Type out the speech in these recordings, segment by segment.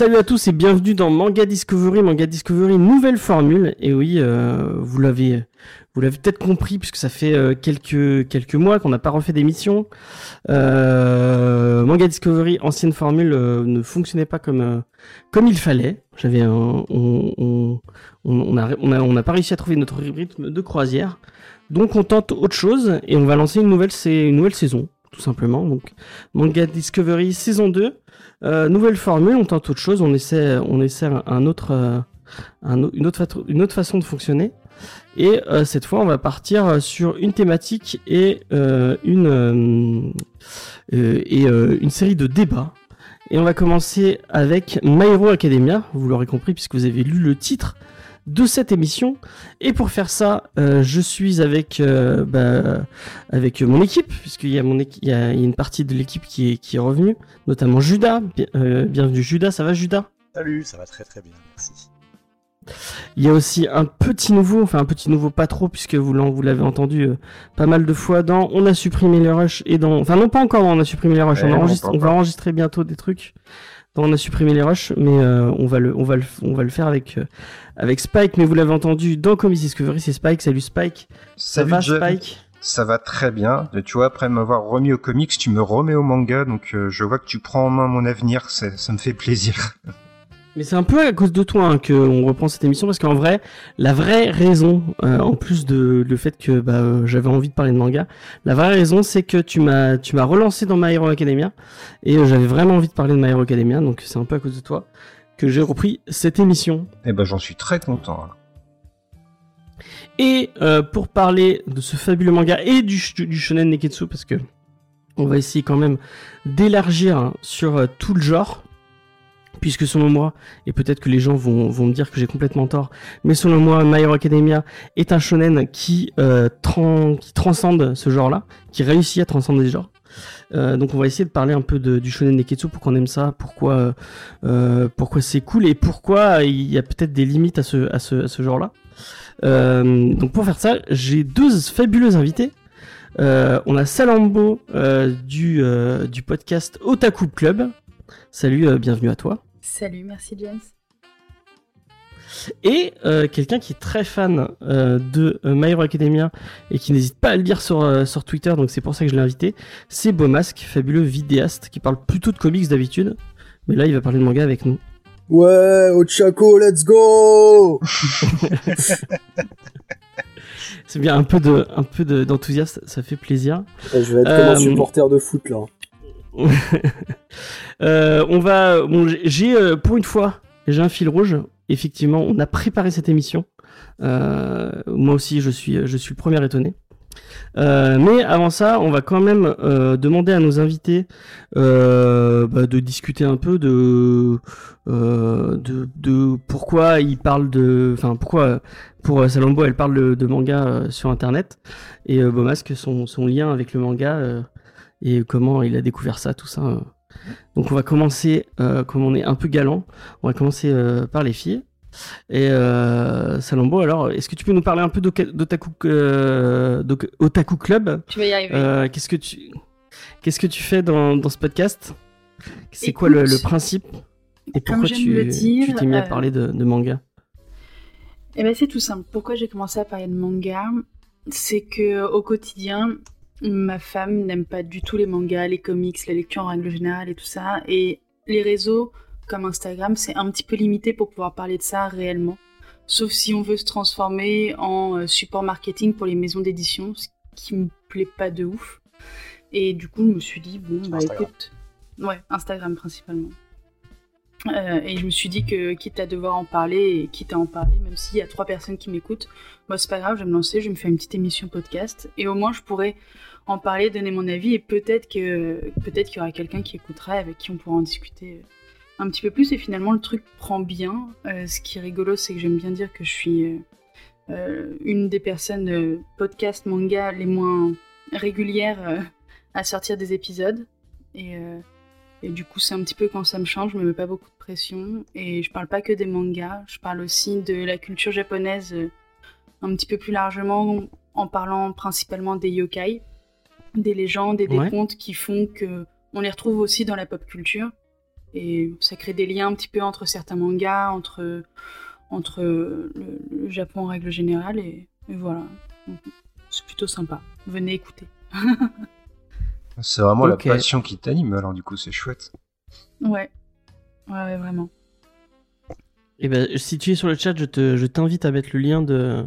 Salut à tous et bienvenue dans Manga Discovery. Manga Discovery, nouvelle formule. Et oui, euh, vous l'avez, vous l'avez peut-être compris puisque ça fait euh, quelques quelques mois qu'on n'a pas refait d'émission. Euh, Manga Discovery, ancienne formule, ne fonctionnait pas comme comme il fallait. J'avais on, on, a, on a n'a pas réussi à trouver notre rythme de croisière. Donc on tente autre chose et on va lancer une nouvelle, saison tout simplement. Manga Discovery saison 2. Euh, nouvelle formule, on tente autre chose, on essaie, on essaie un, autre, euh, un, une, autre une autre façon de fonctionner. Et euh, cette fois, on va partir sur une thématique et une et une série de débats. Et on va commencer avec My Hero Academia. Vous l'aurez compris puisque vous avez lu le titre de cette émission. Et pour faire ça, euh, je suis avec euh, bah, avec mon équipe puisqu'il y a mon équi- il y a, il y a une partie de l'équipe qui est qui est revenue, notamment Judas. Euh, bienvenue Judas, ça va Judas? Salut, ça va très très bien, merci. Il y a aussi un petit nouveau, enfin un petit nouveau pas trop puisque vous l'avez entendu euh, pas mal de fois dans On a supprimé les rushs et dans enfin non pas encore On a supprimé les rushs, Ouais, on, non, enregistre- on va enregistrer bientôt des trucs On a supprimé les rushs mais euh, on va le on va le on va le faire avec euh, avec Spike mais vous l'avez entendu dans Comics Discovery, c'est Spike, salut Spike. Ça Salut va Jeff. Spike? Ça va très bien. Tu vois, après m'avoir remis au comics, tu me remets au manga, donc euh, je vois que tu prends en main mon avenir, ça, ça me fait plaisir. Mais c'est un peu à cause de toi hein, qu'on reprend cette émission parce qu'en vrai, la vraie raison, euh, en plus de le fait que bah, euh, j'avais envie de parler de manga, la vraie raison c'est que tu m'as tu m'as relancé dans My Hero Academia et euh, j'avais vraiment envie de parler de My Hero Academia donc c'est un peu à cause de toi que j'ai repris cette émission. Eh ben, j'en suis très content. alors. Et euh, pour parler de ce fabuleux manga et du, du shonen neketsu, parce que on va essayer quand même d'élargir hein, sur tout le genre, puisque selon moi, et peut-être que les gens vont, me dire que j'ai complètement tort, mais selon moi, My Hero Academia est un shonen qui, euh, transcende ce genre-là, qui réussit à transcender les genres. Euh, donc on va essayer de parler un peu du shonen neketsu, pourquoi on aime ça, pourquoi, euh, pourquoi c'est cool et pourquoi il y a peut-être des limites à ce, ce, ce genre-là. Donc pour faire ça, j'ai deux fabuleux invités. On a Salambo du, du podcast Otaku Club. Salut, bienvenue à toi. Salut, merci James. Et euh, quelqu'un qui est très fan euh, de euh, My Hero Academia et qui n'hésite pas à le dire sur, euh, sur Twitter, donc c'est pour ça que je l'ai invité, c'est Beaumasque, fabuleux vidéaste qui parle plutôt de comics d'habitude. Mais là, il va parler de manga avec nous. Ouais, Ochako, let's go C'est bien un peu de un peu de- d'enthousiasme, ça fait plaisir. Je vais être comme un supporter de foot là. Euh, on va. Bon, j'ai- euh, pour une fois, j'ai un fil rouge. Effectivement, on a préparé cette émission. Euh, moi aussi, je suis, je suis le premier étonné. Mais avant ça, on va quand même demander à nos invités bah, de discuter un peu de, de, pourquoi ils parlent de, enfin pourquoi pour Salombo elle parle de, manga sur internet et Beaumasque son, son lien avec le manga et comment il a découvert ça, tout ça. euh. Donc on va commencer, euh, comme on est un peu galant, on va commencer euh, par les filles. Et euh, Salombo, alors, est-ce que tu peux nous parler un peu d'Otaku Otaku Club? Tu vas y arriver. Qu'est-ce que tu qu'est-ce que tu fais dans, dans ce podcast? C'est quoi le, principe? Et pourquoi tu t'es mis à parler de, de manga? Eh ben c'est tout simple. Pourquoi j'ai commencé à parler de manga? C'est que au quotidien, ma femme n'aime pas du tout les mangas, les comics, la lecture en règle générale et tout ça. Et les réseaux comme Instagram, c'est un petit peu limité pour pouvoir parler de ça réellement. Sauf si on veut se transformer en euh, support marketing pour les maisons d'édition, ce qui me plaît pas de ouf. Et du coup, je me suis dit, bon, bah Instagram. écoute. Ouais, Instagram principalement. Euh, et je me suis dit que quitte à devoir en parler et quitte à en parler, même s'il y a trois personnes qui m'écoutent, moi c'est pas grave, je vais me lancer, je vais me faire une petite émission podcast et au moins je pourrais en parler, donner mon avis et peut-être que peut-être qu'il y aura quelqu'un qui écoutera avec qui on pourra en discuter un petit peu plus et finalement le truc prend bien. Euh, ce qui est rigolo, c'est que j'aime bien dire que je suis euh, une des personnes podcast manga les moins régulières à sortir des épisodes et et du coup, c'est un petit peu quand ça me change, je me mets pas beaucoup de pression. Et je parle pas que des mangas, je parle aussi de la culture japonaise euh, un petit peu plus largement, en parlant principalement des yokai, des légendes et des contes qui font que on les retrouve aussi dans la pop culture. Et ça crée des liens un petit peu entre certains mangas, entre, entre le, Japon en règle générale. Et, et voilà, c'est plutôt sympa. Venez écouter. C'est vraiment la passion qui t'anime, alors du coup, c'est chouette. Ouais. Ouais, vraiment. Et eh ben, si tu es sur le chat, je, te, je t'invite à mettre le lien de,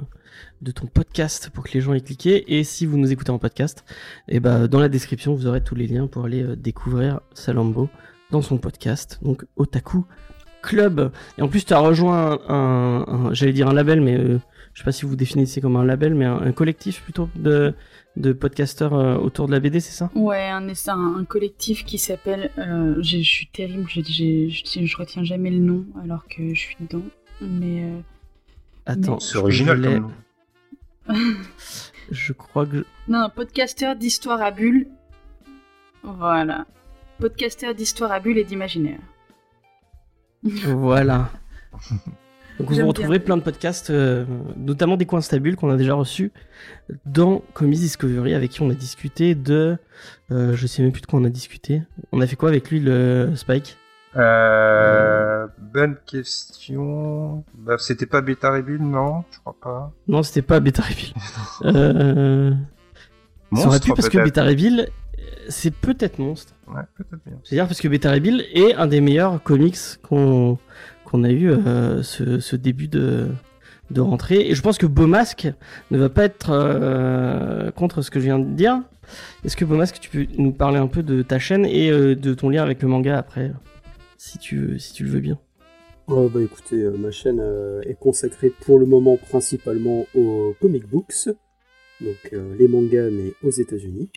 de ton podcast pour que les gens aient cliqué. Et si vous nous écoutez en podcast, et eh ben, dans la description, vous aurez tous les liens pour aller euh, découvrir Salambo dans son podcast, donc Otaku Club. Et en plus, tu as rejoint un, j'allais dire un label, mais euh, je sais pas si vous définissez comme un label, mais un collectif plutôt de, de podcasteurs euh, autour de la BD, c'est ça? Ouais, un, un, un collectif qui s'appelle. Euh, je suis terrible, je, je, retiens jamais le nom alors que je suis dedans. Mais. Euh, Attends, c'est original je crois que. Non, un podcasteur d'histoire à bulles. Voilà. Podcasteur d'histoire à bulles et d'imaginaire. voilà. Donc vous retrouverez plein de podcasts, euh, notamment des coins stables qu'on a déjà reçus dans Comics Discovery, avec qui on a discuté de, euh, je sais même plus de quoi on a discuté. On a fait quoi avec lui, le Spike? Euh, bonne question. Bah, c'était pas Beta Rebuild, non Je crois pas. Non, c'était pas Beta Rebuild. euh... ça aurait pu parce que Beta Rebuild, c'est peut-être Monstre. Ouais, peut-être bien. C'est-à-dire parce que Beta Rebuild est un des meilleurs comics qu'on a eu euh, ce, début de, de rentrée. Et je pense que Beaumasque ne va pas être euh, contre ce que je viens de dire. Est-ce que Beaumasque, tu peux nous parler un peu de ta chaîne et de ton lien avec le manga après, si tu, si tu le veux bien bah écoutez, ma chaîne est consacrée pour le moment principalement aux comic books, donc les mangas mais aux États-Unis.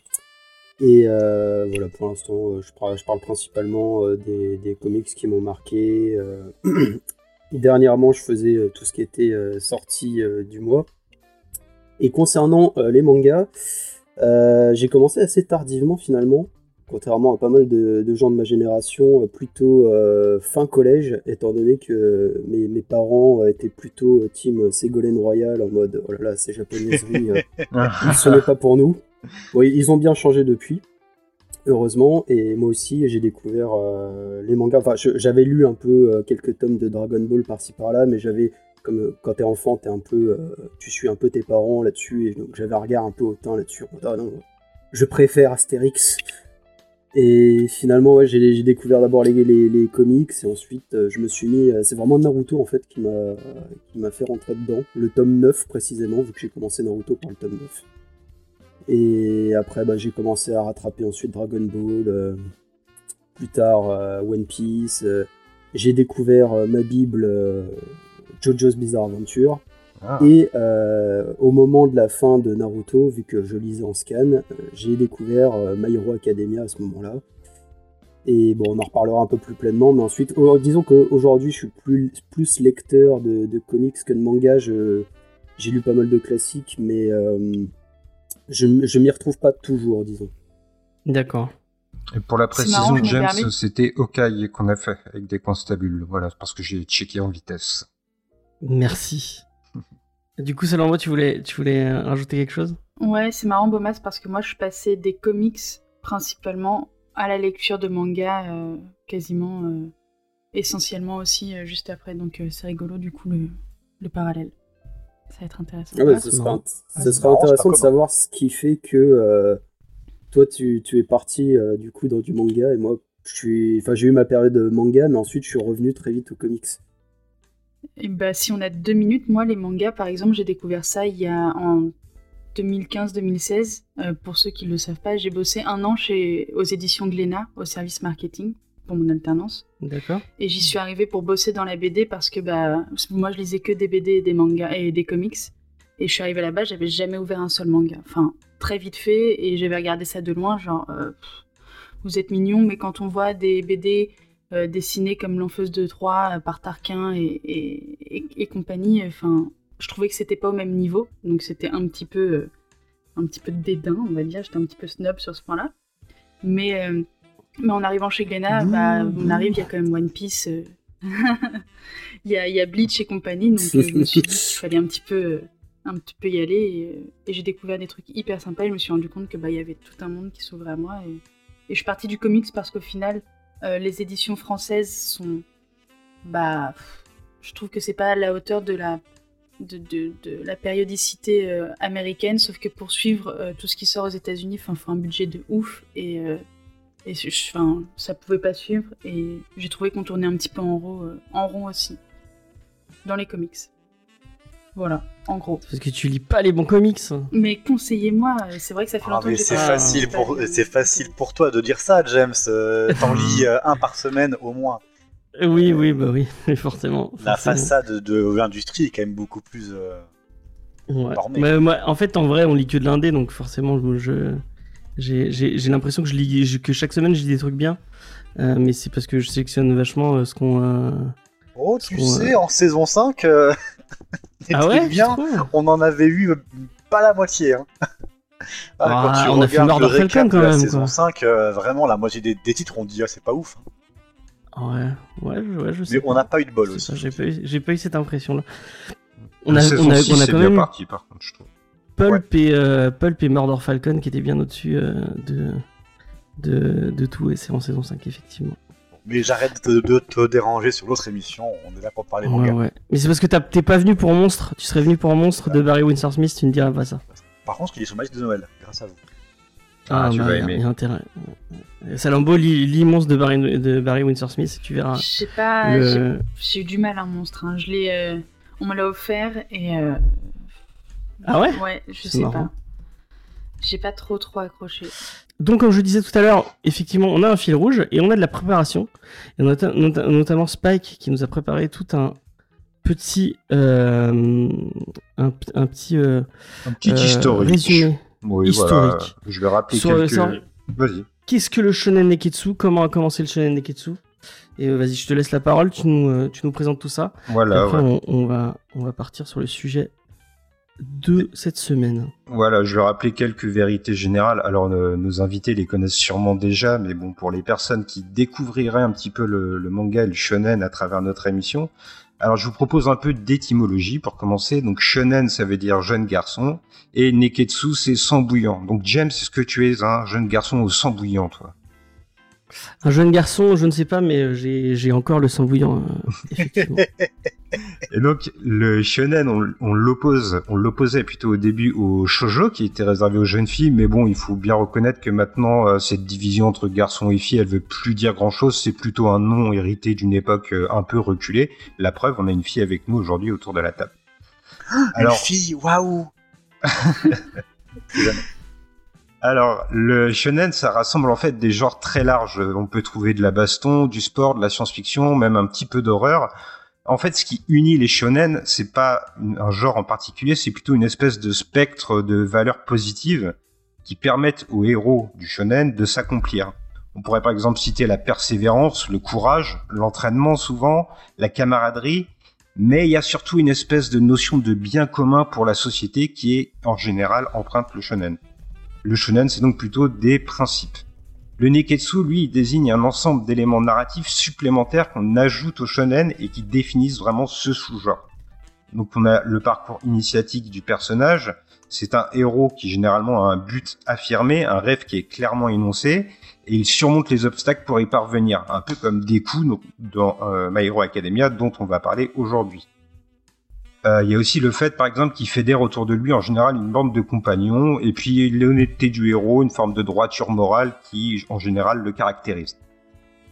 Et euh, voilà, pour l'instant, euh, je, parle, principalement euh, des, comics qui m'ont marqué. Dernièrement, je faisais tout ce qui était sorti du mois. Et concernant les mangas, j'ai commencé assez tardivement finalement, contrairement à pas mal de, de gens de ma génération, plutôt fin collège, étant donné que mes, mes, parents étaient plutôt team Ségolène Royal en mode oh là là, c'est japonaiserie, ce n'est pas pour nous ils ont bien changé depuis, heureusement. Et moi aussi, j'ai découvert euh, les mangas. Enfin, j'avais lu un peu euh, quelques tomes de Dragon Ball par-ci par-là, mais j'avais, comme euh, quand t'es enfant, es un peu, tu suis un peu tes parents là-dessus, et donc j'avais un regard un peu hautain là-dessus. Ah je préfère Astérix. Et finalement, ouais, j'ai découvert d'abord les, les, comics et ensuite je me suis mis. C'est vraiment Naruto en fait qui m'a fait rentrer dedans. Le tome 9 précisément, vu que j'ai commencé Naruto par le tome 9. Et après, bah, j'ai commencé à rattraper ensuite Dragon Ball, euh, plus tard euh, One Piece. Euh, j'ai découvert ma Bible JoJo's Bizarre Adventure. Ah. Et au moment de la fin de Naruto, vu que je lisais en scan, j'ai découvert My Hero Academia à ce moment-là. Et bon, on en reparlera un peu plus pleinement, mais ensuite, oh, disons qu'aujourd'hui, je suis plus, plus lecteur de, de, comics que de manga. J'ai lu pas mal de classiques, mais je, je m'y retrouve pas toujours, disons. D'accord. Et pour la précision, James, c'était Okai qu'on a fait avec des constabules. Voilà, parce que j'ai checké en vitesse. Merci. Du coup, selon moi, tu voulais, tu voulais rajouter quelque chose? Ouais, c'est marrant, Bomas, parce que moi, je suis passé des comics principalement à la lecture de manga, euh, quasiment euh, essentiellement aussi euh, juste après. Donc, c'est rigolo, du coup, le, le parallèle. Ça va être intéressant. Ah ce sera, intéressant de savoir ce qui fait que euh, toi, tu, tu, es parti euh, du coup dans du manga et moi, j'ai eu ma période de manga, mais ensuite je suis revenu très vite aux comics. Et bah, si on a deux minutes, moi, les mangas, par exemple, j'ai découvert ça il y a en 2015-2016. Euh, pour ceux qui ne le savent pas, j'ai bossé un an chez, aux éditions Glénat, au service marketing. pour mon alternance. D'accord. Et j'y suis arrivée pour bosser dans la BD parce que bah, moi, je lisais que des BD et des mangas et des comics. Et je suis arrivée là-bas, j'avais jamais ouvert un seul manga. Enfin, très vite fait, et j'avais regardé ça de loin, genre, euh, vous êtes mignons, mais quand on voit des BD euh, dessinées comme L'Enfeuse de Troyes euh, par Tarquin et, et, et, compagnie, enfin, je trouvais que c'était pas au même niveau, donc c'était un petit peu, un petit peu de dédain, on va dire, j'étais un petit peu snob sur ce point-là. Mais, mais en arrivant chez Glénat, bah, on arrive, il y a quand même One Piece, il y, a, y, a, Bleach et compagnie, donc je me suis dit qu'il fallait un petit peu un petit peu y aller. Et, j'ai découvert des trucs hyper sympas. Et je me suis rendu compte que bah il y avait tout un monde qui s'ouvrait à moi. Et, je suis partie du comics parce qu'au final euh, les éditions françaises sont bah je trouve que c'est pas à la hauteur de la de, de, la périodicité euh, américaine sauf que pour suivre euh, tout ce qui sort aux États-Unis il faut un budget de ouf et et ça pouvait pas suivre et j'ai trouvé qu'on tournait un petit peu en en rond aussi dans les comics voilà, en gros. Parce que tu lis pas les bons comics. Mais conseillez-moi, c'est vrai que ça fait ah, longtemps mais que c'est facile pour c'est facile pour toi de dire ça, James. Euh, T'en lis euh, un par semaine au moins. Oui, oui, bah oui, forcément. La forcément. façade de l'industrie est quand même beaucoup plus. Euh, ouais. normée. Mais, moi, en fait, en vrai, on lit que de l'indé, donc forcément, je, j'ai, j'ai, j'ai l'impression que je lis, que chaque semaine, je lis des trucs bien. Euh, mais c'est parce que je sélectionne vachement euh, ce qu'on. euh, Oh, tu sais, en saison 5, euh, les Ah ouais bien, on en avait eu euh, pas la moitié. Hein. Ah, Ah, on a fait le récap Falcon, quand de la même, saison quoi. 5, euh, vraiment la moitié des, des titres, on dit ah, c'est pas ouf. Ouais, ouais, je- ouais, je sais. Mais on n'a pas eu de bol aussi. j'ai pas eu, j'ai pas eu cette impression-là. On La a, saison on a, 6, on a c'est quand bien même eu parti, par contre, je trouve. Pulp et euh, Pulp et Murder Falcon qui étaient bien au-dessus euh, de, de de tout et c'est en saison 5 effectivement. Mais j'arrête de, de te déranger sur l'autre émission, on est là pour parler Ouais, manga. ouais. Mais c'est parce que t'as- t'es pas venu pour Monstre. Tu serais venu pour Monstre de Barry Windsor Smith, tu ne diras pas ça. Par contre, il est sur ma liste de Noël, grâce à vous. Ah, tu bah, vas aimer. y a intérêt. Salambo, lis Monstre de Barry, de Barry Windsor Smith tu verras. Je sais pas, j'ai- Le... j'ai eu du mal à un monstre. hein. Je l'ai, euh, on me l'a offert et. euh, Ah ouais? Ouais, je sais marrant. pas. J'ai pas trop trop accroché. Donc, comme je disais tout à l'heure, effectivement, on a un fil rouge et on a de la préparation. Et on a nota- nota- notamment Spike qui nous a préparé tout un petit, euh, un, un petit euh, Un petit euh, historique. résumé. Oui, historique. voilà. Je vais rappeler Sur- quelques... sur- Vas-y. Qu'est-ce que le shonen neketsu? Comment a commencé le shonen neketsu? Et euh, vas-y, je te laisse la parole. Tu nous, tu nous présentes tout ça. Et Voilà, après, ouais. on, on va, on va partir sur le sujet de cette semaine. Voilà, je vais rappeler quelques vérités générales. Alors, euh, nos invités les connaissent sûrement déjà, mais bon, pour les personnes qui découvriraient un petit peu le, le manga et le shonen à travers notre émission, alors je vous propose un peu d'étymologie pour commencer. Donc, shonen, ça veut dire jeune garçon, et neketsu, c'est sang bouillant. Donc, James, est-ce que tu es un jeune garçon au sang bouillant, toi? Un jeune garçon, je ne sais pas, mais j'ai encore le sang bouillant, euh, effectivement. Et donc le shonen, on, on l'oppose, on l'opposait plutôt au début au shojo qui était réservé aux jeunes filles, mais bon, il faut bien reconnaître que maintenant euh, cette division entre garçons et filles, elle veut plus dire grand chose. C'est plutôt un nom hérité d'une époque euh, un peu reculée. La preuve, on a une fille avec nous aujourd'hui autour de la table. Une fille, waouh Alors, le shonen, ça rassemble en fait des genres très larges. On peut trouver de la baston, du sport, de la science-fiction, même un petit peu d'horreur. En fait, ce qui unit les shonen, c'est pas un genre en particulier, c'est plutôt une espèce de spectre de valeurs positives qui permettent aux héros du shonen de s'accomplir. On pourrait par exemple citer la persévérance, le courage, l'entraînement souvent, la camaraderie, mais il y a surtout une espèce de notion de bien commun pour la société qui est en général empreinte le shonen. Le shonen, c'est donc plutôt des principes. Le neketsu, lui, désigne un ensemble d'éléments narratifs supplémentaires qu'on ajoute au shonen et qui définissent vraiment ce sous-genre. Donc on a le parcours initiatique du personnage. C'est un héros qui généralement a un but affirmé, un rêve qui est clairement énoncé, et il surmonte les obstacles pour y parvenir, un peu comme Deku dans euh, My Hero Academia dont on va parler aujourd'hui. Euh, Il y a aussi le fait, par exemple, qu'il fédère autour de lui en général une bande de compagnons, et puis l'honnêteté du héros, une forme de droiture morale qui, en général, le caractérise.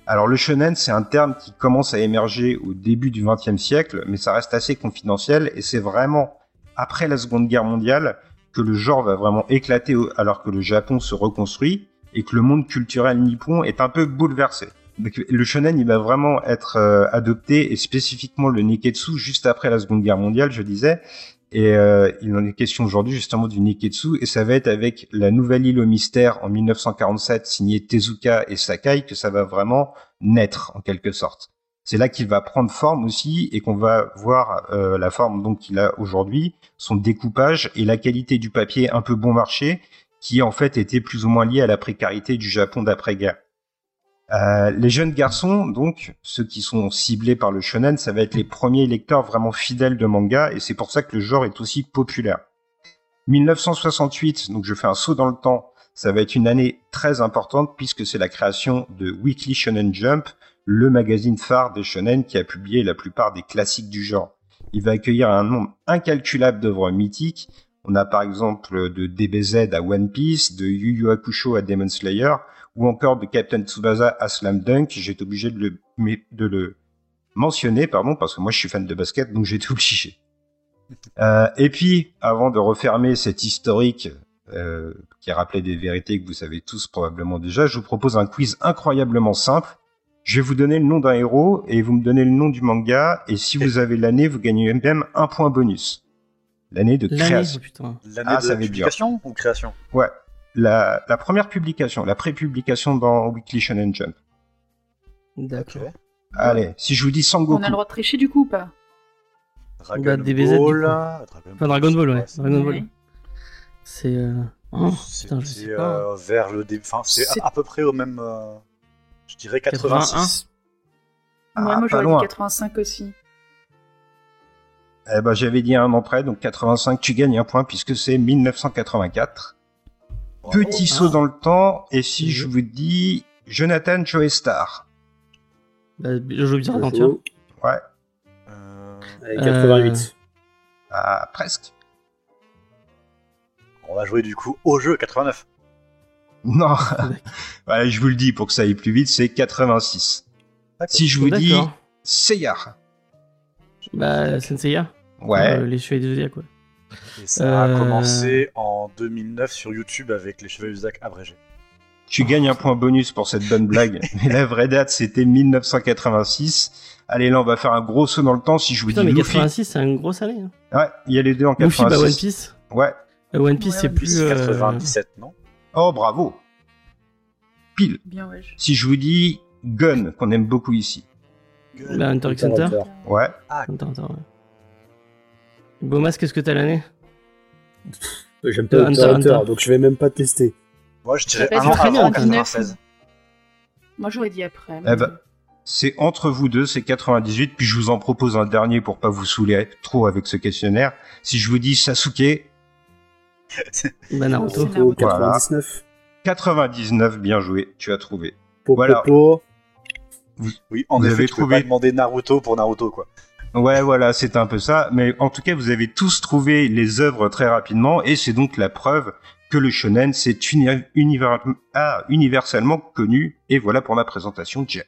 Alors le shonen, c'est un terme qui commence à émerger au début du XXe siècle, mais ça reste assez confidentiel, et c'est vraiment après la Seconde Guerre mondiale que le genre va vraiment éclater alors que le Japon se reconstruit et que le monde culturel nippon est un peu bouleversé. Le shonen, il va vraiment être euh, adopté, et spécifiquement le Neketsu, juste après la Seconde Guerre mondiale, je disais. Et euh, il en est question aujourd'hui justement du Neketsu, et ça va être avec la nouvelle île au mystère en 1947, signée Tezuka et Sakai, que ça va vraiment naître, en quelque sorte. C'est là qu'il va prendre forme aussi, et qu'on va voir euh, la forme donc qu'il a aujourd'hui, son découpage et la qualité du papier un peu bon marché, qui en fait était plus ou moins lié à la précarité du Japon d'après-guerre. Euh, les jeunes garçons, donc ceux qui sont ciblés par le shonen, ça va être les premiers lecteurs vraiment fidèles de manga, et c'est pour ça que le genre est aussi populaire. 1968, donc je fais un saut dans le temps, ça va être une année très importante puisque c'est la création de Weekly Shonen Jump, le magazine phare des shonen qui a publié la plupart des classiques du genre. Il va accueillir un nombre incalculable d'œuvres mythiques. On a par exemple de DBZ à One Piece, de Yu Yu Hakusho à Demon Slayer, ou encore de Captain Tsubasa à Slam Dunk. J'ai obligé de le, de le mentionner, pardon, parce que moi je suis fan de basket, donc j'ai été obligé. Euh, et puis, avant de refermer cet historique euh, qui a rappelé des vérités que vous savez tous probablement déjà, je vous propose un quiz incroyablement simple. Je vais vous donner le nom d'un héros et vous me donnez le nom du manga. Et si vous avez l'année, vous gagnez même un point bonus. L'année de création. L'année ah, de publication ou création? Ouais, la, la, première publication, la pré-publication dans Weekly Shonen Jump. D'accord. Allez, si je vous dis Sangoku. On a le droit de tricher du coup ou pas? Dragon bah, DBZ, Ball. Dragon, enfin, Dragon Ball, ouais. Dragon Ball. C'est. Euh... Oh, putain, je sais pas. Euh, vers le début. Enfin, c'est à, à, peu près au même. Euh... Je dirais 86. 81 ouais, moi j'aurais dit 85 aussi. Eh ben, j'avais dit un an près, donc 85, tu gagnes un point puisque c'est 1984. Petit saut dans le temps, et si je vous dis Jonathan Joestar bah, Je veux aventure. Ouais. Euh... 88. Euh, ah, presque. On va jouer du coup au jeu 89. Non, ouais, je vous le dis pour que ça aille plus vite, c'est 86. Si je vous dis Seyar. Bah, Senseiya. Ouais. Euh, les cheveux de Zodiac, quoi. Et ça a euh, commencé en 2009 sur YouTube avec les cheveux Zodiac abrégés. Tu gagnes un point bonus pour cette bonne blague. Mais la vraie date, c'était 1986. Allez, là, on va faire un gros saut dans le temps. Si je vous Putain, dis mais Luffy... 86, c'est un gros salé. Hein. Ouais, il y a les deux en 86. Luffy, bah One Piece. Ouais. Euh, One Piece, ouais, c'est plus. 97, non? Oh, bravo. Pile. Bien, ouais. Si je vous dis Gun, qu'on aime beaucoup ici. Gun. Bah, Hunter x Hunter. Ouais. Ah. Hunter, Hunter, ouais. Beaumas, qu'est-ce que t'as l'année J'aime pas Hunter, Hunter, Hunter, donc je vais même pas tester. Moi, je dirais un an avant 96. Moi, j'aurais dit après. Eh ben, c'est entre vous deux, c'est 98, puis je vous en propose un dernier pour pas vous saouler trop avec ce questionnaire. Si je vous dis Sasuke... bah Naruto. 99. Voilà. 99, bien joué, tu as trouvé. Popo. Voilà. Vous, oui, en vous effet, avez tu trouvé... peux pas demander Naruto pour Naruto, quoi. Ouais, voilà, c'est un peu ça. Mais en tout cas, vous avez tous trouvé les œuvres très rapidement, et c'est donc la preuve que le shonen, c'est ah, universellement connu. Et voilà pour ma présentation, James.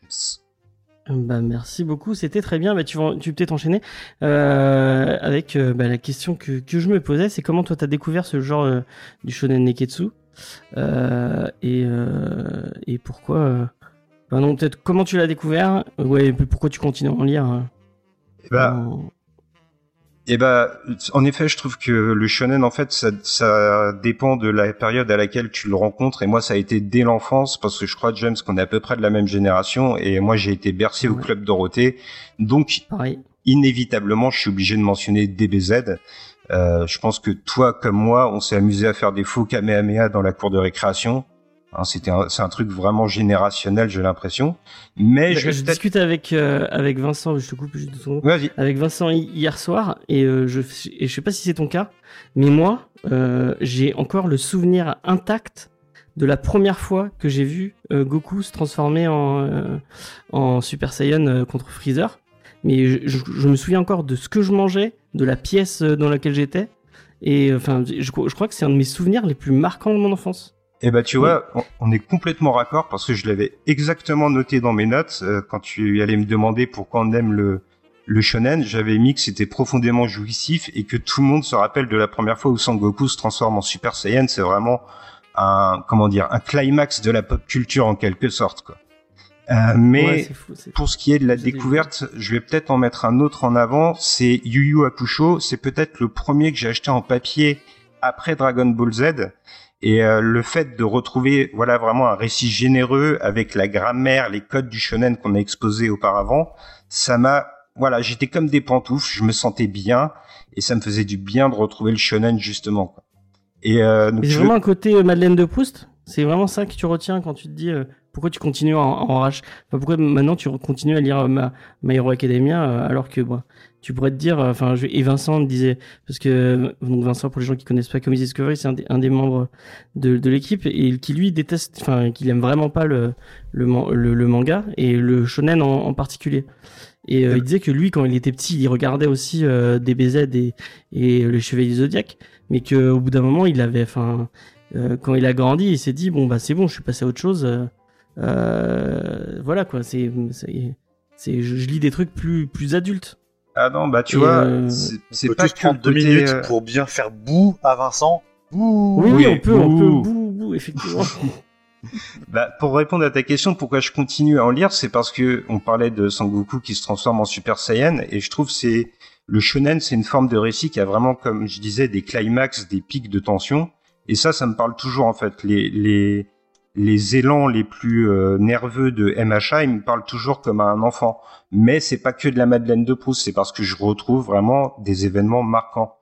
Bah, merci beaucoup, c'était très bien. Bah, tu peux peut-être enchaîner euh, avec euh, bah, la question que, je me posais, c'est comment toi t'as découvert ce genre euh, du shonen neketsu? Et, et pourquoi bah non, peut-être comment tu l'as découvert? Ouais, pourquoi tu continues à en lire hein? Et bah, et bah, en effet, je trouve que le shonen, en fait, ça, ça, dépend de la période à laquelle tu le rencontres. Et moi, ça a été dès l'enfance, parce que je crois, James, qu'on est à peu près de la même génération. Et moi, j'ai été bercé ouais. au club Dorothée. Donc, Pareil. inévitablement, je suis obligé de mentionner DBZ. Euh, je pense que toi, comme moi, on s'est amusé à faire des faux kamehameha dans la cour de récréation. Hein, c'était c'est un truc vraiment générationnel, j'ai l'impression. Mais je, je discute avec euh, avec Vincent, je te coupe juste deux Vas-y. Avec Vincent hier soir et euh, je et je sais pas si c'est ton cas, mais moi euh, j'ai encore le souvenir intact de la première fois que j'ai vu Goku se transformer en en Super Saiyan contre Freezer. Mais je, je, je, me souviens encore de ce que je mangeais, de la pièce dans laquelle j'étais. Et enfin, je, je crois que c'est un de mes souvenirs les plus marquants de mon enfance. Eh ben tu vois, on, on est complètement raccord parce que je l'avais exactement noté dans mes notes euh, quand tu allais me demander pourquoi on aime le le shonen. J'avais mis que c'était profondément jouissif et que tout le monde se rappelle de la première fois où Sangoku se transforme en Super Saiyan. C'est vraiment un comment dire un climax de la pop culture en quelque sorte quoi. Euh, mais Ouais, fou, pour ce qui est de la découverte, je vais peut-être en mettre un autre en avant. C'est Yu Yu Hakusho. C'est peut-être le premier que j'ai acheté en papier après Dragon Ball Z. Et euh, le fait de retrouver, voilà, vraiment un récit généreux avec la grammaire, les codes du shonen qu'on a exposé auparavant, ça m'a, voilà, j'étais comme des pantoufles. Je me sentais bien et ça me faisait du bien de retrouver le shonen justement. Quoi. Et euh, donc je- vraiment un côté euh, Madeleine de Proust C'est vraiment ça que tu retiens quand tu te dis euh, pourquoi tu continues en, en rach enfin, Pourquoi maintenant tu continues à lire euh, ma, My Hero Academia euh, alors que bon, tu pourrais te dire, euh, enfin, et Vincent disait, parce que euh, donc Vincent, pour les gens qui connaissent pas Comics Discovery, c'est un, des- membres de, l'équipe et qui lui déteste, enfin, qu'il aime vraiment pas le, le, man- le, le manga et le shonen en, particulier. Et euh, il disait que lui, quand il était petit, il regardait aussi euh, DBZ et, et les Chevaliers Zodiac, mais que au bout d'un moment, il avait, enfin, quand il a grandi, il s'est dit bon bah c'est bon, je suis passé à autre chose. voilà quoi, c'est, c'est- je, je lis des trucs plus plus adultes. Ah non, bah tu Et, vois, euh, c'est- pas prendre deux minutes euh, pour bien faire bouh à Vincent. Bouh. Oui, oui, on peut, on peut, bouh, bouh, effectivement. Bah, pour répondre à ta question, pourquoi je continue à en lire, c'est parce que on parlait de Sangoku qui se transforme en Super Saiyan, et je trouve c'est le shonen, c'est une forme de récit qui a vraiment, comme je disais, des climax, des pics de tension, et ça, ça me parle toujours en fait. Les les les élans les plus euh, nerveux de MHA, ils me parlent toujours comme à un enfant. Mais c'est pas que de la Madeleine de Proust, c'est parce que je retrouve vraiment des événements marquants.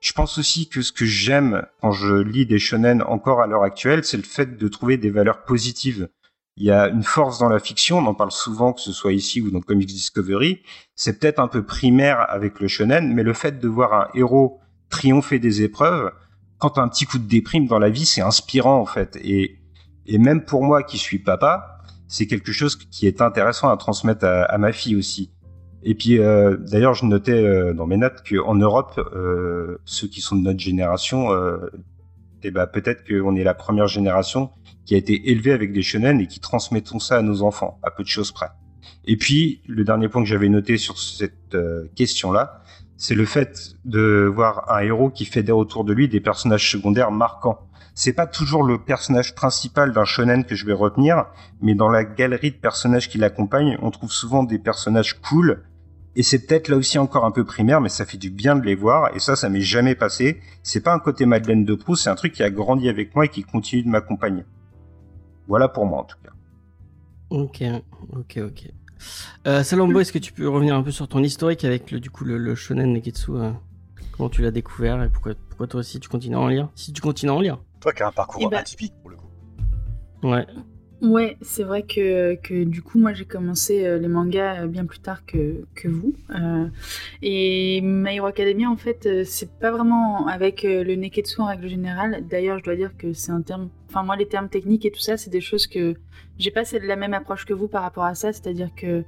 Je pense aussi que ce que j'aime quand je lis des shonen encore à l'heure actuelle, c'est le fait de trouver des valeurs positives. Il y a une force dans la fiction, on en parle souvent, que ce soit ici ou dans Comics Discovery. C'est peut-être un peu primaire avec le shonen, mais le fait de voir un héros triompher des épreuves, quand un petit coup de déprime dans la vie, c'est inspirant en fait. Et, et même pour moi qui suis papa, c'est quelque chose qui est intéressant à transmettre à, ma fille aussi. Et puis euh, d'ailleurs, je notais euh, dans mes notes qu'en Europe, euh, ceux qui sont de notre génération, euh, eh ben, peut-être qu'on est la première génération qui a été élevée avec des shonen et qui transmettons ça à nos enfants, à peu de choses près. Et puis, le dernier point que j'avais noté sur cette euh, question-là, c'est le fait de voir un héros qui fédère autour de lui des personnages secondaires marquants. C'est pas toujours le personnage principal d'un shonen que je vais retenir, mais dans la galerie de personnages qui l'accompagnent, on trouve souvent des personnages cool. Et c'est peut-être là aussi encore un peu primaire, mais ça fait du bien de les voir. Et ça, ça m'est jamais passé. C'est pas un côté Madeleine de Proust, c'est un truc qui a grandi avec moi et qui continue de m'accompagner. Voilà pour moi en tout cas. Ok, ok, ok. Euh, Salombo, est-ce que tu peux revenir un peu sur ton historique avec le, du coup le, le shonen Neketsu euh, Comment tu l'as découvert et pourquoi, pourquoi toi aussi tu continues à en lire? Si tu continues à en lire. Toi qui as un parcours ben- atypique pour le coup. Ouais. Ouais, c'est vrai que, que du coup, moi j'ai commencé euh, les mangas euh, bien plus tard que, que vous. Euh, et My Hero Academia, en fait, euh, c'est pas vraiment avec euh, le Neketsu en règle générale. D'ailleurs, je dois dire que c'est un terme. Enfin, moi, les termes techniques et tout ça, c'est des choses que j'ai pas la même approche que vous par rapport à ça. C'est-à-dire que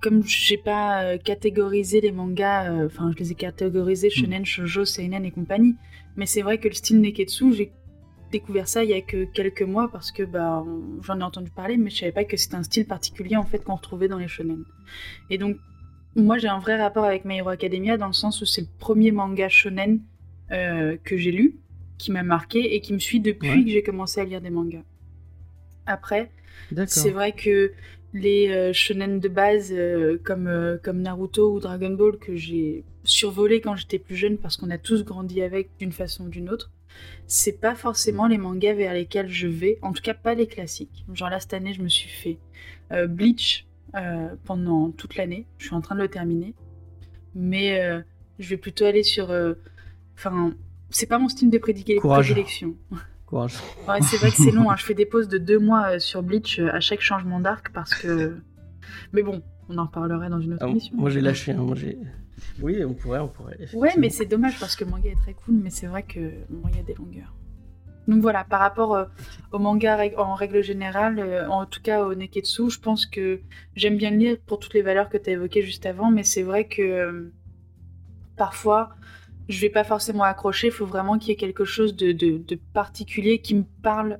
comme j'ai pas euh, catégorisé les mangas, euh, enfin, je les ai catégorisés shonen, shoujo, seinen et compagnie. Mais c'est vrai que le style Neketsu, j'ai découvert ça il y a que quelques mois parce que bah j'en ai entendu parler mais je savais pas que c'était un style particulier en fait qu'on retrouvait dans les shonen. Et donc moi j'ai un vrai rapport avec My Hero Academia dans le sens où c'est le premier manga shonen euh, que j'ai lu qui m'a marqué et qui me suit depuis Ouais. que j'ai commencé à lire des mangas. Après, c'est vrai que les euh, shonen de base euh, comme, euh, comme Naruto ou Dragon Ball que j'ai survolé quand j'étais plus jeune parce qu'on a tous grandi avec d'une façon ou d'une autre, c'est pas forcément les mangas vers lesquels je vais, en tout cas pas les classiques. Genre là cette année je me suis fait euh, Bleach euh, pendant toute l'année, je suis en train de le terminer, mais euh, je vais plutôt aller sur... Enfin, c'est pas mon style de prédilection. Courage. Ouais, c'est vrai que c'est long. hein. Je fais des pauses de deux mois sur Bleach à chaque changement d'arc parce que. Mais bon, on en reparlerait dans une autre Ah, émission. moi j'ai lâché. hein, moi j'ai. Oui, on pourrait, on pourrait. Ouais, mais c'est dommage parce que le manga est très cool, mais c'est vrai que bon, il y a des longueurs. Donc voilà, par rapport euh, au manga en règle générale, euh, en tout cas au Neketsu, je pense que j'aime bien le lire pour toutes les valeurs que tu as évoquées juste avant, mais c'est vrai que euh, parfois je vais pas forcément accrocher, il faut vraiment qu'il y ait quelque chose de, de- de particulier qui me parle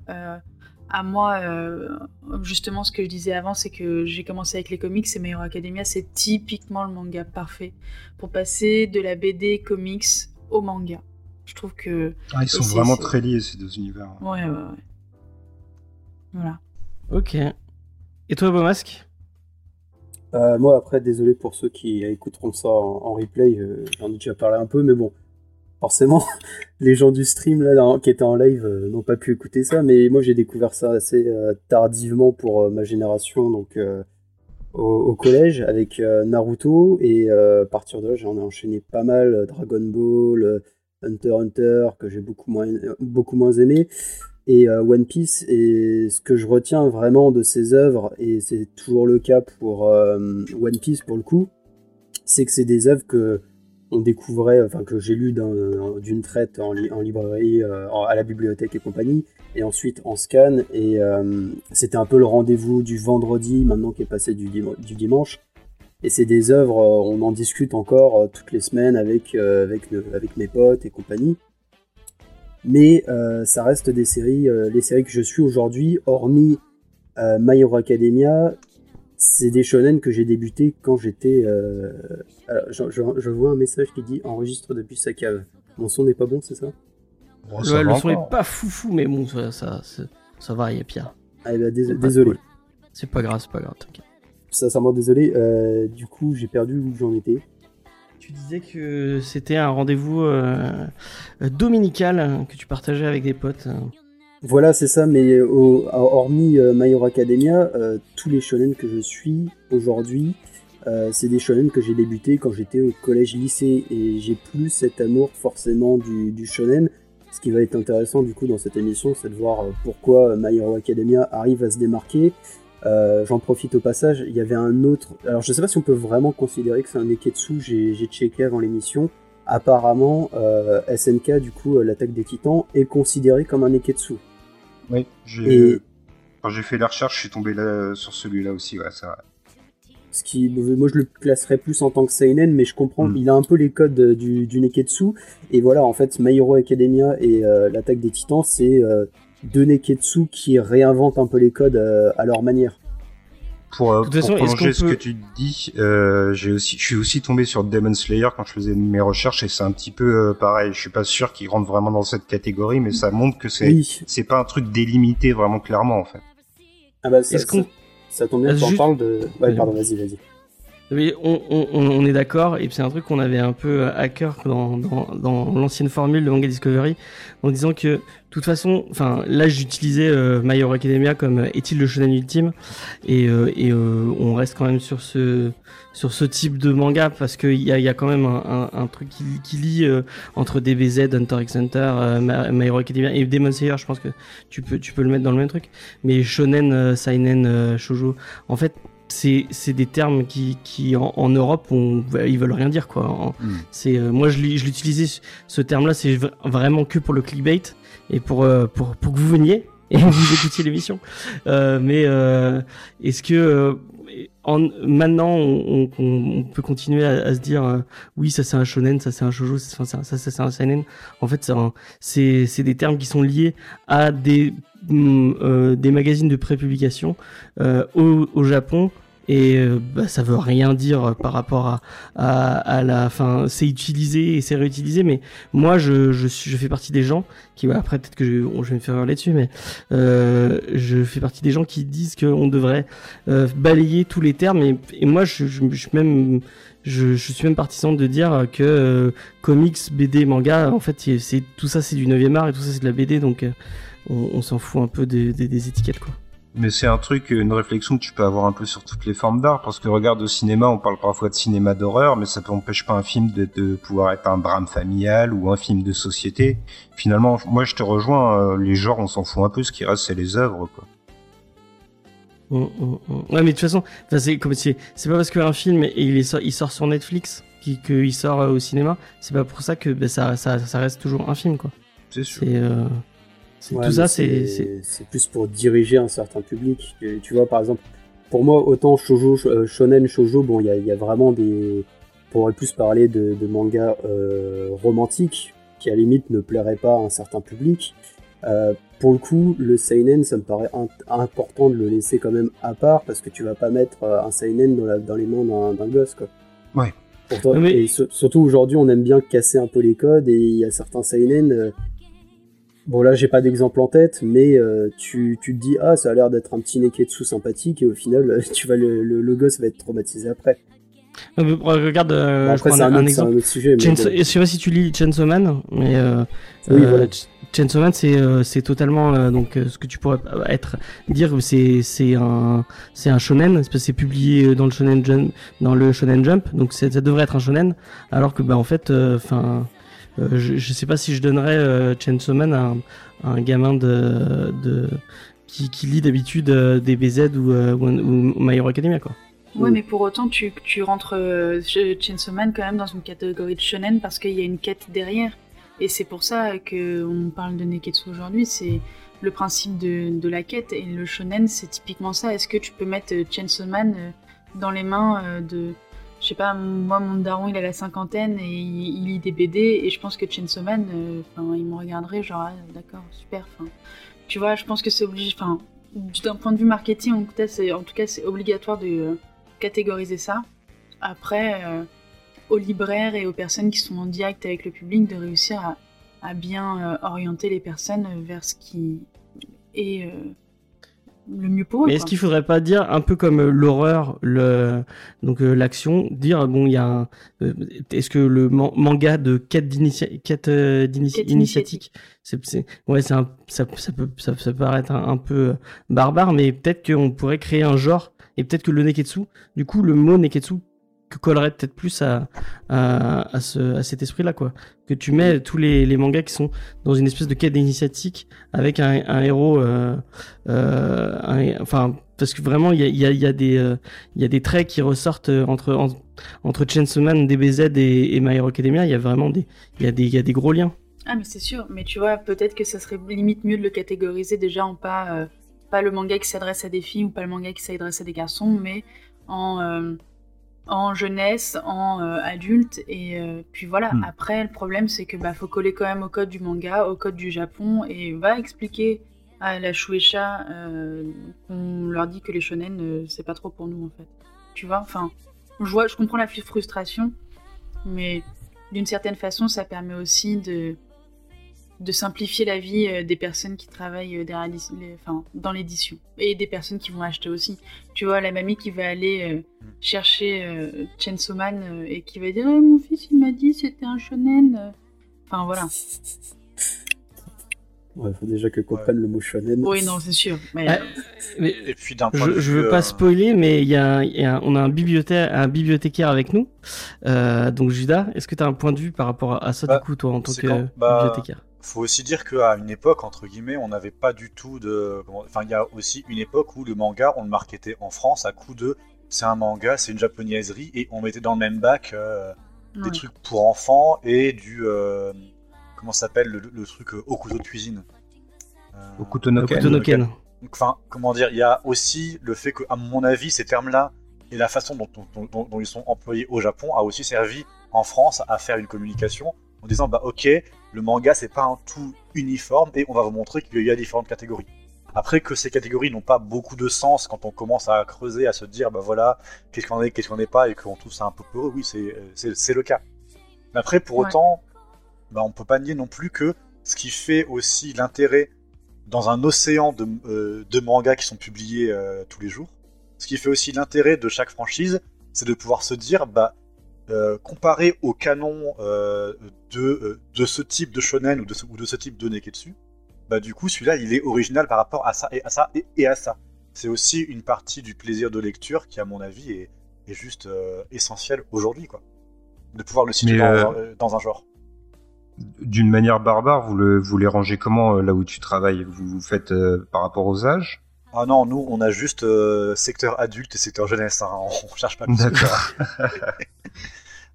à moi. euh, justement, ce que je disais avant, c'est que j'ai commencé avec les comics et My Hero Academia, c'est typiquement le manga parfait pour passer de la BD comics au manga. Je trouve que. Ah, ils sont vraiment très liés ces deux univers. Ouais, ouais, ouais. Voilà. Ok. Et toi, Beau Masque Euh, moi, après, désolé pour ceux qui écouteront ça en, en replay, euh, j'en ai déjà parlé un peu, mais bon, forcément, les gens du stream là, qui étaient en live euh, n'ont pas pu écouter ça, mais moi j'ai découvert ça assez euh, tardivement pour euh, ma génération, donc au, au collège avec Naruto, et à partir de là j'en ai enchaîné pas mal, Dragon Ball, Hunter Hunter, que j'ai beaucoup moins, beaucoup moins aimé, et One Piece, et ce que je retiens vraiment de ces œuvres, et c'est toujours le cas pour One Piece pour le coup, c'est que c'est des œuvres que on découvrait, enfin que j'ai lu d'un- d'une traite en, li- en librairie, euh, à la bibliothèque et compagnie, et ensuite en scan. Et euh, c'était un peu le rendez-vous du vendredi, maintenant qui est passé du, dim- du dimanche. Et c'est des œuvres, euh, on en discute encore toutes les semaines avec, avec, avec mes potes et compagnie. Mais ça reste des séries, les séries que je suis aujourd'hui, hormis My Hero Academia, c'est des shonen que j'ai débuté quand j'étais. euh, alors, je, je- je vois un message qui dit enregistre depuis sa cave. Mon son n'est pas bon, c'est ça? Bon, Ouais, le son est encore. pas foufou, mais bon, ça, ça, ça, ça va, il y a pire. Ah, eh ben, dés- C'est pas désolé. cool. C'est pas grave, c'est pas grave, t'inquiète. Sincèrement désolé. Euh, du coup, j'ai perdu où j'en étais. Tu disais que c'était un rendez-vous euh, euh, dominical euh, que tu partageais avec des potes. Euh. Voilà, c'est ça, mais au- hormis euh, My Hero Academia, euh, tous les shonen que je suis aujourd'hui, euh, c'est des shonen que j'ai débuté quand j'étais au collège-lycée, et j'ai plus cet amour forcément du, shonen. Ce qui va être intéressant du coup dans cette émission, c'est de voir euh, pourquoi My Hero Academia arrive à se démarquer. Euh, J'en profite au passage, il y avait un autre... Alors je sais pas si on peut vraiment considérer que c'est un Neketsu, j'ai j'ai checké avant l'émission. Apparemment, euh, SNK, du coup, euh, l'attaque des titans, est considéré comme un Neketsu. Oui, Et quand j'ai fait la recherche, je suis tombé là, sur celui-là aussi, ouais, c'est vrai. ce qui, moi, je le classerais plus en tant que seinen, mais je comprends, Mm. il a un peu les codes euh, du, du Neketsu. Et voilà, en fait, My Hero Academia et euh, l'attaque des titans, c'est euh, deux Neketsu qui réinventent un peu les codes euh, à leur manière. Pour, euh, pour façon, prolonger ce peut- que tu dis, euh, j'ai aussi, je suis aussi tombé sur Demon Slayer quand je faisais mes recherches et c'est un petit peu euh, pareil. Je suis pas sûr qu'il rentre vraiment dans cette catégorie, mais ça montre que c'est, Oui, c'est pas un truc délimité vraiment clairement en fait. ah bah, ça, Est-ce qu'on ça, ça tombe bien que Ah, juste- parles de... Ouais. pardon, vas-y, vas-y. On, est d'accord, et c'est un truc qu'on avait un peu à cœur dans, l'ancienne formule de Manga Discovery, en disant que, de toute façon, enfin, là j'utilisais euh, My Hero Academia comme euh, est-il le shonen ultime, et, euh, euh, on reste quand même sur ce, sur ce type de manga, parce qu'il y a, quand même un, un, truc qui, qui lie euh, entre DBZ, Hunter x Hunter, euh, My Hero Academia et Demon Slayer, je pense que tu peux, tu peux le mettre dans le même truc, mais shonen, euh, seinen, euh, shoujo, en fait, c'est des termes qui, qui en, en Europe on, ils veulent rien dire quoi. En- Mm. C'est euh, moi je l'utilisais ce- terme-là c'est vraiment que pour le clickbait et pour euh, pour pour que vous veniez et vous écoutiez l'émission. Euh, mais euh, est-ce que euh, en, maintenant on, on- on peut continuer à, à se dire euh, oui ça c'est un shonen, ça c'est un shoujo, ça, ça, c'est un seinen. En fait c'est des termes qui sont liés à des mm, euh, des magazines de prépublication euh, au, au Japon et euh, bah, ça veut rien dire par rapport à, à, à la fin c'est utilisé et c'est réutilisé mais moi je, je, suis, je fais partie des gens qui ouais, après peut-être que je, je vais me faire hurler dessus mais euh, je fais partie des gens qui disent qu'on devrait euh, balayer tous les termes et, et moi je, je, je même je, je suis même partisan de dire que euh, comics, BD, manga, en fait, c'est- tout ça, c'est du 9e art et tout ça, c'est de la BD, donc euh, on, on s'en fout un peu des, des, des étiquettes, quoi. Mais c'est un truc, une réflexion que tu peux avoir un peu sur toutes les formes d'art, parce que regarde au cinéma, on parle parfois de cinéma d'horreur, mais ça n'empêche pas un film de, de pouvoir être un drame familial ou un film de société. Finalement, moi je te rejoins, euh, les genres on s'en fout un peu, ce qui reste c'est les œuvres. Quoi. Mm, mm, mm. Ouais, mais de toute façon, c'est comme c'est c'est pas parce qu'un film et il est sort, il sort sur Netflix qu'il qu'il sort euh, au cinéma, c'est pas pour ça que ben, ça, ça ça reste toujours un film, quoi. C'est sûr. C'est euh, Ouais, tout ça, c'est c'est plus pour diriger un certain public. Tu, tu vois, par exemple, pour moi, autant shoujo, euh, shonen, shoujo, bon, il y a, il y a vraiment des. On pourrait plus parler de, de mangas euh, romantiques qui, à la limite, ne plairaient pas à un certain public. Euh, pour le coup, le seinen, ça me paraît important de le laisser quand même à part parce que tu vas pas mettre un seinen dans, la- dans les mains d'un gosse, quoi. Ouais. Pourtant, Mais- et sur- surtout aujourd'hui, on aime bien casser un peu les codes et il y a certains seinen. euh, Bon là j'ai pas d'exemple en tête, mais euh, tu, tu te dis ah ça a l'air d'être un petit neketsu sympathique et au final tu vas le, le, le gosse va être traumatisé après. Euh, mais, euh, Regarde, euh, Bon, je après prends un, un, autre- c'est un exemple. autre sujet. Mais Chainsaw- bon. je sais pas si tu lis Chainsaw Man, mais euh, Oui, voilà. Ch- Chainsaw Man, c'est totalement donc ce que tu pourrais être dire c'est c'est un c'est un shonen parce que c'est publié dans le shonen jump dans le shonen jump donc ça devrait être un shonen alors que bah en fait enfin je, je sais pas si je donnerais euh, Chainsaw Man à un, à un gamin de de qui, qui lit d'habitude euh, des BZ ou, euh, ou, ou My Hero Academia quoi. Ouais, mais pour autant, tu, tu rentres euh, Chainsaw Man quand même dans une catégorie de shonen parce qu'il y a une quête derrière. Et c'est pour ça que on parle de Neketsu aujourd'hui. C'est le principe de, de la quête. Et le shonen, c'est typiquement ça. Est-ce que tu peux mettre euh, Chainsaw Man euh, dans les mains euh, de. Je sais pas, moi, mon daron, il a la cinquantaine et il, lit des BD. Et je pense que Chainsaw Man, euh, il me regarderait genre, ah, d'accord, super. Enfin, tu vois, je pense que c'est obligé. Enfin, d'un point de vue marketing, en tout cas, c'est, obligatoire de euh, catégoriser ça. Après, euh, aux libraires et aux personnes qui sont en direct avec le public, de réussir à, bien euh, orienter les personnes vers ce qui est le mieux pour eux. Mais est-ce qu'il faudrait pas dire un peu comme euh, l'horreur, le donc euh, l'action, dire bon il y a un, euh, est-ce que le man- manga de quête d'initia- quête euh, d'inici- Quête initiatique, c'est c'est ouais c'est un ça, ça peut ça, ça peut paraître un, un peu barbare, mais peut-être qu'on pourrait créer un genre et peut-être que le neketsu, du coup le mot neketsu que collerait peut-être plus à, à, ce, à cet esprit-là, quoi. Que tu mets tous les, les mangas qui sont dans une espèce de quête initiatique avec un, héros, euh, euh, enfin, parce que vraiment, il y a, y, y, a des, euh, y a des traits qui ressortent euh, entre, en- entre Chainsaw Man, DBZ et, My Hero Academia. Il y a vraiment des, y a des, y a des gros liens. Ah mais c'est sûr, mais tu vois, peut-être que ça serait limite mieux de le catégoriser déjà en pas, pas le manga qui s'adresse à des filles ou pas le manga qui s'adresse à des garçons, mais en, en jeunesse, en euh, adulte, et euh, puis voilà. Hmm. Après, le problème c'est que bah, faut coller quand même au code du manga, au code du Japon, et va expliquer à la Shueisha euh, qu'on leur dit que les shonen, euh, c'est pas trop pour nous en fait. Tu vois, enfin, je, vois, je comprends la frustration, mais d'une certaine façon, ça permet aussi de de simplifier la vie euh, des personnes qui travaillent euh, derrière l'édi- les- enfin, dans l'édition et des personnes qui vont acheter aussi. Tu vois, la mamie qui va aller euh, chercher euh, Chainsaw Man euh, et qui va dire Ah, Mon fils, il m'a dit c'était un shonen. Enfin voilà. Ouais, faut déjà que comprenne le mot shonen. Oui, non, c'est sûr. Mais, Ouais. Mais Et puis d'un point de je, vue, veux pas spoiler, mais il y a, il y a- on a un bibliothécaire, un bibliothécaire avec nous. Euh, donc Judas, est-ce que tu as un point de vue par rapport à ça Bah, du coup, toi, en tant que quand- bah, bibliothécaire? Faut aussi dire qu'à une époque, entre guillemets, on n'avait pas du tout de. Enfin, il y a aussi une époque où le manga, on le marketait en France à coup de. C'est un manga, c'est une japonaiserie, et on mettait dans le même bac euh, des trucs pour enfants et du. euh, comment ça s'appelle le, le truc euh, au couteau de cuisine Euh, Okuto no Ken. Okuto no Ken. Donc, Enfin, comment dire, il y a aussi le fait que, à mon avis, ces termes-là et la façon dont, dont- dont- dont ils sont employés au Japon a aussi servi en France à faire une communication en disant bah ok, le manga c'est pas un tout uniforme et on va vous montrer qu'il y a différentes catégories. Après que ces catégories n'ont pas beaucoup de sens quand on commence à creuser, à se dire bah voilà, qu'est-ce qu'on est, qu'est-ce qu'on n'est pas et qu'on trouve ça un peu peureux, oui c'est euh, c'est le cas. Mais après pour Ouais. autant, bah, on peut pas nier non plus que ce qui fait aussi l'intérêt dans un océan de, euh, de mangas qui sont publiés euh, tous les jours. Ce qui fait aussi l'intérêt de chaque franchise, c'est de pouvoir se dire, bah, euh, comparé au canon euh, de, euh, de ce type de shonen ou de ce, ou de ce type de neketsu, bah du coup celui-là il est original par rapport à ça et à ça et, et à ça. C'est aussi une partie du plaisir de lecture qui à mon avis est, est juste euh, essentiel aujourd'hui quoi. De pouvoir le situer dans, dans un genre. D'une manière barbare, vous, le, vous les rangez comment là où tu travailles? Vous vous faites par rapport aux âges? Ah non, nous on a juste euh, secteur adulte et secteur jeunesse, hein. on cherche pas plus. D'accord.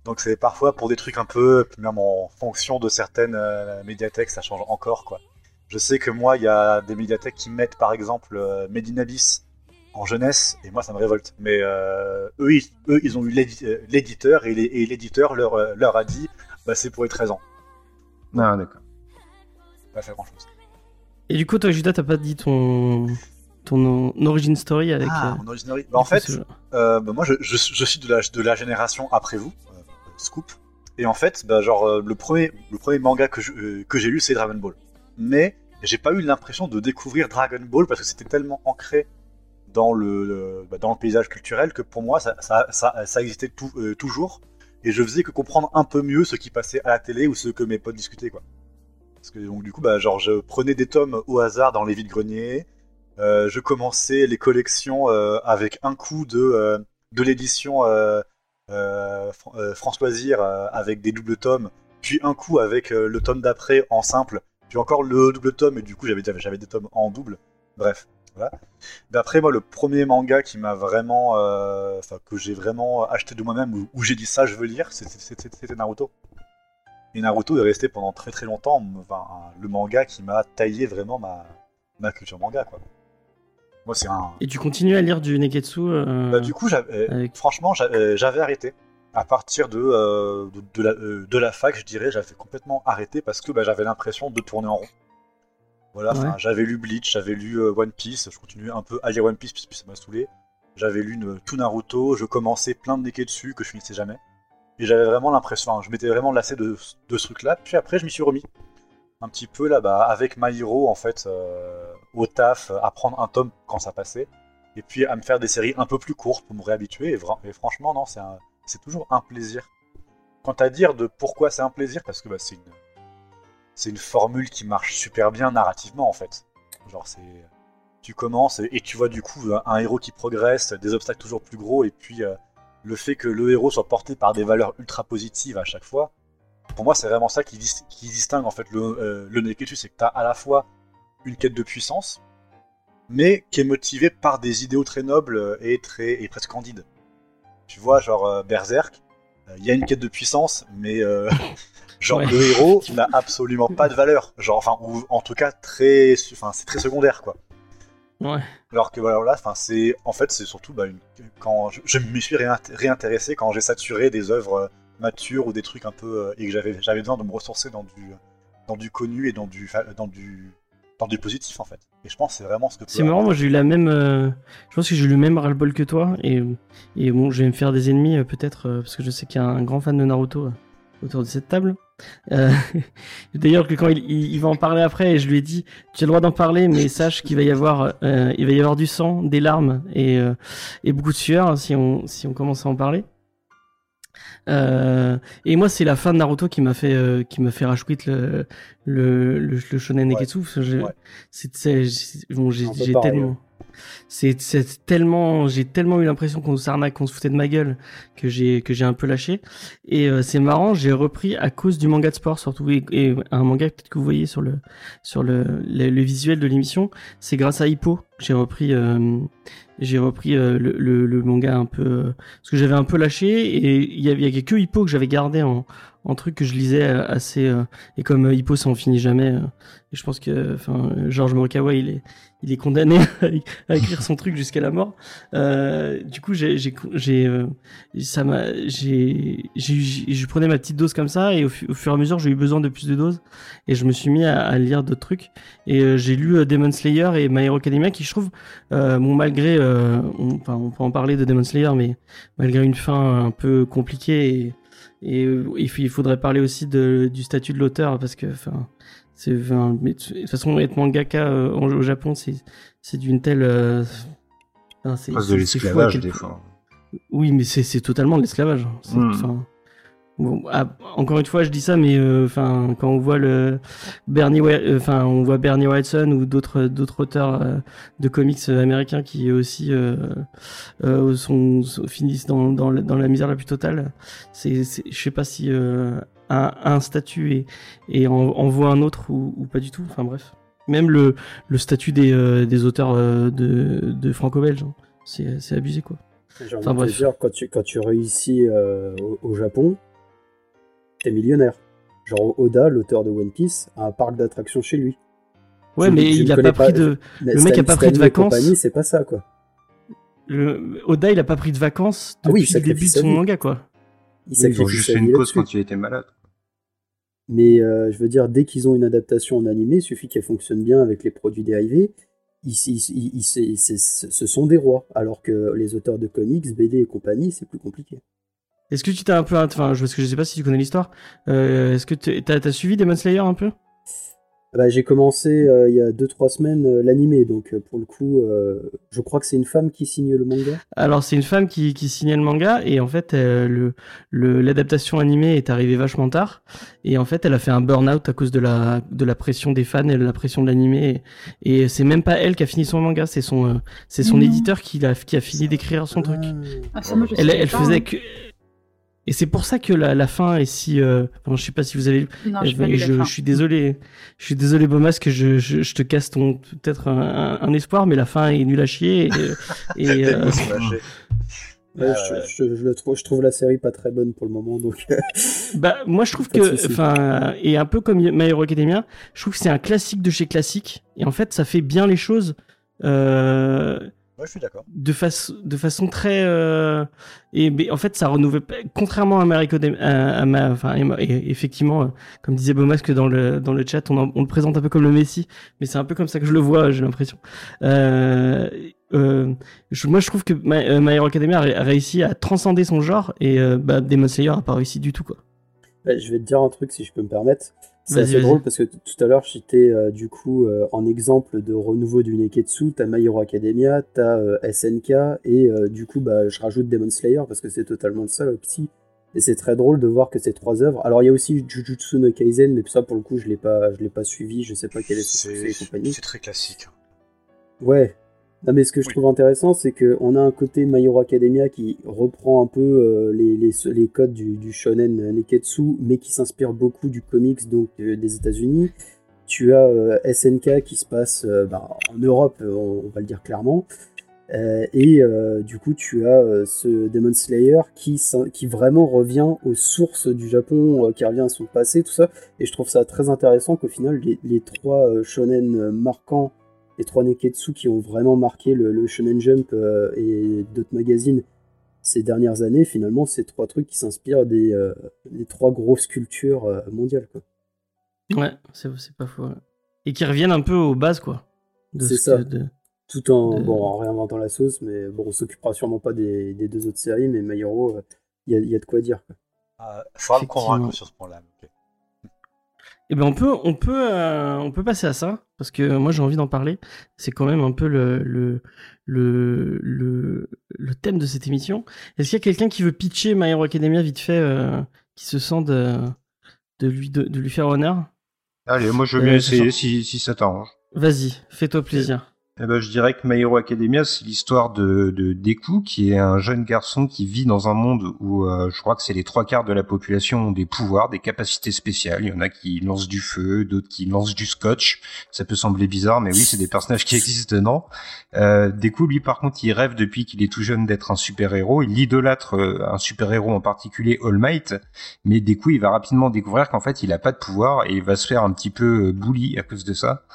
Donc c'est parfois pour des trucs un peu, même en fonction de certaines euh, médiathèques, ça change encore quoi. Je sais que moi, il y a des médiathèques qui mettent par exemple euh, Made in Abyss en jeunesse, et moi ça me révolte. Mais euh, eux, ils, eux, ils ont eu euh, l'éditeur, et l'éditeur leur, leur a dit, bah, c'est pour les 13 ans. Ah, d'accord. Pas faire grand chose. Et du coup, toi, Judas, t'as pas dit ton ton origin story avec. Ah, euh, en originary. Bah, en fait. Euh, bah, moi, je, je, je suis de la, de la génération après vous, Scoop. Et en fait, bah, genre, euh, le, premier, le premier manga euh, que j'ai lu, c'est Dragon Ball. Mais j'ai pas eu l'impression de découvrir Dragon Ball parce que c'était tellement ancré dans le, bah, dans le paysage culturel que pour moi ça, existait euh, toujours et je faisais que comprendre un peu mieux ce qui passait à la télé ou ce que mes potes discutaient quoi. Parce que donc du coup bah genre je prenais des tomes au hasard dans les vides greniers, euh, je commençais les collections avec un coup de de l'édition France Loisir avec des doubles tomes, puis un coup avec le tome d'après en simple, puis encore le double tome et du coup j'avais j'avais des tomes en double. Bref. Voilà. D'après moi, le premier manga qui m'a vraiment, euh, que j'ai vraiment acheté de moi-même, où, j'ai dit ça, je veux lire, c'était Naruto. Et Naruto est resté pendant très très longtemps, le manga qui m'a taillé vraiment ma, ma culture manga, quoi. Moi, c'est un. Et tu continues à lire du Neketsu euh, bah, Du coup, franchement, euh, j'avais arrêté. À partir de, de, la, de, la, fac, je dirais, j'avais complètement arrêté parce que bah, j'avais l'impression de tourner en rond. Voilà, j'avais lu Bleach, j'avais lu euh, One Piece, je continue un peu à lire One Piece puisque ça m'a saoulé. J'avais lu une, tout Naruto, je commençais plein de dessus que je finissais jamais. Et j'avais vraiment l'impression, je m'étais vraiment lassé de, de ce truc-là. Puis après, je m'y suis remis. Un petit peu là-bas, avec My Hero, en fait, euh, au taf, à prendre un tome quand ça passait. Et puis à me faire des séries un peu plus courtes pour me réhabituer. Et, franchement, non, c'est toujours un plaisir. Quant à dire de pourquoi c'est un plaisir, parce que bah, c'est une c'est une formule qui marche super bien narrativement en fait. Genre c'est tu commences et, tu vois du coup un, héros qui progresse, des obstacles toujours plus gros et puis euh, le fait que le héros soit porté par des valeurs ultra positives à chaque fois. Pour moi, c'est vraiment ça qui, qui, distingue en fait le, euh, le Neketsu, c'est que tu as à la fois une quête de puissance, mais qui est motivée par des idéaux très nobles et très et presque candides. Tu vois, genre euh, Berserk, il y a une quête de puissance, mais Genre le héros n'a absolument pas de valeur. Genre, enfin, ou en tout cas très, enfin, c'est très secondaire quoi. Ouais. Alors que voilà, enfin, c'est, en fait, c'est surtout bah, une... quand je, me suis réintéressé quand j'ai saturé des œuvres euh, matures ou des trucs un peu euh, et que j'avais, j'avais besoin de me ressourcer dans du, dans du connu et dans du, dans du, dans du positif en fait. Et je pense que c'est vraiment ce que. C'est marrant, moi j'ai eu la même, euh, je pense que j'ai eu le même ras-le-bol que toi et, et bon, je vais me faire des ennemis peut-être parce que je sais qu'il y a un grand fan de Naruto autour de cette table. Euh, d'ailleurs, que quand il, va en parler après, je lui ai dit, tu as le droit d'en parler, mais sache qu'il va y avoir, euh, il va y avoir du sang, des larmes et, euh, et beaucoup de sueur hein, si on si on commence à en parler. Et moi, c'est la fin de Naruto qui m'a fait qui m'a fait rajouter le le, le, le shonen Neketsu. C'est bon, j'ai tellement. C'est tellement, j'ai tellement eu l'impression qu'on s'arnaque, qu'on se foutait de ma gueule que j'ai que j'ai un peu lâché. Et euh, c'est marrant, j'ai repris à cause du manga de sport surtout et, un manga peut-être que vous voyez sur le sur le le, visuel de l'émission, c'est grâce à Hippo que j'ai repris euh, j'ai repris euh, le, manga un peu parce que j'avais un peu lâché et il y avait, que Hippo que j'avais gardé en en truc que je lisais assez et comme Hippo ça en finit jamais et je pense que enfin Georges Morikawa il est il est condamné à écrire son truc jusqu'à la mort. Euh, du coup, j'ai, j'ai, euh, ça m'a, j'ai, je prenais ma petite dose comme ça et au, fur et à mesure, j'ai eu besoin de plus de doses et je me suis mis à, lire d'autres trucs. Et euh, j'ai lu Demon Slayer et My Hero Academia qui, je trouve, bon malgré, on, enfin, on peut en parler de Demon Slayer, mais malgré une fin un peu compliquée et il faudrait parler aussi de, du statut de l'auteur parce que, enfin c'est, de toute façon, être mangaka euh, au Japon, c'est, c'est d'une telle. Euh, c'est, de l'esclavage, des fois. Oui, mais c'est, c'est totalement de l'esclavage. Ah, encore une fois, je dis ça, mais euh, enfin, quand on voit le Bernie, enfin, on voit Bernie Wrightson ou d'autres d'autres auteurs de comics américains qui aussi sont, finissent dans, dans, dans, la misère la plus totale. C'est, je sais pas si un, statut et, et en, voit un autre ou, pas du tout. Enfin bref. Même le, le statut des, euh, des auteurs euh, de, de franco-belge, hein. c'est abusé quoi. Enfin, bref. Dire, quand tu, quand tu réussis euh, au, Japon, t'es millionnaire. Genre Oda, l'auteur de One Piece, a un parc d'attractions chez lui. Ouais, mais il a pas pris de. Le mec a pas pris de vacances. C'est pas ça, quoi. Le... Oda, il a pas pris de vacances ah depuis le début de son manga, quoi. Il oui, juste une pause quand il était malade. Mais euh, je veux dire, dès qu'ils ont une adaptation en animé, il suffit qu'elle fonctionne bien avec les produits dérivés. ce sont des rois, alors que les auteurs de comics, BD et compagnie, c'est plus compliqué. Est-ce que tu t'es un peu, enfin, parce que je sais pas si tu connais l'histoire. Euh, est-ce que tu as, suivi Demon Slayer un peu? Bah, J'ai commencé euh, il y a 2-3 semaines euh, l'animé, donc euh, pour le coup, je crois que c'est une femme qui signe le manga. Alors c'est une femme qui, qui signait le manga et en fait le l'adaptation animée est arrivée vachement tard et en fait elle a fait un burn-out à cause de la de la pression des fans et de la pression de l'animé et, c'est même pas elle qui a fini son manga, c'est son c'est son éditeur qui a qui a fini d'écrire son truc. Ah, ça, moi, je elle elle pas, faisait hein. Et c'est pour ça que la, la fin est si. Euh... Enfin, je sais pas si vous avez. Non, je, je, je, suis désolé. Je suis désolé, Bomas, que je, je, je te casse ton peut-être un, un, espoir, mais la fin est nulle à chier. Et, et euh... Ouais, je, je, je, le trouve, je trouve la série pas très bonne pour le moment, donc. bah, moi, je trouve que, enfin, et un peu comme My Hero Academia, je trouve que c'est un classique de chez classique, et en fait, ça fait bien les choses. Euh, Ouais, je suis d'accord. De, façon de façon très. Euh... Et mais en fait, ça renouvelle. Contrairement à Mario à, à, enfin, et, effectivement, euh, comme disait Beaumasque dans le, dans le chat, on, on, le présente un peu comme le Messi, mais c'est un peu comme ça que je le vois, j'ai l'impression. Euh, euh, moi, je trouve que My, My Hero Academia a, réussi à transcender son genre et euh, bah, Demon Slayer a pas réussi du tout, quoi. Bah, je vais te dire un truc si je peux me permettre. C'est assez drôle parce que tout à l'heure, j'étais euh, du coup euh, en exemple de renouveau du Neketsu, t'as My Hero Academia, t'as euh, SNK, et du coup, bah, je rajoute Demon Slayer parce que c'est totalement ça aussi. Et c'est très drôle de voir que ces trois œuvres. Alors, il y a aussi Jujutsu no Kaisen, mais ça, pour le coup, je l'ai pas, je l'ai pas suivi, je sais pas quel est son succès et C'est très classique. Ouais, non, mais ce que je trouve intéressant, c'est qu'on a un côté My Hero Academia qui reprend un peu euh, les, les, les, codes du, du, shonen Neketsu, mais qui s'inspire beaucoup du comics donc euh, des États-Unis. Tu as euh, SNK qui se passe ben, en Europe, on, va le dire clairement. et du coup, tu as ce Demon Slayer qui, qui vraiment revient aux sources du Japon, qui revient à son passé, tout ça. Et je trouve ça très intéressant qu'au final, les, les trois shonen marquants les trois Neketsu qui ont vraiment marqué le, Shonen Jump euh, et d'autres magazines ces dernières années, finalement, c'est trois trucs qui s'inspirent des, euh, des, trois grosses cultures euh, mondiales. Quoi. Ouais, c'est pas faux. Et qui reviennent un peu aux bases, quoi. C'est ça. Tout en, bon, en réinventant la sauce, mais bon, on s'occupera sûrement pas des, des, deux autres séries, mais My Hero, il y, y, a de quoi dire. Quoi. Faudra me convaincre sur ce point-là. Eh ben on peut, on peut, euh, on peut passer à ça parce que moi j'ai envie d'en parler. C'est quand même un peu le le, le le le thème de cette émission. Est-ce qu'il y a quelqu'un qui veut pitcher My Hero Academia vite fait, euh, qui se sent de de lui de, lui faire honneur? Allez, moi je veux bien essayer si si ça t'arrange. Vas-y, fais-toi plaisir. Eh ben, je dirais que My Hero Academia, c'est l'histoire de, de Deku, qui est un jeune garçon qui vit dans un monde où euh, je crois que c'est les trois quarts de la population ont des pouvoirs, des capacités spéciales. Il y en a qui lancent du feu, d'autres qui lancent du scotch. Ça peut sembler bizarre, mais oui, c'est des personnages qui existent dedans. Euh, Deku, lui, par contre, il rêve depuis qu'il est tout jeune d'être un super-héros. Il idolâtre euh, un super-héros en particulier, All Might. Mais Deku, il va rapidement découvrir qu'en fait, il a pas de pouvoir et il va se faire un petit peu euh, bully à cause de ça.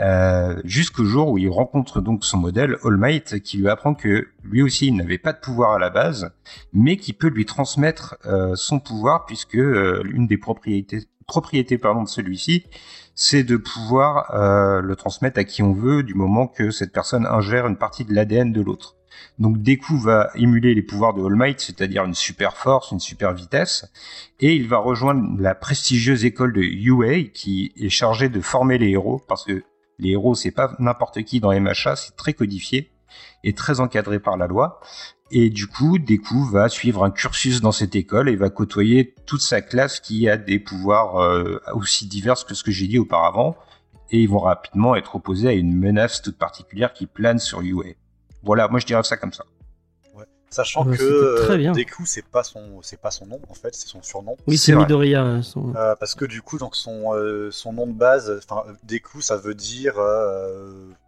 Euh, jusqu'au jour où il rencontre donc son modèle All Might qui lui apprend que lui aussi il n'avait pas de pouvoir à la base mais qui peut lui transmettre euh, son pouvoir puisque euh, une des propriétés propriétés pardon de celui-ci c'est de pouvoir euh, le transmettre à qui on veut du moment que cette personne ingère une partie de l'ADN de l'autre. Donc Deku va émuler les pouvoirs de All Might, c'est-à-dire une super force, une super vitesse, et il va rejoindre la prestigieuse école de UA qui est chargée de former les héros, parce que les héros, c'est pas n'importe qui dans MHA, c'est très codifié et très encadré par la loi. Et du coup, Deku va suivre un cursus dans cette école et va côtoyer toute sa classe qui a des pouvoirs euh, aussi divers que ce que j'ai dit auparavant. Et ils vont rapidement être opposés à une menace toute particulière qui plane sur UA. Voilà, moi je dirais ça comme ça. Sachant que très bien. Deku c'est pas son c'est pas son nom en fait, c'est son surnom. Oui, c'est Midoriya. Euh, son... Euh, parce que du coup donc son euh, son nom de base, enfin Deku ça veut dire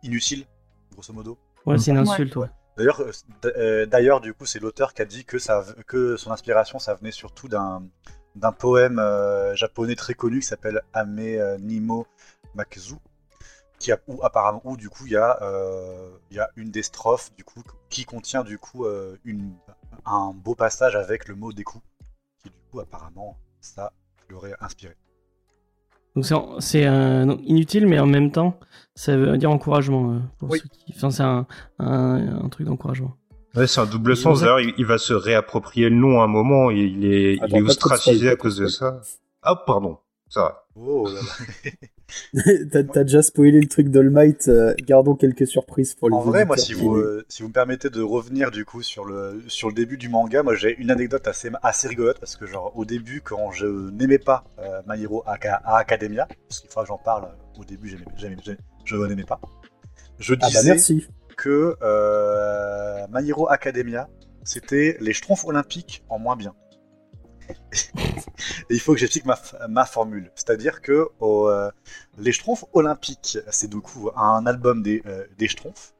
inutile grosso modo. Ouais, c'est une insulte. Ouais. D'ailleurs d'ailleurs du coup c'est l'auteur qui a dit que ça que son inspiration ça venait surtout d'un d'un poème japonais très connu qui s'appelle Ame Nimo Makezu qui a, où apparemment où du coup il y a euh, il y a une des strophes du coup qui contient du coup euh, une, un beau passage avec le mot des coups qui du coup apparemment ça l'aurait inspiré. Donc c'est inutile mais en même temps ça veut dire encouragement euh, pour oui. ceux qui enfin c'est un, un, un, truc d'encouragement. Ouais, c'est un double sens. D'ailleurs, il, va se réapproprier le nom à un moment. Et il est, il est ostracisé à cause de ça. Ah, pardon. Ça va. Oh là là. T'as déjà spoilé le truc d'All Might. euh, gardons quelques surprises pour les En vrai, moi, si vous, euh, si vous me permettez de revenir du coup sur le, sur le début du manga, moi j'ai une anecdote assez, assez rigolote parce que, genre, au début, quand je n'aimais pas euh, My Hero Aca- Academia, parce qu'il faudra que j'en parle, euh, au début, j'aimais- je n'aimais pas, je Ah bah disais merci. que euh, My Hero Academia, c'était les schtroumpfs olympiques en moins bien. Il faut que j'explique ma, formule. C'est-à-dire que euh, les schtroumpfs olympiques, c'est du coup un album des, euh, schtroumpfs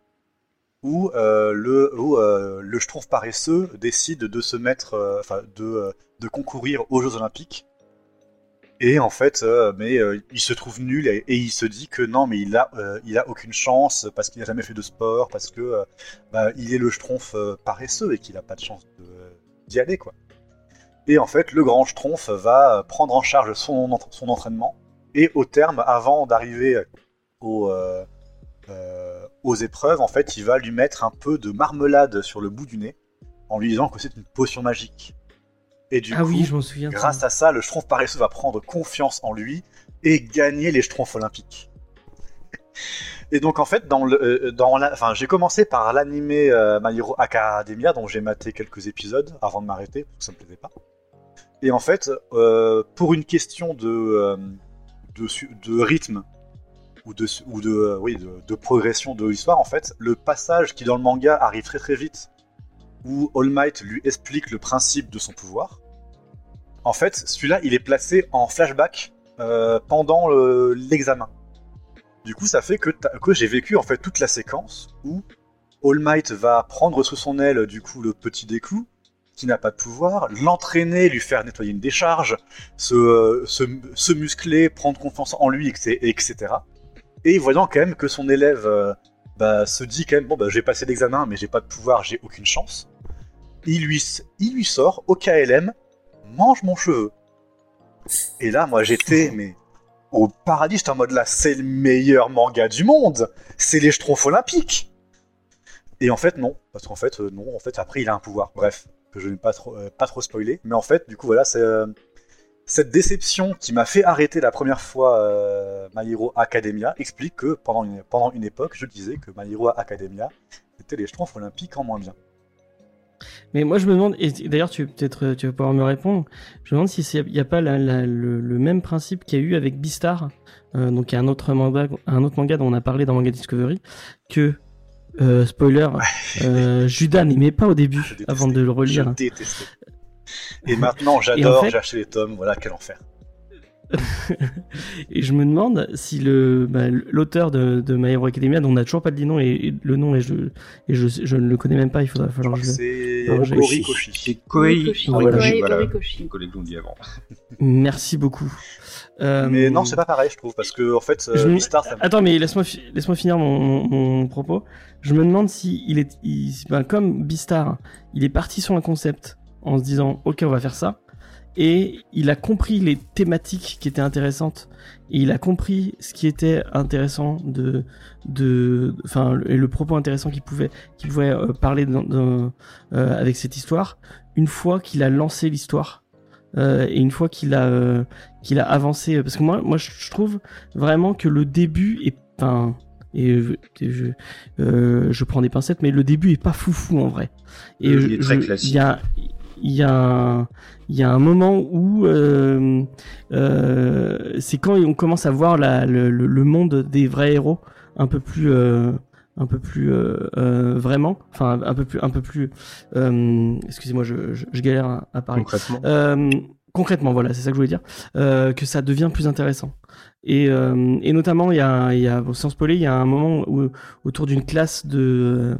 où, euh, le, schtroumpf paresseux décide de se mettre, enfin de, concourir aux Jeux olympiques. Et en fait, mais il se trouve nul et, il se dit que non, mais il a, il a aucune chance parce qu'il n'a jamais fait de sport, parce que bah, il est le schtroumpf paresseux et qu'il n'a pas de chance d'y aller, quoi. Et en fait, le grand schtroumpf va prendre en charge son, ent- son entraînement et au terme, avant d'arriver au, euh, euh, aux épreuves, en fait, il va lui mettre un peu de marmelade sur le bout du nez en lui disant que c'est une potion magique. Et du Ah coup, oui, je souviens. grâce à ça, le schtroumpf paresseux va prendre confiance en lui et gagner les schtroumpfs olympiques. Et donc en fait, dans le, euh, dans la, enfin, j'ai commencé par l'animé euh, My Hero Academia, dont j'ai maté quelques épisodes avant de m'arrêter parce que ça me plaisait pas. Et en fait, euh, pour une question de, euh, rythme ou euh, de, progression de l'histoire, en fait, le passage qui dans le manga arrive très très vite, où All Might lui explique le principe de son pouvoir. En fait, celui-là, il est placé en flashback pendant le- l'examen. Du coup, ça fait que, j'ai vécu en fait toute la séquence où All Might va prendre sous son aile du coup le petit déclou qui n'a pas de pouvoir, l'entraîner, lui faire nettoyer une décharge, se, se, se muscler, prendre confiance en lui, etc. etc. Et voyant quand même que son élève euh, bah, se dit quand même bon bah j'ai passé l'examen mais j'ai pas de pouvoir, j'ai aucune chance. Il lui, il lui sort au KLM, mange mon cheveu. Et là, moi j'étais mais au paradis, j'étais en mode là, c'est le meilleur manga du monde, c'est les Schtroumpfs olympiques. Et en fait non, parce qu'en fait euh, non, en fait après il a un pouvoir. Bref, je ne vais pas trop, euh, pas trop spoiler, mais en fait du coup voilà, c'est euh, cette déception qui m'a fait arrêter la première fois euh, My Hero Academia explique que pendant une, époque, je disais que My Hero Academia c'était les Schtroumpfs olympiques en moins bien. Mais moi, je me demande, et d'ailleurs, tu peut-être tu vas pouvoir me répondre. Je me demande si il n'y a pas le, même principe qu'il y a eu avec Beastar, euh, donc il y a un autre manga, un autre manga dont on a parlé dans Manga Discovery, que euh, spoiler, euh, Judas n'aimait pas au Je début détestais. avant de le Je relire. détestais. Et maintenant j'adore, fait- j'ai acheté les tomes, voilà quel enfer. Et je me demande si le bah, l'auteur de, de My Hero Academia, dont on n'a toujours pas dit nom et, et le nom et je et je, je ne le connais même pas, il faudra Je falloir que je. c'est Koei. Ah. Koei avant. Merci beaucoup. Euh, Mais non, c'est pas pareil, je trouve, parce que en fait, Je euh, me- ça me- Attends, mais laisse-moi fi- laisse-moi finir mon, mon, mon propos. Je me demande si il est, il- ben, comme Beastar, il est parti sur un concept en se disant, ok, on va faire ça, et il a compris les thématiques qui étaient intéressantes, et il a compris ce qui était intéressant de, de, enfin, le- et le propos intéressant qu'il pouvait, qu'il pouvait euh, parler dans, dans- euh, avec cette histoire. Une fois qu'il a lancé l'histoire. Euh, et une fois qu'il a euh, qu'il a avancé parce que moi moi je trouve vraiment que le début est enfin et euh, je, euh, je prends des pincettes mais le début est pas foufou en vrai et Il je- est très je- classique. il y a il y a un, il y a un moment où euh, euh, c'est quand on commence à voir la, le, le- le monde des vrais héros un peu plus euh, un peu plus euh, euh, vraiment enfin un peu plus un peu plus euh, excusez-moi je, je, je galère à, à parler Concrètement. concrètement, voilà, c'est ça que je voulais dire, que ça devient plus intéressant. Et, et notamment, il y a, il y a bon, sans spoiler, il y a un moment où autour d'une classe de,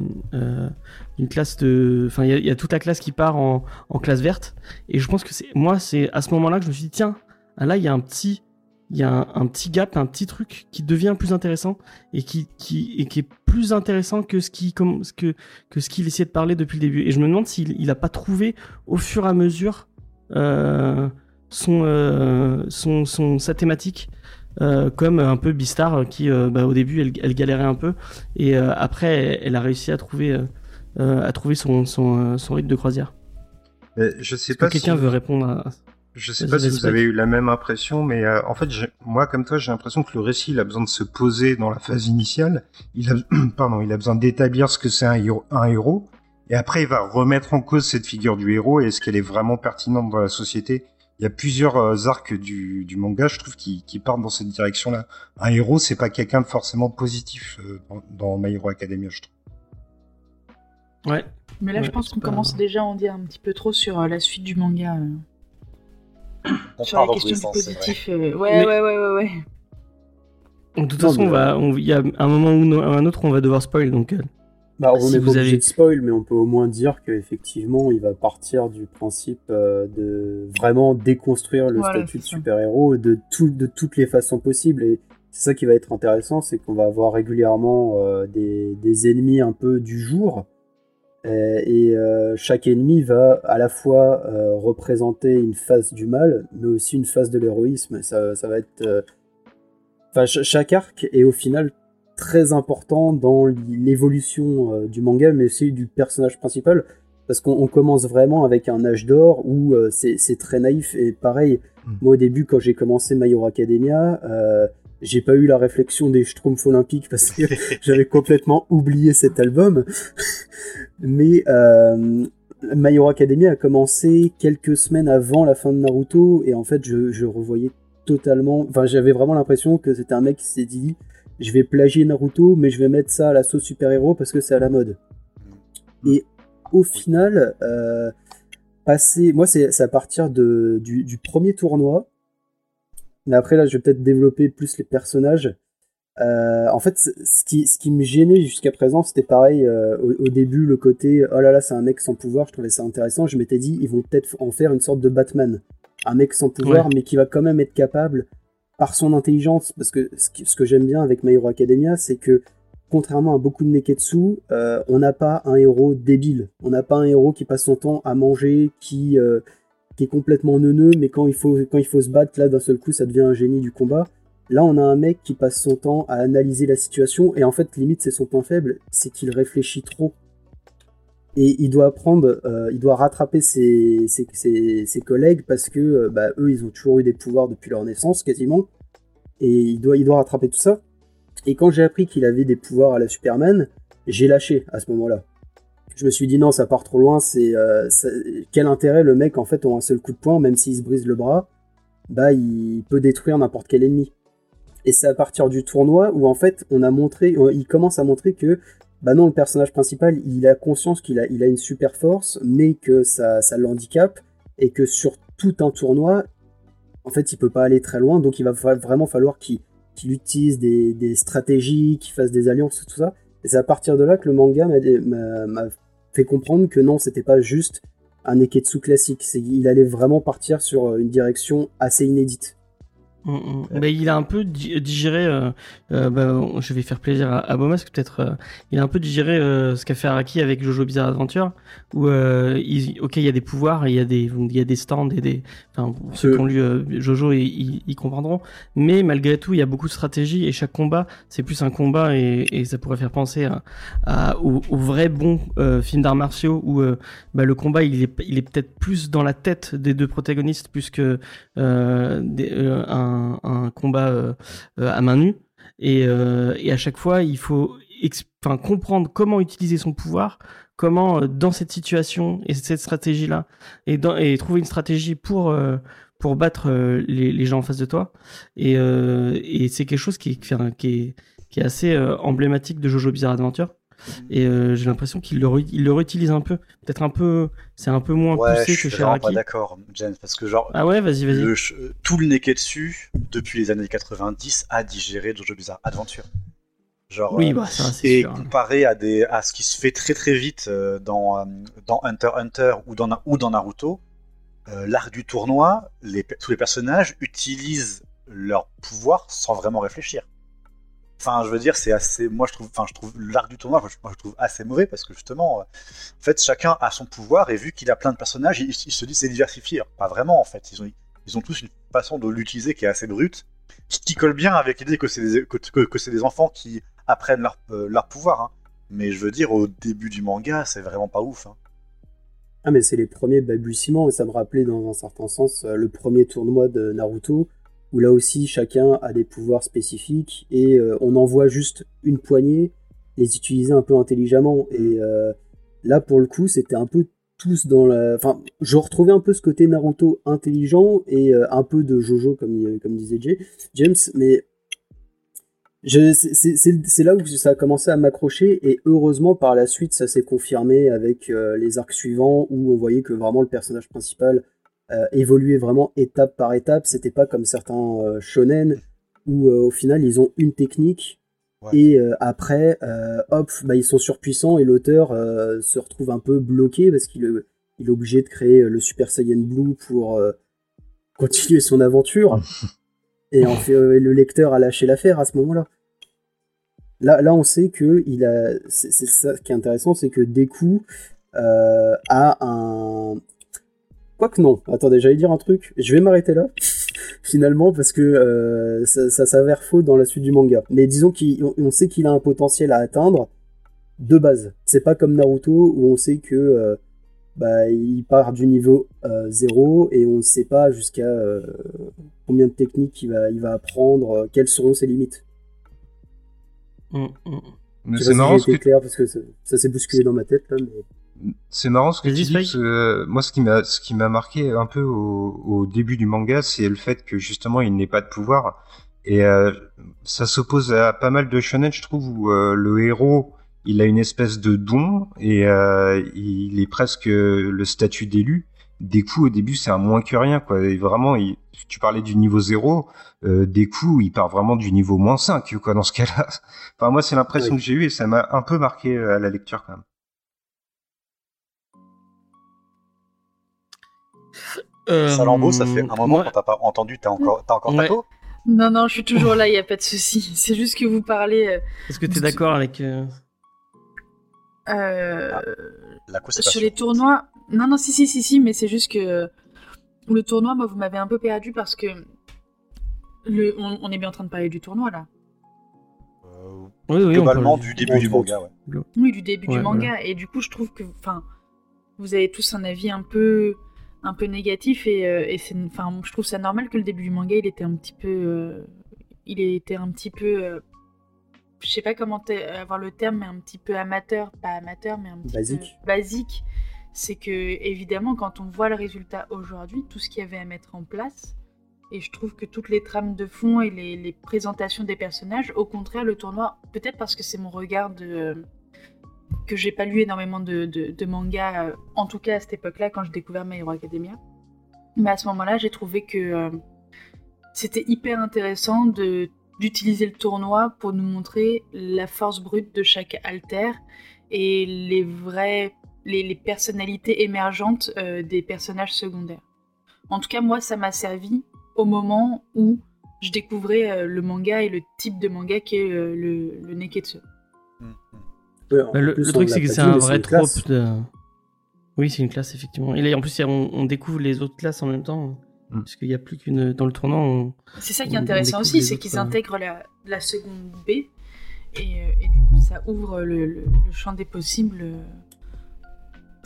d'une classe de, enfin, il y, a, il y a toute la classe qui part en, en classe verte. Et je pense que c'est, moi, c'est à ce moment-là que je me suis dit, tiens, là, il y a un petit, il y a un, un petit gap, un petit truc qui devient plus intéressant et qui, qui, et qui est plus intéressant que ce qui, comme, ce que, que ce qu'il essayait de parler depuis le début. Et je me demande s'il, il a pas trouvé au fur et à mesure euh, son, euh, son, son, sa thématique. euh, comme un peu Beastar euh, qui bah, au début elle, elle galérait un peu et après elle, a réussi à trouver à trouver son, son, son rythme de croisière. Mais je sais Est-ce que pas quelqu'un si... veut répondre à Je sais pas si vous avez eu la même impression, mais euh, en fait, moi, comme toi, j'ai l'impression que le récit, il a besoin de se poser dans la phase initiale. Il a, pardon, il a besoin d'établir ce que c'est un, héros, un héros, et après, il va remettre en cause cette figure du héros et est-ce qu'elle est vraiment pertinente dans la société. Il y a plusieurs euh, arcs du, du, manga, je trouve, qui, qui partent dans cette direction-là. Un héros, c'est pas quelqu'un de forcément positif euh, dans, dans My Hero Academia, je trouve. Ouais. Mais là, je pense qu'on commence déjà à en dire un petit peu trop sur la suite du manga sur la question du positif. Euh, ouais, ouais, ouais, ouais, ouais, De toute façon, il va, y a un moment ou un autre, on va devoir spoil, donc. Euh, bah, on est pas obligé de spoil, mais on peut au moins dire qu'effectivement, il va partir du principe euh, de vraiment déconstruire le statut de super-héros de, tout, de toutes les façons possibles. Et c'est ça qui va être intéressant, c'est qu'on va avoir régulièrement des, des, ennemis un peu du jour, euh, et euh, chaque ennemi va à la fois euh, représenter une phase du mal, mais aussi une phase de l'héroïsme. Ça, ça, va être. Enfin, chaque arc est au final très important dans l'évolution du manga, mais aussi du personnage principal. Parce qu'on commence vraiment avec un âge d'or où c'est très naïf. Et pareil, hmm. moi au début, quand j'ai commencé My Hero Academia, j'ai pas eu la réflexion des Schtroumpfs olympiques parce que j'avais complètement oublié cet album. Mais euh, My Hero Academia a commencé quelques semaines avant la fin de Naruto et en fait je, je revoyais totalement. Enfin, j'avais vraiment l'impression que c'était un mec qui s'est dit je vais plagier Naruto, mais je vais mettre ça à la sauce super-héros parce que c'est à la mode. Et au final, euh, passer. Moi, c'est à partir de, du, du premier tournoi mais après, là, je vais peut-être développer plus les personnages. Euh, en fait, ce qui, ce qui me gênait jusqu'à présent, c'était pareil euh, au, début, le côté oh là là, c'est un mec sans pouvoir, je trouvais ça intéressant. Je m'étais dit, ils vont peut-être en faire une sorte de Batman. Un mec sans pouvoir, mais qui va quand même être capable, par son intelligence, parce que ce que, j'aime bien avec My Hero Academia, c'est que contrairement à beaucoup de Neketsu, euh, on n'a pas un héros débile. On n'a pas un héros qui passe son temps à manger, qui, qui est complètement neuneux, mais quand il faut, quand il faut se battre, là, d'un seul coup, ça devient un génie du combat. Là, on a un mec qui passe son temps à analyser la situation, et en fait, limite, c'est son point faible, c'est qu'il réfléchit trop. Et il doit apprendre, euh, il doit rattraper ses, ses, collègues parce que euh, bah, eux, ils ont toujours eu des pouvoirs depuis leur naissance, quasiment. Et il doit, il doit rattraper tout ça. Et quand j'ai appris qu'il avait des pouvoirs à la Superman, j'ai lâché à ce moment-là je me suis dit non, ça part trop loin. C'est euh, quel intérêt le mec en fait en un seul coup de poing, même s'il se brise le bras, bah il peut détruire n'importe quel ennemi. Et c'est à partir du tournoi où en fait on a montré, il commence à montrer que bah non, le personnage principal, il a conscience qu'il a, une super force, mais que ça, ça et que sur tout un tournoi, en fait, il peut pas aller très loin, donc il va vraiment falloir qu'il utilise des, des stratégies, qu'il fasse des alliances, tout ça. Et c'est à partir de là que le manga m'a comprendre que non, c'était pas juste un Neketsu classique. Il allait vraiment partir sur euh, une direction assez inédite. Mm, mm. Bah, il a un peu digéré, euh, euh, bah, je vais faire plaisir à, à Bomas, peut-être, euh, il a un peu digéré ce qu'a fait Araki avec Jojo Bizarre Adventure, où, il, ok, il y a des pouvoirs, il y a des, il y a des stands et des, enfin, ceux qui ont lu Jojo, ils, ils, comprendront, mais malgré tout, il y a beaucoup de stratégie et chaque combat, c'est plus un combat et, et, ça pourrait faire penser à, à au, vrai bon film d'arts martiaux où bah, le combat, il est, il est peut-être plus dans la tête des deux protagonistes plus que des, un un, combat euh, euh, à main nue. Euh, et, à chaque fois, il faut comprendre comment utiliser son pouvoir, comment dans cette situation et cette stratégie là et, trouver une stratégie pour pour battre les, gens en face de toi et, c'est quelque chose qui, qui, est, qui est assez emblématique de Jojo Bizarre Adventure et euh, j'ai l'impression qu'il le, il le réutilise un peu. Peut-être un peu. C'est un peu moins poussé que chez Araki. pas d'accord, James, parce que genre. Ah ouais, vas-y, vas-y. tout le Neketsu, depuis les années 90, a digéré Jojo Bizarre Adventure. Genre, oui, bah, ça, et comparé à, des, à ce qui se fait très très vite euh, dans, euh, dans Hunter Hunter ou dans, ou dans Naruto, l'arc du tournoi, les, tous les personnages utilisent leur pouvoir sans vraiment réfléchir. Enfin, je veux dire, c'est assez. Moi, je trouve. Enfin, je trouve l'arc du tournoi, moi, je trouve assez mauvais parce que justement, euh, en fait, chacun a son pouvoir et vu qu'il a plein de personnages, il, se dit c'est diversifié. Pas vraiment, en fait. Ils ont, ils ont tous une façon de l'utiliser qui est assez brute, qui, colle bien avec l'idée que c'est des, que, que, c'est des enfants qui apprennent leur, euh, leur pouvoir. Hein. Mais je veux dire, au début du manga, c'est vraiment pas ouf. Hein. Ah mais c'est les premiers balbutiements et ça me rappelait dans un certain sens euh, le premier tournoi de Naruto où là aussi chacun a des pouvoirs spécifiques et euh, on envoie juste une poignée les utiliser un peu intelligemment. Et euh, là pour le coup c'était un peu tous dans la enfin je retrouvais un peu ce côté Naruto intelligent et euh, un peu de Jojo comme comme disait Jay, James mais c'est- là où ça a commencé à m'accrocher et heureusement par la suite ça s'est confirmé avec euh, les arcs suivants où on voyait que vraiment le personnage principal euh, évoluait vraiment étape par étape. C'était pas comme certains euh, shonen où euh, au final ils ont une technique Ouais. et euh, après euh, hop bah, ils sont surpuissants et l'auteur euh, se retrouve un peu bloqué parce qu'il est, il est obligé de créer le Super Saiyan Blue pour continuer son aventure. Et en fait, le lecteur a lâché l'affaire à ce moment-là. Là, là, on sait que il a. C'est ça qui est intéressant, c'est que Deku a un. Quoique non. Attendez, j'allais dire un truc. Je vais m'arrêter là, finalement, parce que euh, ça, ça s'avère faux dans la suite du manga. Mais disons qu'on on sait qu'il a un potentiel à atteindre de base. C'est pas comme Naruto où on sait que euh, bah, il part du niveau 0 et on ne sait pas jusqu'à euh, combien de techniques il va, il va apprendre, euh, quelles seront ses limites. Mm, mm. Mais sais c'est pas si marrant j'ai ce que clair parce que ça, ça s'est bousculé dans ma tête là. Mais... C'est marrant ce que tu dis, parce que euh, moi ce qui m'a ce qui m'a marqué un peu au, au début du manga, c'est le fait que justement il n'ait pas de pouvoir et euh, ça s'oppose à pas mal de shonen, je trouve, où euh, le héros il a une espèce de don et euh, il est presque le statut d'élu. Des coups au début c'est un moins que rien quoi. Et vraiment, il- tu parlais du niveau 0, euh, des coups il part vraiment du niveau moins 5 quoi dans ce cas-là. Enfin moi c'est l'impression que j'ai eu et ça m'a un peu marqué euh, à la lecture quand même. Euh, Salambo, ça fait un moment qu'on t'a pas entendu. T'as encore, t'as encore ta peau? Non, non, je suis toujours là, il n'y a pas de souci. C'est juste que vous parlez. euh, Est-ce que tu es d'accord avec. euh, euh, La sur les tournois. Non, non, si, si, si, si, mais c'est juste que le tournoi, moi, vous m'avez un peu perdu parce que. Le... On, on est bien en train de parler du tournoi là. Oui, oui, globalement, du début du manga, ouais. Oui, du début Ouais, du manga. Et du coup, je trouve que, enfin, vous avez tous un avis un peu, un peu négatif et, euh, et c'est, enfin, je trouve ça normal que le début du manga, il était un petit peu, euh, il était un petit peu, euh, je sais pas comment avoir le terme, mais un petit peu amateur, pas amateur, mais un petit Basique. peu basique. C'est que évidemment, quand on voit le résultat aujourd'hui, tout ce qu'il y avait à mettre en place. Et je trouve que toutes les trames de fond et les, les présentations des personnages, au contraire, le tournoi, peut-être parce que c'est mon regard de, que j'ai pas lu énormément de, mangas, euh, en tout cas à cette époque-là, quand j'ai découvert My Hero Academia. Mais à ce moment-là, j'ai trouvé que euh, c'était hyper intéressant de d'utiliser le tournoi pour nous montrer la force brute de chaque alter et les vraies les, personnalités émergentes euh, des personnages secondaires. En tout cas, moi, ça m'a servi au moment où je découvrais le manga et le type de manga qu'est le, le Neketsu. Mm, mm. Bah, le, plus, le on truc, c'est que c'est un vrai trope de. Oui, c'est une classe, effectivement. Et là, en plus, on, on découvre les autres classes en même temps. Mm. Parce qu'il n'y a plus qu'une. Dans le tournant, on... C'est ça qui est intéressant aussi, c'est qu'ils euh, intègrent la, la seconde B et, euh, et du coup ça ouvre le, le- le champ des possibles euh,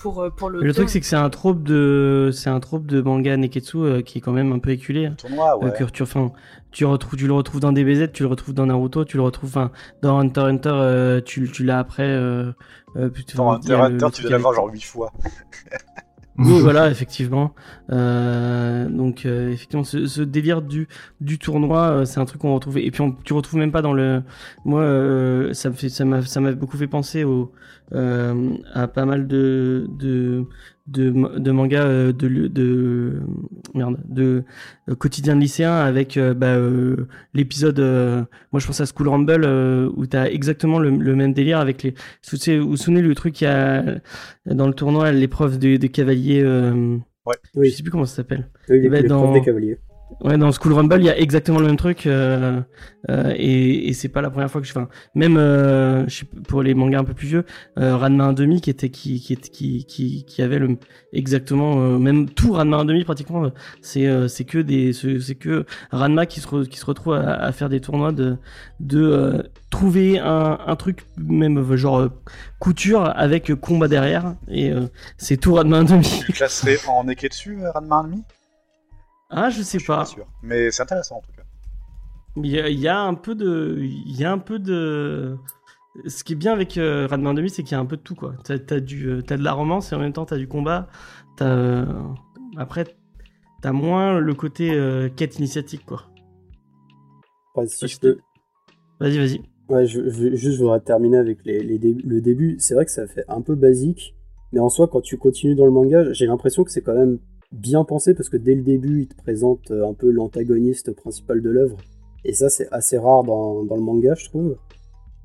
pour, euh, pour Mais l'auteur. le truc, c'est que c'est un trope de. C'est un trope de manga Neketsu euh, qui est quand même un peu éculé. hein. Tournoi, Euh, ouais. que tu, enfin, tu, retrouves, tu le retrouves dans DBZ, tu le retrouves dans Naruto, tu le retrouves enfin, dans Hunter x Hunter, euh, tu, tu l'as après. Euh, euh, putain, Dans Hunter Hunter, le tu dois l'avoir genre 8 fois. Oui, voilà, effectivement. Euh, donc, euh, effectivement, ce, ce délire du, du tournoi, euh, c'est un truc qu'on retrouve. Et puis, on, tu retrouves même pas dans le. Moi, euh, ça me fait, ça m'a, ça m'a beaucoup fait penser au, à pas mal de, de, de, de mangas euh, de, de, merde, de euh, quotidien de lycéen avec euh, bah, euh, l'épisode. euh, moi, je pense à School Rumble euh, où t'as exactement le, le même délire avec les. Vous vous souvenez le truc y a dans le tournoi, l'épreuve de, de cavalier. euh, Oui, Je sais plus comment ça s'appelle. oui, les, bah, les dans- profs des cavaliers. Ouais, dans School Rumble, il y a exactement le même truc, euh, euh, et, c'est pas la première fois que je. Enfin, même euh, pour les mangas un peu plus vieux, Ranma 1.5 qui était qui qui qui qui, qui avait le exactement même tout Ranma 1.5 pratiquement. C'est que que Ranma qui se qui se retrouve à, faire des tournois de de trouver un un truc même genre couture avec combat derrière et c'est tout Ranma 1.5. Tu classerais en euh, Ranma 1.5 Ah, je sais Je pas. pas sûr. Mais c'est intéressant en tout cas. Il y, a, il y a un peu de, il y a un peu de. Ce qui est bien avec euh, 1.5, c'est qu'il y a un peu de tout quoi. T'as as du, euh, t'as de la romance et en même temps t'as du combat. T'as euh, après t'as moins le côté euh, quête initiatique quoi. Ouais, si je peux- Vas-y, vas-y. Ouais, je, je- juste, je voudrais terminer avec les, les débuts- le début. C'est vrai que ça fait un peu basique, mais en soi, quand tu continues dans le manga, j'ai l'impression que c'est quand même bien pensé parce que dès le début, il te présente euh, un peu l'antagoniste principal de l'œuvre. Et ça, c'est assez rare dans, dans le manga, je trouve.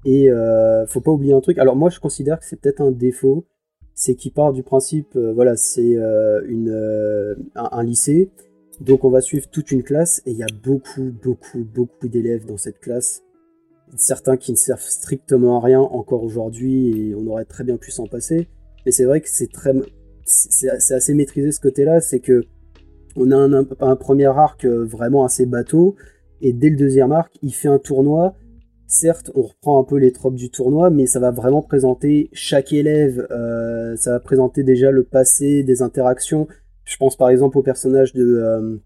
Et euh, faut pas oublier un truc. Alors, moi, je considère que c'est peut-être un défaut. C'est qu'il part du principe, euh, voilà, c'est euh, une, un, un lycée. Donc, on va suivre toute une classe et il y a beaucoup, beaucoup, beaucoup d'élèves dans cette classe certains qui ne servent strictement à rien encore aujourd'hui et on aurait très bien pu s'en passer. Mais c'est vrai que c'est très, c'est assez maîtrisé ce côté-là, c'est que on a un, un, un premier arc euh, vraiment assez bateau et dès le deuxième arc, il fait un tournoi. Certes, on reprend un peu les tropes du tournoi, mais ça va vraiment présenter chaque élève. euh, ça va présenter déjà le passé, des interactions. Je pense par exemple au personnage de, euh,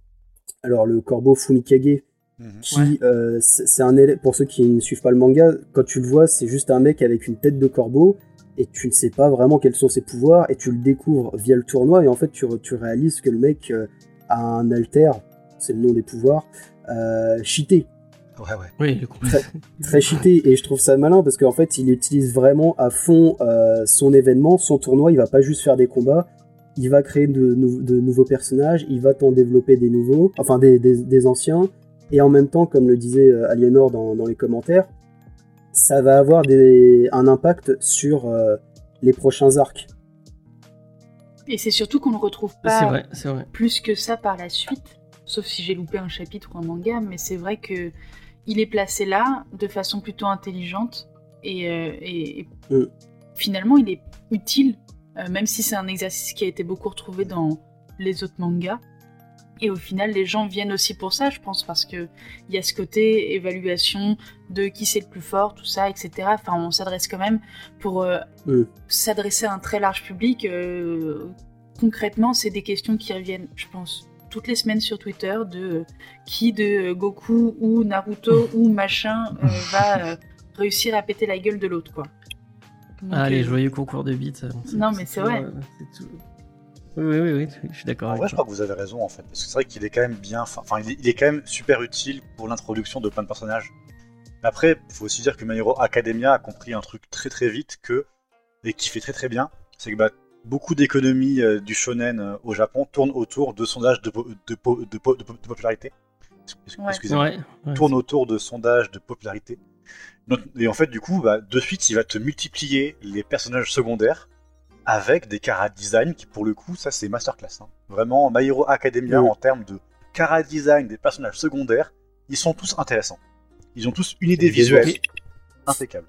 alors le corbeau Fumikage, Mhm. qui Ouais. euh, c'est un élève pour ceux qui ne suivent pas le manga quand tu le vois c'est juste un mec avec une tête de corbeau et tu ne sais pas vraiment quels sont ses pouvoirs et tu le découvres via le tournoi et en fait tu, réalises que le mec euh, a un alter c'est le nom des pouvoirs euh, cheaté Ouais, ouais. Oui, le combat. très cheaté et je trouve ça malin parce qu'en fait il utilise vraiment à fond euh, son événement, son tournoi, il va pas juste faire des combats, il va créer de, nou- de nouveaux personnages, il va t'en développer des nouveaux, enfin des, des- des anciens, et en même temps, comme le disait euh, Aliénor dans, dans les commentaires, ça va avoir des, un impact sur euh, les prochains arcs. Et c'est surtout qu'on ne retrouve pas vrai, c'est vrai. plus que ça par la suite, sauf si j'ai loupé un chapitre ou un manga, mais c'est vrai que il est placé là de façon plutôt intelligente et, euh, et- et Mm. finalement il est utile, euh, même si c'est un exercice qui a été beaucoup retrouvé dans les autres mangas. Et au final, les gens viennent aussi pour ça, je pense, parce que il y a ce côté évaluation de qui c'est le plus fort, tout ça, etc. Enfin, on s'adresse quand même pour euh, s'adresser à un très large public. euh, concrètement, c'est des questions qui reviennent, je pense, toutes les semaines sur Twitter de euh, qui de euh, Goku ou Naruto ou machin euh, va euh, réussir à péter la gueule de l'autre, quoi. Donc, Ah, les joyeux concours de beats. Non, mais c'est vrai. euh, c'est tout- Oui, oui, oui, je suis d'accord En vrai, je crois que vous avez raison en fait, parce que c'est vrai qu'il est quand même bien, fin- enfin, il est, il est quand même super utile pour l'introduction de plein de personnages. Mais Après, il faut aussi dire que My Hero Academia a compris un truc très très vite que et qui fait très très bien, c'est que bah, beaucoup d'économies euh, du shonen euh, au Japon tournent autour de sondages de, po- de, po- de, po- de po- de popularité. Ouais. Excusez-moi. Ouais, ouais. tourne autour de sondages de popularité. Donc- Et en fait, du coup, bah, de suite, il va te multiplier les personnages secondaires avec des cara design qui, pour le coup, ça c'est masterclass. hein. Vraiment, My Hero Academia en termes de cara design des personnages secondaires, ils sont tous intéressants. Ils ont tous une idée visuelle Et- impeccable.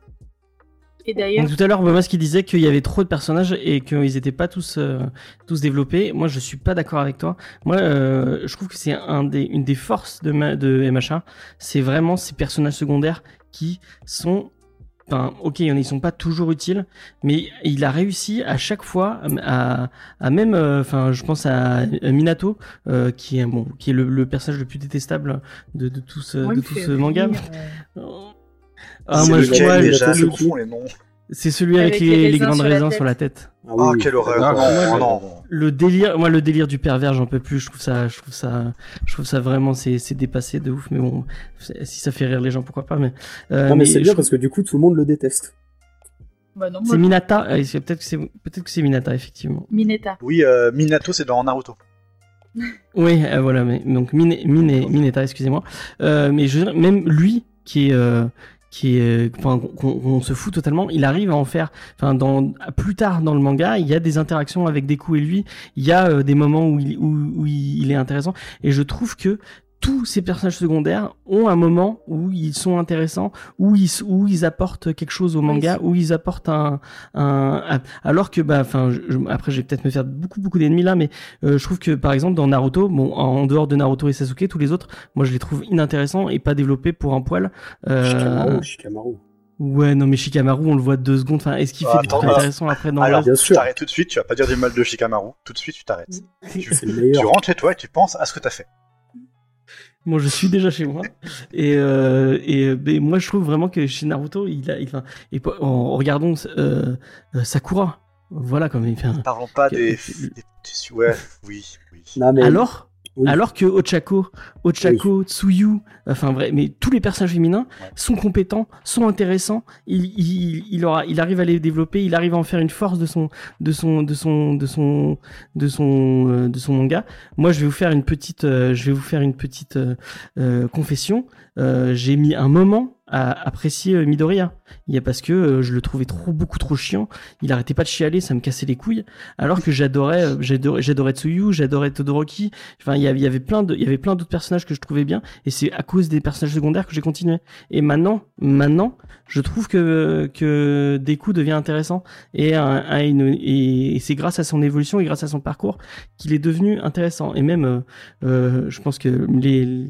Et d'ailleurs, tout à l'heure, Bomas qui disait qu'il y avait trop de personnages et qu'ils n'étaient pas tous euh, tous développés. Moi, je suis pas d'accord avec toi. Moi, euh, je trouve que c'est un des une des forces de ma, de MHA, c'est vraiment ces personnages secondaires qui sont Enfin, ok, ils sont pas toujours utiles, mais il a réussi à chaque fois à, à même, euh, enfin, je pense à, Minato, euh, qui est bon, qui est le, le personnage le plus détestable de, de tout ce, de tout manga. rire, euh, Ah, moi, je vois déjà, je les noms. C'est celui avec, Avec les, les les raisins grandes raisins sur la tête. Ah Oh, oui. quelle horreur! Ah, non, moi, non, le- non. Le délire, moi, le délire du pervers, j'en peux plus. Je trouve ça, je trouve ça, je trouve ça vraiment, c'est, c'est dépassé de ouf. Mais bon, si ça fait rire les gens, pourquoi pas. Mais, euh, Non, mais c'est bien trouve- parce que du coup, tout le monde le déteste. Bah c'est Minata. euh, Peut-être que c'est, peut-être que c'est Minata, effectivement. Mineta. Oui, euh, Minato, c'est dans Naruto. Oui, euh, voilà. Mais donc Mine, Mine, Mineta, excusez-moi. Euh, mais je veux dire, même lui, qui est, euh, qu'on, qu'on se fout totalement, il arrive à en faire. Enfin, dans plus tard dans le manga, il y a des interactions avec Deku et lui. Il y a euh, des moments où il, où, où il est intéressant. Et je trouve que tous ces personnages secondaires ont un moment où ils sont intéressants, où ils où ils apportent quelque chose au manga, où ils apportent un, un, alors que bah enfin après je vais peut-être me faire beaucoup beaucoup d'ennemis là, mais euh, je trouve que par exemple dans Naruto, bon en dehors de Naruto et Sasuke, tous les autres, moi je les trouve inintéressants et pas développés pour un poil. Euh... Shikamaru, Shikamaru. Ouais, non, mais Shikamaru, on le voit deux secondes. Enfin, est-ce qu'il fait des trucs intéressants après dans Alors, tu t'arrêtes tout de suite, tu vas pas dire du mal de Shikamaru. Tout de suite, tu t'arrêtes. tu, tu rentres chez toi et tu penses à ce que t'as fait. Moi, je suis déjà chez moi. Et, euh, et mais moi, je trouve vraiment que chez Naruto, il a, il, enfin, et en, regardons euh, euh, Sakura. Voilà, comme il fait. Un... Parlons pas des, des, Ouais, oui, oui. Non, mais... Alors, alors que Ochako, Ochako, Tsuyu, enfin vrai, mais tous les personnages féminins sont compétents, sont intéressants. Il, il, il, aura, il arrive à les développer, il arrive à en faire une force de son, de son, de son, de son, de son, euh, de son manga. Moi, je vais vous faire une petite, euh, je vais vous faire une petite euh, confession. J'ai mis un moment à apprécier euh, Midoriya. Il y a parce que euh, je le trouvais trop beaucoup trop chiant. Il arrêtait pas de chialer, ça me cassait les couilles. Alors que j'adorais, euh, j'adorais, j'adorais Tsuyu, j'adorais Todoroki. Enfin, il y avait, plein d'autres personnages que je trouvais bien. Et c'est à cause des personnages secondaires que j'ai continué. Et maintenant, maintenant, je trouve que que Deku devient intéressant et, et, c'est grâce à son évolution et grâce à son parcours qu'il est devenu intéressant. Et même, je pense que les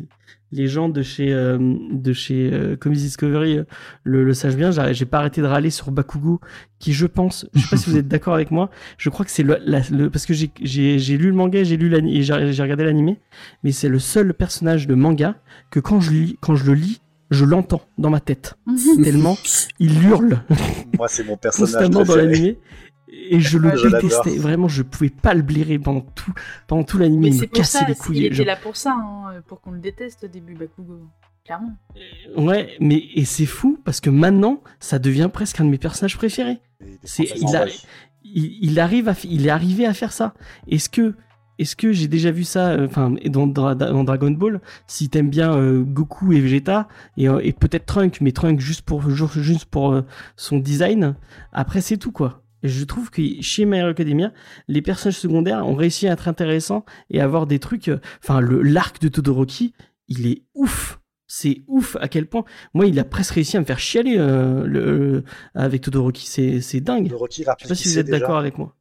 les gens de chez euh, de chez euh, Comics Discovery euh, le, le savent bien. J'ai pas arrêté de râler sur Bakugo, qui je pense, je sais pas si vous êtes d'accord avec moi, je crois que c'est le, le, parce que j'ai j'ai lu le manga, j'ai lu et j'ai regardé l'animé, mais c'est le seul personnage de manga que quand je lis, quand je le lis, je l'entends dans ma tête tellement il hurle. Moi, c'est mon personnage constamment dans l'animé et je le détestais. Vraiment, je pouvais pas le blairer pendant tout, pendant tout l'anime. Il me cassait les couilles. Il était là pour ça, hein, pour qu'on le déteste au début, Bakugo. Clairement. Euh, ouais, mais et c'est fou parce que maintenant, ça devient presque un de mes personnages préférés. C'est, il, a, il, arrive à, il est arrivé à faire ça. Est-ce que, est-ce que j'ai déjà vu ça, euh, enfin, dans, dans, Dragon Ball, si t'aimes bien euh, Goku et Vegeta et, et peut-être Trunk, mais Trunk juste pour juste pour son design. Après, c'est tout quoi je trouve que chez My Hero Academia, les personnages secondaires ont réussi à être intéressants et avoir des trucs. Euh, enfin, le l'arc de Todoroki, il est ouf. C'est ouf à quel point. Moi, il a presque réussi à me faire chialer euh, le, avec Todoroki. C'est dingue. Todoroki, je sais pas si vous êtes d'accord avec moi.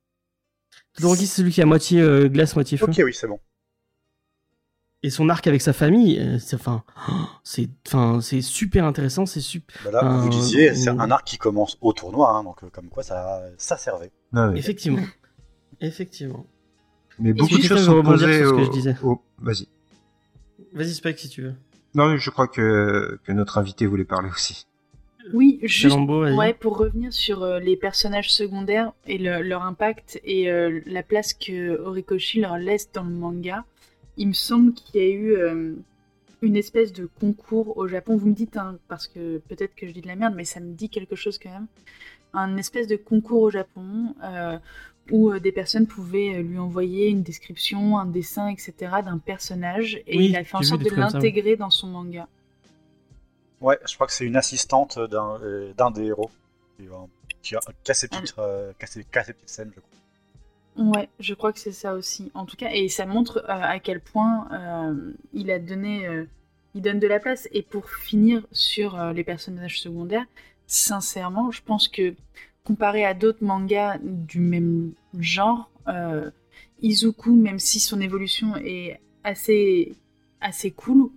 Todoroki, c'est celui qui a moitié euh, glace, moitié feu. Ok, oui, c'est bon et son arc avec sa famille, euh, c'est enfin, c'est enfin, c'est super intéressant, c'est super. Bah vous disiez, c'est un arc qui commence au tournoi, hein, donc euh, comme quoi ça, ça servait. Ah Effectivement, effectivement. Mais beaucoup de choses sont posées au... ce que je disais. Vas-y. Vas-y, Spike, si tu veux. Non, je crois que, que notre invité voulait parler aussi. Oui, juste ouais, pour revenir sur euh, les personnages secondaires et leur impact et la place que Horikoshi leur laisse dans le manga il me semble qu'il y a eu euh, une espèce de concours au Japon. Vous me dites, hein, parce que peut-être que je dis de la merde, mais ça me dit quelque chose quand même. Un espèce de concours au Japon euh, où euh, des personnes pouvaient lui envoyer une description, un dessin, etc. d'un personnage et il a fait en sorte de l'intégrer dans son manga. Ouais, je crois que c'est une assistante d'un des héros qui, a, cassé petites, petites scènes, je crois. Ouais, je crois que c'est ça aussi. En tout cas, et ça montre euh, à quel point euh, il a donné, euh, il donne de la place. Et pour finir sur les personnages secondaires, sincèrement, je pense que comparé à d'autres mangas du même genre, Izuku, même si son évolution est assez, assez cool,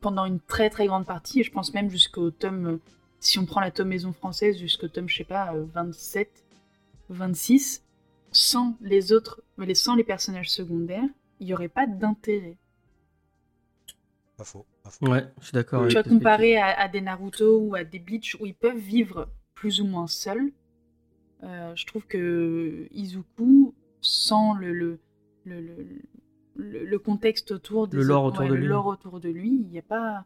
pendant une très très grande partie, et je pense même jusqu'au tome, si on prend la tome maison française, jusqu'au tome, je sais pas, 27, 26, sans les autres, mais sans les personnages secondaires, il n'y aurait pas d'intérêt. Pas faux, Ouais, je suis d'accord. Tu vas comparer à, des Naruto ou à des Bleach où ils peuvent vivre plus ou moins seuls. Euh, je trouve que Izuku, sans le, le, le, le, contexte autour de le lore autour, de, lui. autour de lui, il n'y a pas.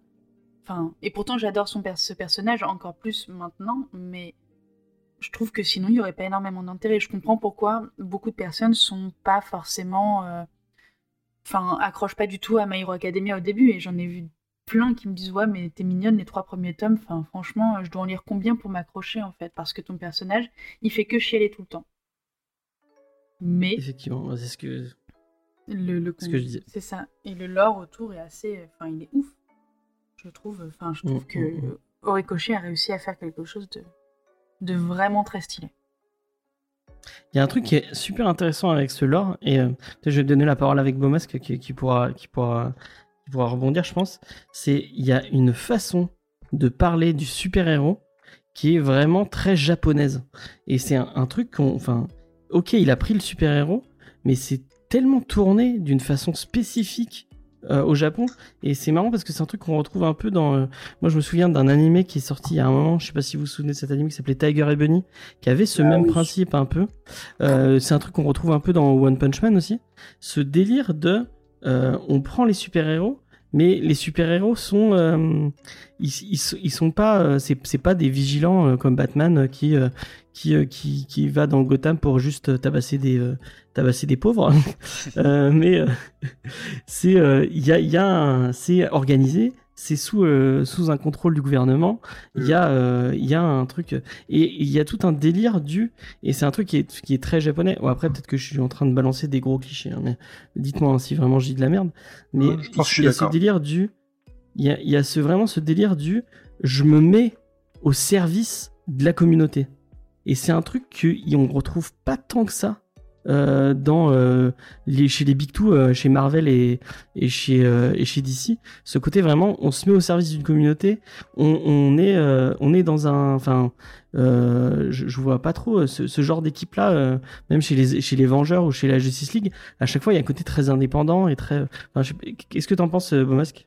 Enfin, et pourtant j'adore son ce personnage encore plus maintenant, mais je trouve que sinon il n'y aurait pas énormément d'intérêt. Je comprends pourquoi beaucoup de personnes sont pas forcément. Euh, enfin, accrochent pas du tout à My Hero Academia au début, et j'en ai vu plein qui me disent Ouais, mais t'es mignonne les trois premiers tomes. Enfin, franchement, je dois en lire combien pour m'accrocher en fait? Parce que ton personnage, il fait que chialer tout le temps. Mais. Effectivement, c'est ce que. Le, le Ce que je disais. C'est ça. Et le lore autour est assez. Enfin, il est ouf. Je trouve. Enfin, je trouve Mm, que mm, mm. Horikoshi a réussi à faire quelque chose de, de vraiment très stylé. Il y a un truc qui est super intéressant avec ce lore, et euh, je vais donner la parole avec Beaumasque qui, qui pourra, qui, pourra, pourra rebondir, je pense. C'est il y a une façon de parler du super-héros qui est vraiment très japonaise. Et c'est un, un truc qu'on. Enfin, ok, il a pris le super-héros, mais c'est tellement tourné d'une façon spécifique euh, au Japon. Et c'est marrant parce que c'est un truc qu'on retrouve un peu dans. euh, moi, je me souviens d'un animé qui est sorti il y a un moment, je sais pas si vous vous souvenez de cet animé qui s'appelait Tiger et Bunny, qui avait ce Ah même oui. principe un peu. Euh, c'est un truc qu'on retrouve un peu dans One Punch Man aussi. Ce délire de. on prend les super-héros, mais les super-héros sont. ils, ils, ils sont pas. c'est c'est pas des vigilants comme Batman qui. Qui, euh, qui, qui va dans Gotham pour juste tabasser des, euh, tabasser des pauvres. Euh, mais euh, c'est y a, y a c'est organisé, c'est sous, sous un contrôle du gouvernement. Il y, a, il y a un truc. Et il y a tout un délire du. Et c'est un truc qui est, qui est très japonais. Bon, après, peut-être que je suis en train de balancer des gros clichés. hein, mais dites-moi hein, si vraiment je dis de la merde. Mais il y a ce délire du. Il y a, y a ce, vraiment ce délire du. Je me mets au service de la communauté. Et c'est un truc qu'on retrouve pas tant que ça euh, dans euh, chez les Big Two, euh, chez Marvel et, chez, chez DC. Ce côté vraiment, on se met au service d'une communauté. On, est, on est dans un, enfin, je, je vois pas trop ce, genre d'équipe là, euh, même chez les, chez les Vengeurs ou chez la Justice League. À chaque fois, il y a un côté très indépendant et très. Enfin, Qu'est-ce que t'en penses, Beaumasque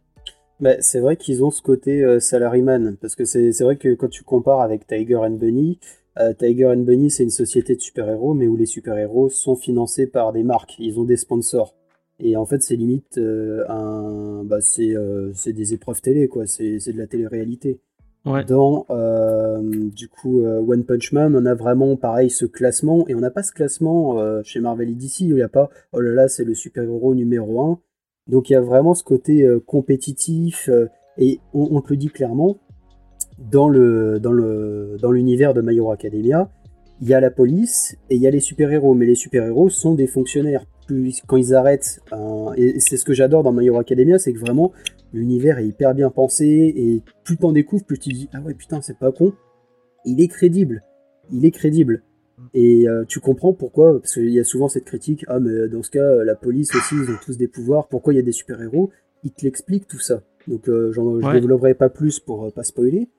Bah, c'est vrai qu'ils ont ce côté salaryman, parce que c'est vrai que quand tu compares avec Tiger and Bunny, euh, Tiger and Bunny c'est une société de super-héros, mais où les super-héros sont financés par des marques, ils ont des sponsors. Et en fait, c'est limite euh, un, bah, c'est euh, c'est des épreuves télé, quoi. C'est c'est de la télé-réalité. Ouais. Dans euh, du coup One Punch Man, on a vraiment pareil ce classement, et on n'a pas ce classement chez Marvel et DC où il n'y a pas oh là là, c'est le super-héros numéro 1. Donc il y a vraiment ce côté compétitif, et on, on te le dit clairement, dans le dans le dans l'univers de My Hero Academia, il y a la police et il y a les super-héros, mais les super-héros sont des fonctionnaires. Plus, quand ils arrêtent, un- et c'est ce que j'adore dans My Hero Academia, c'est que vraiment l'univers est hyper bien pensé, et plus t'en découvres, plus tu dis ah ouais putain c'est pas con. Il est crédible, il est crédible. Et euh, tu comprends pourquoi, parce qu'il y a souvent cette critique, ah mais dans ce cas, la police aussi, ils ont tous des pouvoirs, pourquoi il y a des super-héros? Ils te l'expliquent tout ça. Donc euh, je Ouais. développerai pas plus pour euh, pas spoiler.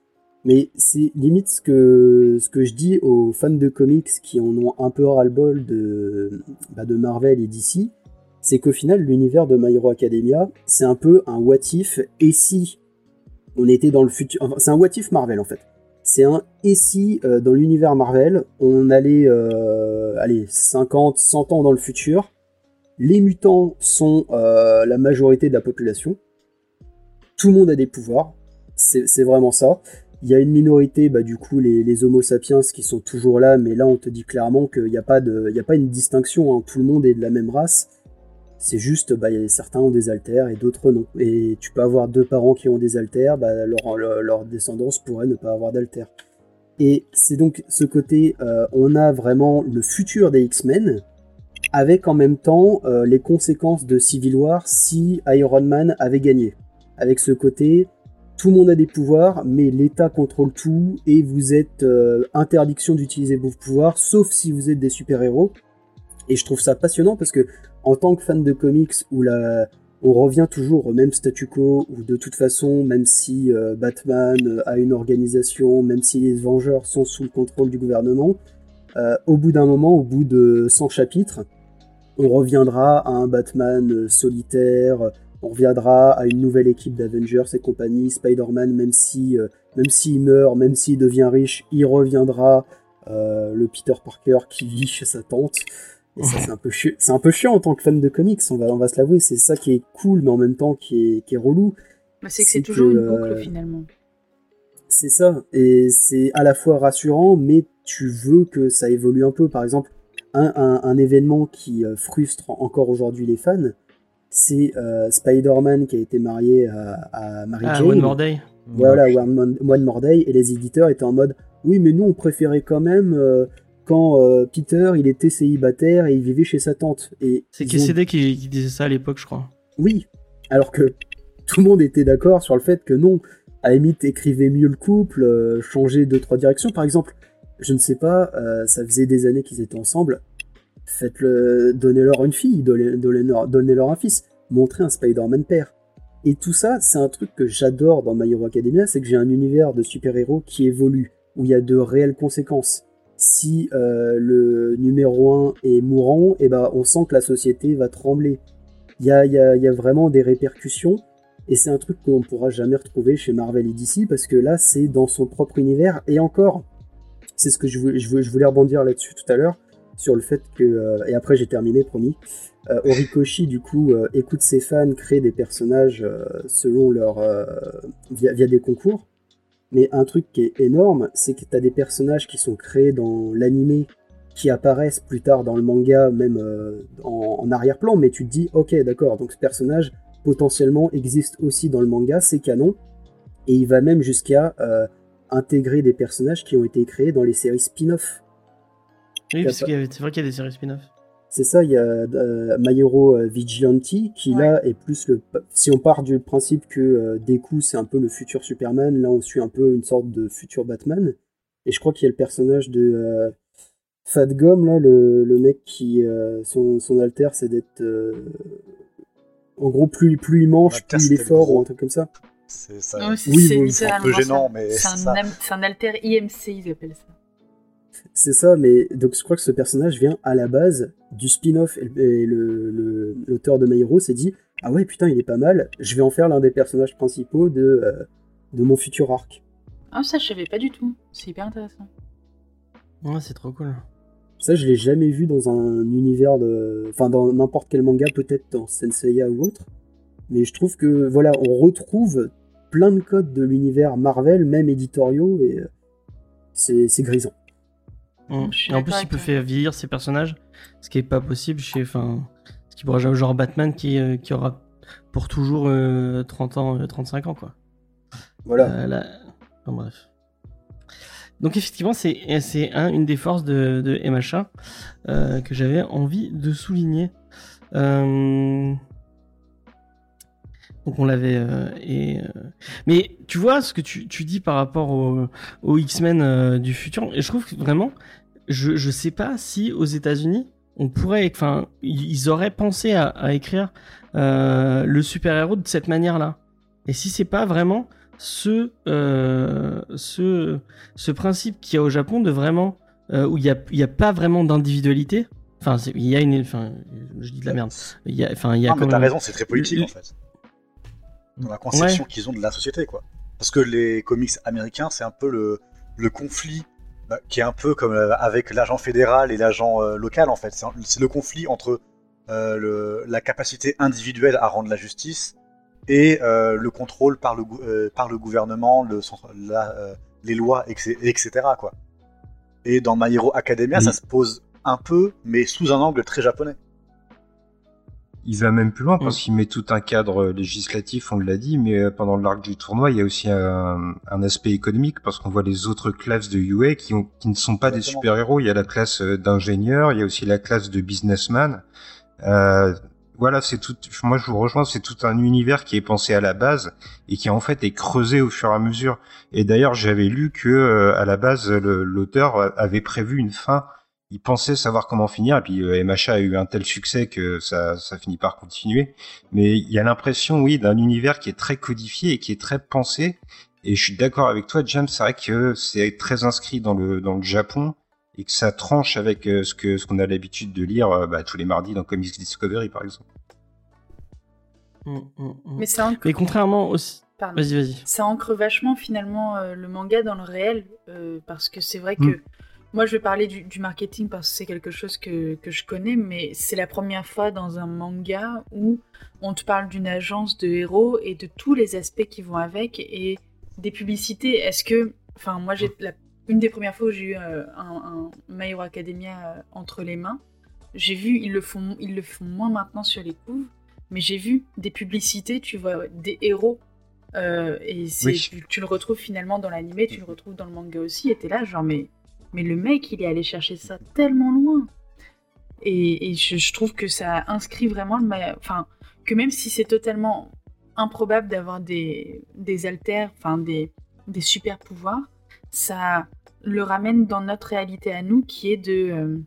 Mais c'est limite ce que, ce que je dis aux fans de comics qui en ont un peu ras-le-bol de, bah, de Marvel et DC, c'est qu'au final, l'univers de My Hero Academia, c'est un peu un what if, et si on était dans le futur... Enfin, c'est un what if Marvel en fait. C'est un et si euh, dans l'univers Marvel, on allait euh, allez, 50, 100 ans dans le futur, les mutants sont euh, la majorité de la population, tout le monde a des pouvoirs, c'est vraiment ça. Il y a une minorité, bah, du coup, les, Homo sapiens qui sont toujours là, mais là on te dit clairement qu'il n'y a, pas de- a pas une distinction, hein. tout le monde est de la même race. C'est juste, bah, certains ont des altères et d'autres non. Et tu peux avoir deux parents qui ont des altères, bah, leur, leur, descendance pourrait ne pas avoir d'altères. Et c'est donc ce côté, euh, on a vraiment le futur des X-Men, avec en même temps euh, les conséquences de Civil War si Iron Man avait gagné. Avec ce côté, tout le monde a des pouvoirs, mais l'État contrôle tout, et vous êtes euh, interdiction d'utiliser vos pouvoirs, sauf si vous êtes des super-héros. Et je trouve ça passionnant parce que, en tant que fan de comics, où on revient toujours au même statu quo, où de toute façon, même si euh, Batman euh, a une organisation, même si les Vengeurs sont sous le contrôle du gouvernement, au bout d'un moment, au bout de 100 chapitres, on reviendra à un Batman solitaire, on reviendra à une nouvelle équipe d'Avengers et compagnie, Spider-Man, même si, euh, même s'il meurt, même s'il devient riche, il reviendra, euh, le Peter Parker qui vit chez sa tante. Et ça, c'est un peu chiant. C'est un peu chiant en tant que fan de comics, on va, on va se l'avouer. C'est ça qui est cool, mais en même temps qui est, qui est relou. Bah, c'est que C'est toujours que, une boucle euh, finalement. C'est ça. Et c'est à la fois rassurant, mais tu veux que ça évolue un peu. Par exemple, un, un, un événement qui frustre encore aujourd'hui les fans, c'est euh, Spider-Man qui a été marié à, à Mary Ah, Jane. One More Day. Voilà, One, One More Day, et les éditeurs étaient en mode oui, mais nous on préférait quand même euh, quand euh, Peter, il était célibataire et il vivait chez sa tante. Et C'est ils ont- KCD qui, qui disait ça à l'époque, je crois. Oui, alors que tout le monde était d'accord sur le fait que non, à la limite, écrivez mieux le couple, euh, changez deux, trois directions. Par exemple, je ne sais pas, euh, ça faisait des années qu'ils étaient ensemble. Faites-le, donnez-leur une fille, donnez- donnez-leur donnez-leur un fils, montrez un Spider-Man père. Et tout ça, c'est un truc que j'adore dans My Hero Academia, c'est que j'ai un univers de super-héros qui évolue, où il y a de réelles conséquences. Si euh, le numéro 1 est mourant, eh ben, on sent que la société va trembler. Il y a, y a- y a vraiment des répercussions, et c'est un truc qu'on ne pourra jamais retrouver chez Marvel et DC, parce que là, c'est dans son propre univers, et encore, c'est ce que je voulais rebondir là-dessus tout à l'heure, sur le fait que, euh, et après j'ai terminé, promis, euh, Horikoshi, du coup, euh, écoute ses fans créer des personnages selon leur. via, via des concours. Mais un truc qui est énorme, c'est que tu as des personnages qui sont créés dans l'animé, qui apparaissent plus tard dans le manga, même en, arrière-plan, mais tu te dis, ok, d'accord, donc ce personnage potentiellement existe aussi dans le manga, c'est canon, et il va même jusqu'à intégrer des personnages qui ont été créés dans les séries spin-off. Oui, parce qu'il c'est vrai qu'il y a des séries spin-off. C'est ça, il y a euh, My Hero euh, Vigilante qui là est plus le. Si on part du principe que euh, Deku c'est un peu le futur Superman, là on suit un peu une sorte de futur Batman. Et je crois qu'il y a le personnage de euh, Fat Gum, là, le, le mec qui. euh, son, son alter c'est d'être. euh, en gros, plus, plus il mange, plus il est fort gros. ou un truc comme ça. C'est ça. Non, c'est Oui, c'est bon, c'est un peu ça. gênant, mais un, c'est un alter IMC, ils appellent ça. C'est ça, mais donc je crois que ce personnage vient à la base du spin-off et le- et le- le- l'auteur de My Hero s'est dit ah ouais putain il est pas mal, je vais en faire l'un des personnages principaux de, euh, de mon futur arc. Ah, ça, je savais pas du tout. C'est hyper intéressant. Ouais, c'est trop cool. Ça je l'ai jamais vu dans un univers de, enfin dans n'importe quel manga peut-être dans Senseiya ou autre, mais je trouve que voilà on retrouve plein de codes de l'univers Marvel même éditoriaux et euh, c'est grisant. Mm. Et en plus, il peut faire vieillir ses personnages, ce qui est pas possible chez. Enfin, ce qui pourra jamais genre Batman qui, euh, qui aura pour toujours euh, 30 ans, euh, 35 ans, quoi. Voilà. Euh, là- enfin, bref. Donc, effectivement, c'est c'est un, une des forces de, de MHA euh, que j'avais envie de souligner. Euh, Donc on l'avait euh, et euh, mais tu vois ce que tu, tu dis par rapport au, aux X-Men euh, du futur et je trouve que vraiment je je sais pas si aux États-Unis on pourrait enfin ils auraient pensé à, à écrire euh, le super-héros de cette manière-là et si c'est pas vraiment ce euh, ce ce principe qu'il y a au Japon de vraiment euh, où il y a y a pas vraiment d'individualité enfin il y a une enfin je dis de la merde il y a enfin il y a Non, mais t'as même- raison, c'est très politique en fait. Dans la conception Ouais. qu'ils ont de la société, quoi. Parce que les comics américains, c'est un peu le, le conflit qui est un peu comme euh, avec l'agent fédéral et l'agent euh, local en fait. C'est le conflit entre euh, le, la capacité individuelle à rendre la justice et le contrôle par le, gou- par le gouvernement, le, centre- la, les lois, etc., etc. Quoi. Et dans My Hero Academia, Oui. ça se pose un peu, mais sous un angle très japonais. Il va même plus loin Mm. parce qu'il met tout un cadre législatif, on l'a dit, mais euh, pendant l'arc du tournoi, il y a aussi un, un aspect économique parce qu'on voit les autres classes de UA qui, ont, qui ne sont pas des super-héros. Il y a la classe euh, d'ingénieur, il y a aussi la classe de businessman. Euh, voilà, c'est tout. Moi, je vous rejoins. C'est tout un univers qui est pensé à la base et qui en fait est creusé au fur et à mesure. Et d'ailleurs, j'avais lu que euh, à la base, l'auteur avait prévu une fin il pensait savoir comment finir, et puis euh, MHA a eu un tel succès que ça, ça finit par continuer. Mais il y a l'impression, oui, d'un univers qui est très codifié et qui est très pensé. Et je suis d'accord avec toi, James, c'est vrai que c'est très inscrit dans le, dans le Japon et que ça tranche avec euh, ce que ce qu'on a l'habitude de lire euh, bah, tous les mardis dans Comics Discovery, par exemple. Mm, mm, mm. Mais ça ancre, Mais contrairement aussi. pardon. Vas-y, vas-y. ça ancre vachement finalement euh, le manga dans le réel. euh, parce que c'est vrai que. Moi je vais parler du, du marketing parce que c'est quelque chose que, que je connais, mais c'est la première fois dans un manga où on te parle d'une agence de héros et de tous les aspects qui vont avec et des publicités. Est-ce que. Enfin, moi j'ai. La, une des premières fois où j'ai eu euh, un, un My Hero Academia euh, entre les mains, j'ai vu, ils le, font, ils le font moins maintenant sur les couves, mais j'ai vu des publicités, tu vois, des héros. euh, et c'est, Oui. tu, tu le retrouves finalement dans l'animé, tu le retrouves dans le manga aussi, et t'es là, genre, mais Mais le mec, il est allé chercher ça tellement loin. Et, je, trouve que ça inscrit vraiment Enfin, que même si c'est totalement improbable d'avoir des, des alters, enfin des, super pouvoirs, ça le ramène dans notre réalité à nous qui est de, euh,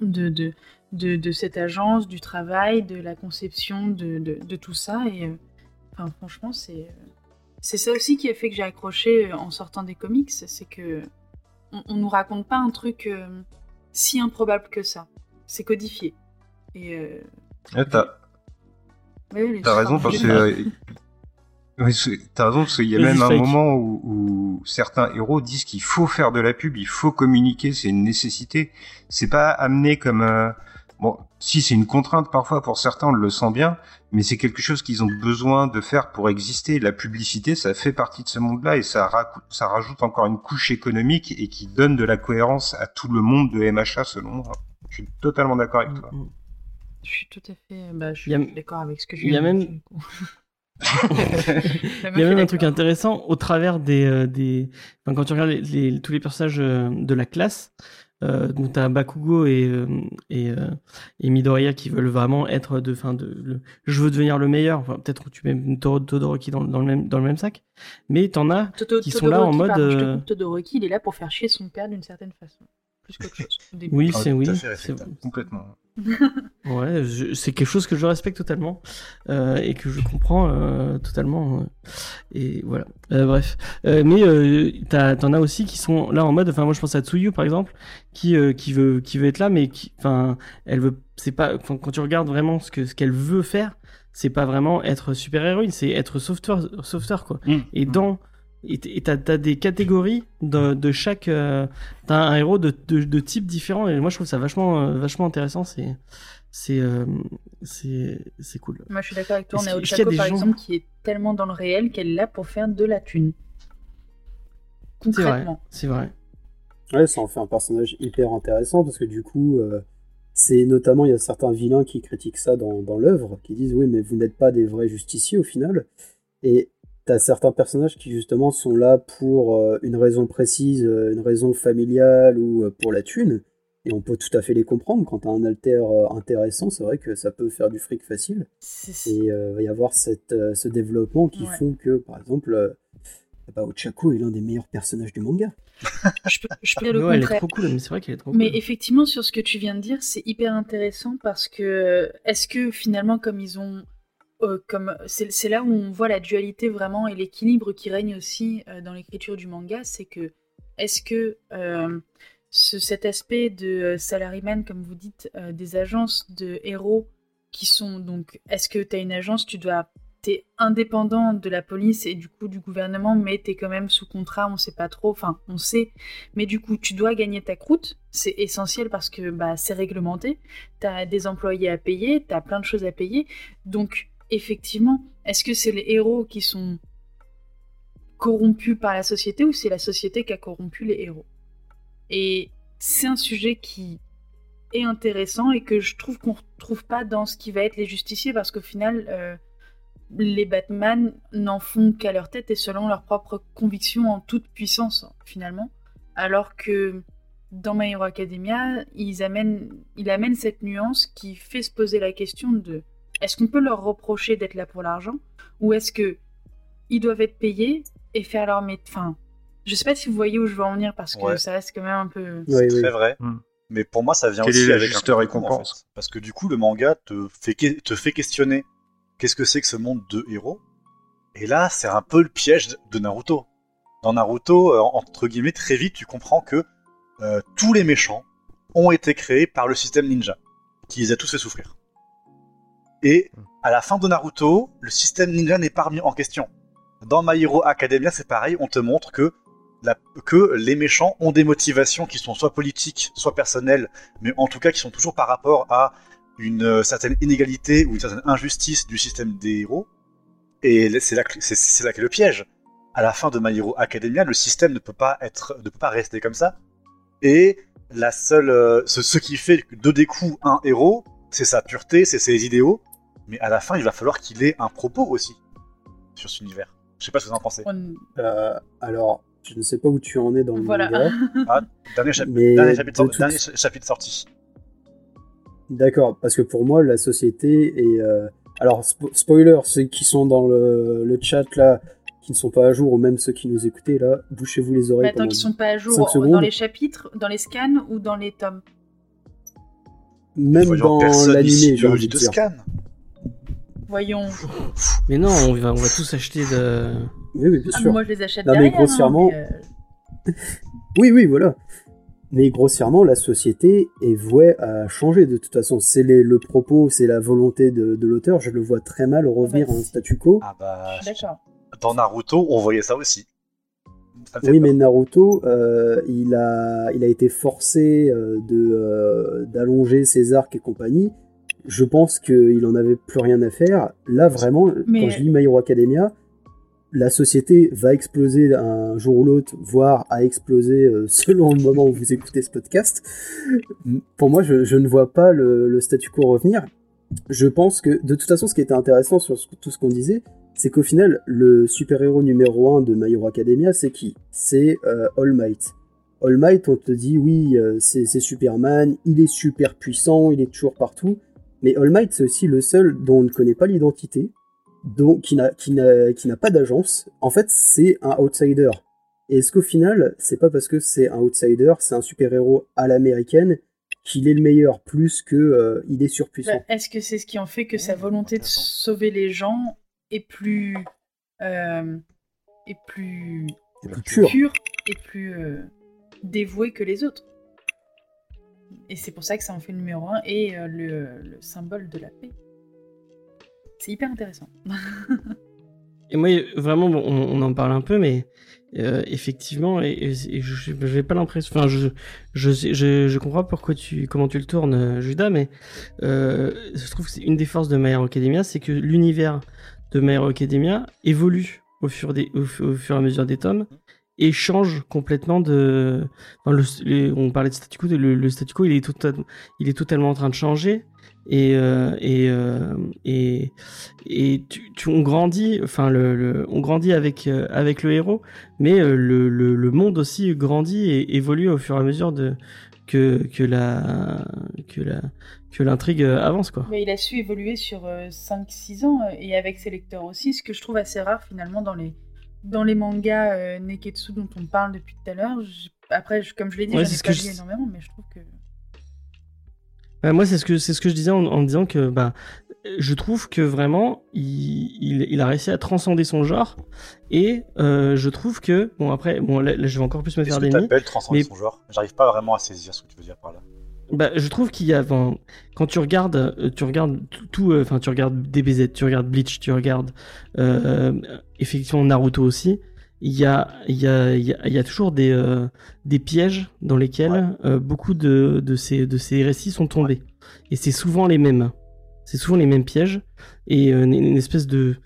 de, de, cette agence, du travail, de la conception, de, tout ça. Et euh, enfin, franchement, c'est. euh, C'est ça aussi qui a fait que j'ai accroché en sortant des comics, c'est que on, on nous raconte pas un truc euh, si improbable que ça. C'est codifié. Et euh, Ouais, T'as ouais, raison parce que. euh, oui, T'as raison parce qu'il y a même un moment où, où certains héros disent qu'il faut faire de la pub, il faut communiquer, c'est une nécessité. C'est pas amené comme euh, bon, si c'est une contrainte parfois pour certains, on le sent bien, mais c'est quelque chose qu'ils ont besoin de faire pour exister. La publicité, ça fait partie de ce monde-là et ça, rajoute encore une couche économique et qui donne de la cohérence à tout le monde de MHA selon moi. Je suis totalement d'accord avec toi. Mm, Je suis tout à fait. Bah, je a- suis d'accord avec ce que je il y a même-. Il y a même un truc intéressant au travers des, euh, des... Enfin, quand tu regardes les, les- tous les personnages euh, de la classe, euh, donc t'as Bakugo et euh, et, euh, et Midoriya qui veulent vraiment être de, fin de, le- je veux devenir le meilleur. Enfin, peut-être que tu mets Toro- Todoroki dans, dans le même dans le même sac, mais t'en as Toto- qui sont là en Todoroki, mode, pardon, je te coupe, Todoroki, il est là pour faire chier son père d'une certaine façon. Plus qu'autre chose. oui Ah, c'est tout oui. Complètement. Ouais, c'est quelque chose que je respecte totalement euh, et que je comprends euh, totalement. euh, et voilà. Bref, mais t'en as aussi qui sont là en mode. Enfin, moi, je pense à Tsuyu par exemple, qui qui veut qui veut être là, mais qui, enfin, elle veut. C'est pas. Quand tu regardes vraiment ce que ce qu'elle veut faire, c'est pas vraiment être super héroïne, c'est être sauveteur, sauveteur quoi. Mmh. Et dans et t'as t'as des catégories de, de chaque euh, t'as un héros de, de, de types différents et moi je trouve ça vachement euh, vachement intéressant c'est c'est euh, c'est c'est cool Moi, je suis d'accord avec toi. On Est-ce a Ochako, par gens- exemple, qui est tellement dans le réel qu'elle est là pour faire de la thune. c'est vrai Concrètement. c'est vrai Ouais, ça en fait un personnage hyper intéressant parce que du coup, euh, c'est notamment, il y a certains vilains qui critiquent ça dans, dans l'œuvre, qui disent oui, mais vous n'êtes pas des vrais justiciers au final. Et t'as certains personnages qui justement sont là pour euh, une raison précise, euh, une raison familiale ou euh, pour la thune. Et on peut tout à fait les comprendre. Quand t'as un alter euh, intéressant, c'est vrai que ça peut faire du fric facile. Et euh, va y avoir cette, euh, ce développement qui Ouais. font que, par exemple, euh, bah, Ochako est l'un des meilleurs personnages du manga. Je peux, je peux dire le Ouais, elle est contraire. trop cool mais c'est vrai qu'elle est trop Mais cool effectivement, sur ce que tu viens de dire, c'est hyper intéressant parce que est-ce que finalement, comme ils ont, euh, c'est là où on voit la dualité vraiment et l'équilibre qui règne aussi euh, dans l'écriture du manga, c'est que est-ce que euh, ce- cet aspect de salaryman, comme vous dites, des agences de héros qui sont donc, est-ce que tu as une agence, tu dois t'es indépendant de la police et du coup du gouvernement, mais t'es quand même sous contrat, on sait pas trop, enfin on sait, mais du coup tu dois gagner ta croûte, c'est essentiel parce que bah, c'est réglementé, t'as des employés à payer, t'as plein de choses à payer, donc effectivement, est-ce que c'est les héros qui sont corrompus par la société ou c'est la société qui a corrompu les héros? Et c'est un sujet qui est intéressant et que je trouve qu'on retrouve pas dans ce qui va être les justiciers parce qu'au final, euh, les Batman n'en font qu'à leur tête et selon leurs propres convictions en toute puissance finalement, alors que dans My Hero Academia, ils amènent, il amène cette nuance qui fait se poser la question de est-ce qu'on peut leur reprocher d'être là pour l'argent? Ou est-ce que ils doivent être payés et faire leur métier Enfin, je sais pas si vous voyez où je veux en venir parce que Ouais. ça reste quand même un peu. Oui, C'est oui. très vrai. Hmm. Mais pour moi, ça vient Quelle aussi la avec juste un récompense en fait. Parce que du coup, le manga te fait, que- te fait questionner qu'est-ce que c'est que ce monde de héros? Et là, c'est un peu le piège de Naruto. Dans Naruto, euh, entre guillemets, très vite, tu comprends que euh, tous les méchants ont été créés par le système ninja, qui les a tous fait souffrir. Et à la fin de Naruto, le système ninja n'est pas remis en question. Dans My Hero Academia, c'est pareil, on te montre que les méchants ont des motivations qui sont soit politiques, soit personnelles, mais en tout cas qui sont toujours par rapport à une euh, certaine inégalité ou une certaine injustice du système des héros. Et c'est là, qu'est le piège. À la fin de My Hero Academia, le système ne peut pas être, ne peut pas rester comme ça. Et la seule, euh, ce, ce qui fait de Deku un héros, c'est sa pureté, c'est ses idéaux. Mais à la fin, il va falloir qu'il ait un propos aussi sur cet univers. Je sais pas ce que vous en pensez. On- Euh, alors, Je ne sais pas où tu en es dans le Voilà. manga. Ah, dernier, chapitre- Mais dernier chapitre, de toute- dernier chapitre sorti. D'accord, parce que pour moi, la société est. euh, Alors, spo- spoiler, ceux qui sont dans le, le chat là, qui ne sont pas à jour, ou même ceux qui nous écoutaient là, bouchez-vous les Mais oreilles. attends, qu'ils sont pas à jour cinq dans secondes. les chapitres, dans les scans ou dans les tomes Même dans l'animé, j'ai envie de de dire. scan. Voyons. Mais non, on va, on va tous acheter de. Oui, oui, bien Ah, moi, je les achète Non, mais derrière. hein, grossièrement- mais, euh, Oui, oui, voilà. Mais grossièrement, la société est vouée à changer de toute façon. C'est les- le propos, c'est la volonté de, de l'auteur. Je le vois très mal revenir bah, à un statu quo. Ah bah, D'accord. dans Naruto, on voyait ça aussi. Ça Oui, peur. mais Naruto, euh, il, a, il a été forcé euh, de, euh, d'allonger ses arcs et compagnie. Je pense qu'il en avait plus rien à faire. Là, vraiment, Mais- quand je lis My Hero Academia, la société va exploser un jour ou l'autre, voire a explosé euh, selon le moment où vous écoutez ce podcast. Pour moi, je, je ne vois pas le, le statu quo revenir. Je pense que, de toute façon, ce qui était intéressant sur ce- tout ce qu'on disait, c'est qu'au final, le super-héros numéro 1 de My Hero Academia, c'est qui? C'est euh, All Might. All Might, on te dit, oui, euh, c'est Superman, il est super puissant, il est toujours partout. Mais All Might, c'est aussi le seul dont on ne connaît pas l'identité, dont- qui n'a qui pas d'agence. En fait, c'est un outsider. Et est-ce qu'au final, c'est pas parce que c'est un outsider, c'est un super-héros à l'américaine, qu'il est le meilleur, plus que euh, il est surpuissant? Bah, Est-ce que c'est ce qui en fait que sa volonté de sauver les gens est plus. euh, est plus C'est plus pur. pure et plus euh, dévouée que les autres? Et c'est pour ça que ça en fait le numéro 1 et euh, le, le symbole de la paix. C'est hyper intéressant. Et moi, vraiment, on, en parle un peu, mais euh, effectivement, et, je n'ai pas l'impression. Enfin, je, je, je, je comprends pourquoi tu, comment tu le tournes, Judas, mais euh, je trouve que c'est une des forces de My Hero Academia, c'est que l'univers de My Hero Academia évolue au fur, des, au, au fur et à mesure des tomes et change complètement de. on parlait de statu quo, le, statu quo, il est, total, il est totalement en train de changer. Et, euh, et, euh, et, et tu, tu- on grandit, enfin le, on grandit avec euh, avec le héros, mais le, le, le monde aussi grandit et évolue au fur et à mesure de que que la que la que l'intrigue avance quoi. Mais il a su évoluer sur 5-6 ans et avec ses lecteurs aussi, ce que je trouve assez rare finalement dans les, dans les mangas euh, Neketsu dont on parle depuis tout à l'heure. Après, je- comme je l'ai dit, Ouais, j'en ai pas que lu je- énormément, mais je trouve que. Ouais, moi c'est ce que c'est ce que je disais en, en disant que bah je trouve que vraiment il, il, il a réussi à transcender son genre et euh, je trouve que bon après bon là, là, je vais encore plus me Qu'est-ce faire que d'ennemis. t'appelles transcender mais- son genre? J'arrive pas vraiment à saisir ce que tu veux dire par là. Bah, je trouve qu'il y a, enfin, quand tu regardes, euh, tu regardes tout- euh, enfin, tu regardes DBZ, tu regardes Bleach, tu regardes, euh, effectivement Naruto aussi. Il y a, il y a, il y a, il y a toujours des, euh, des pièges dans lesquels euh, beaucoup de, de ces, de ces récits sont tombés. Et c'est souvent les mêmes. C'est souvent les mêmes pièges et une, une espèce de,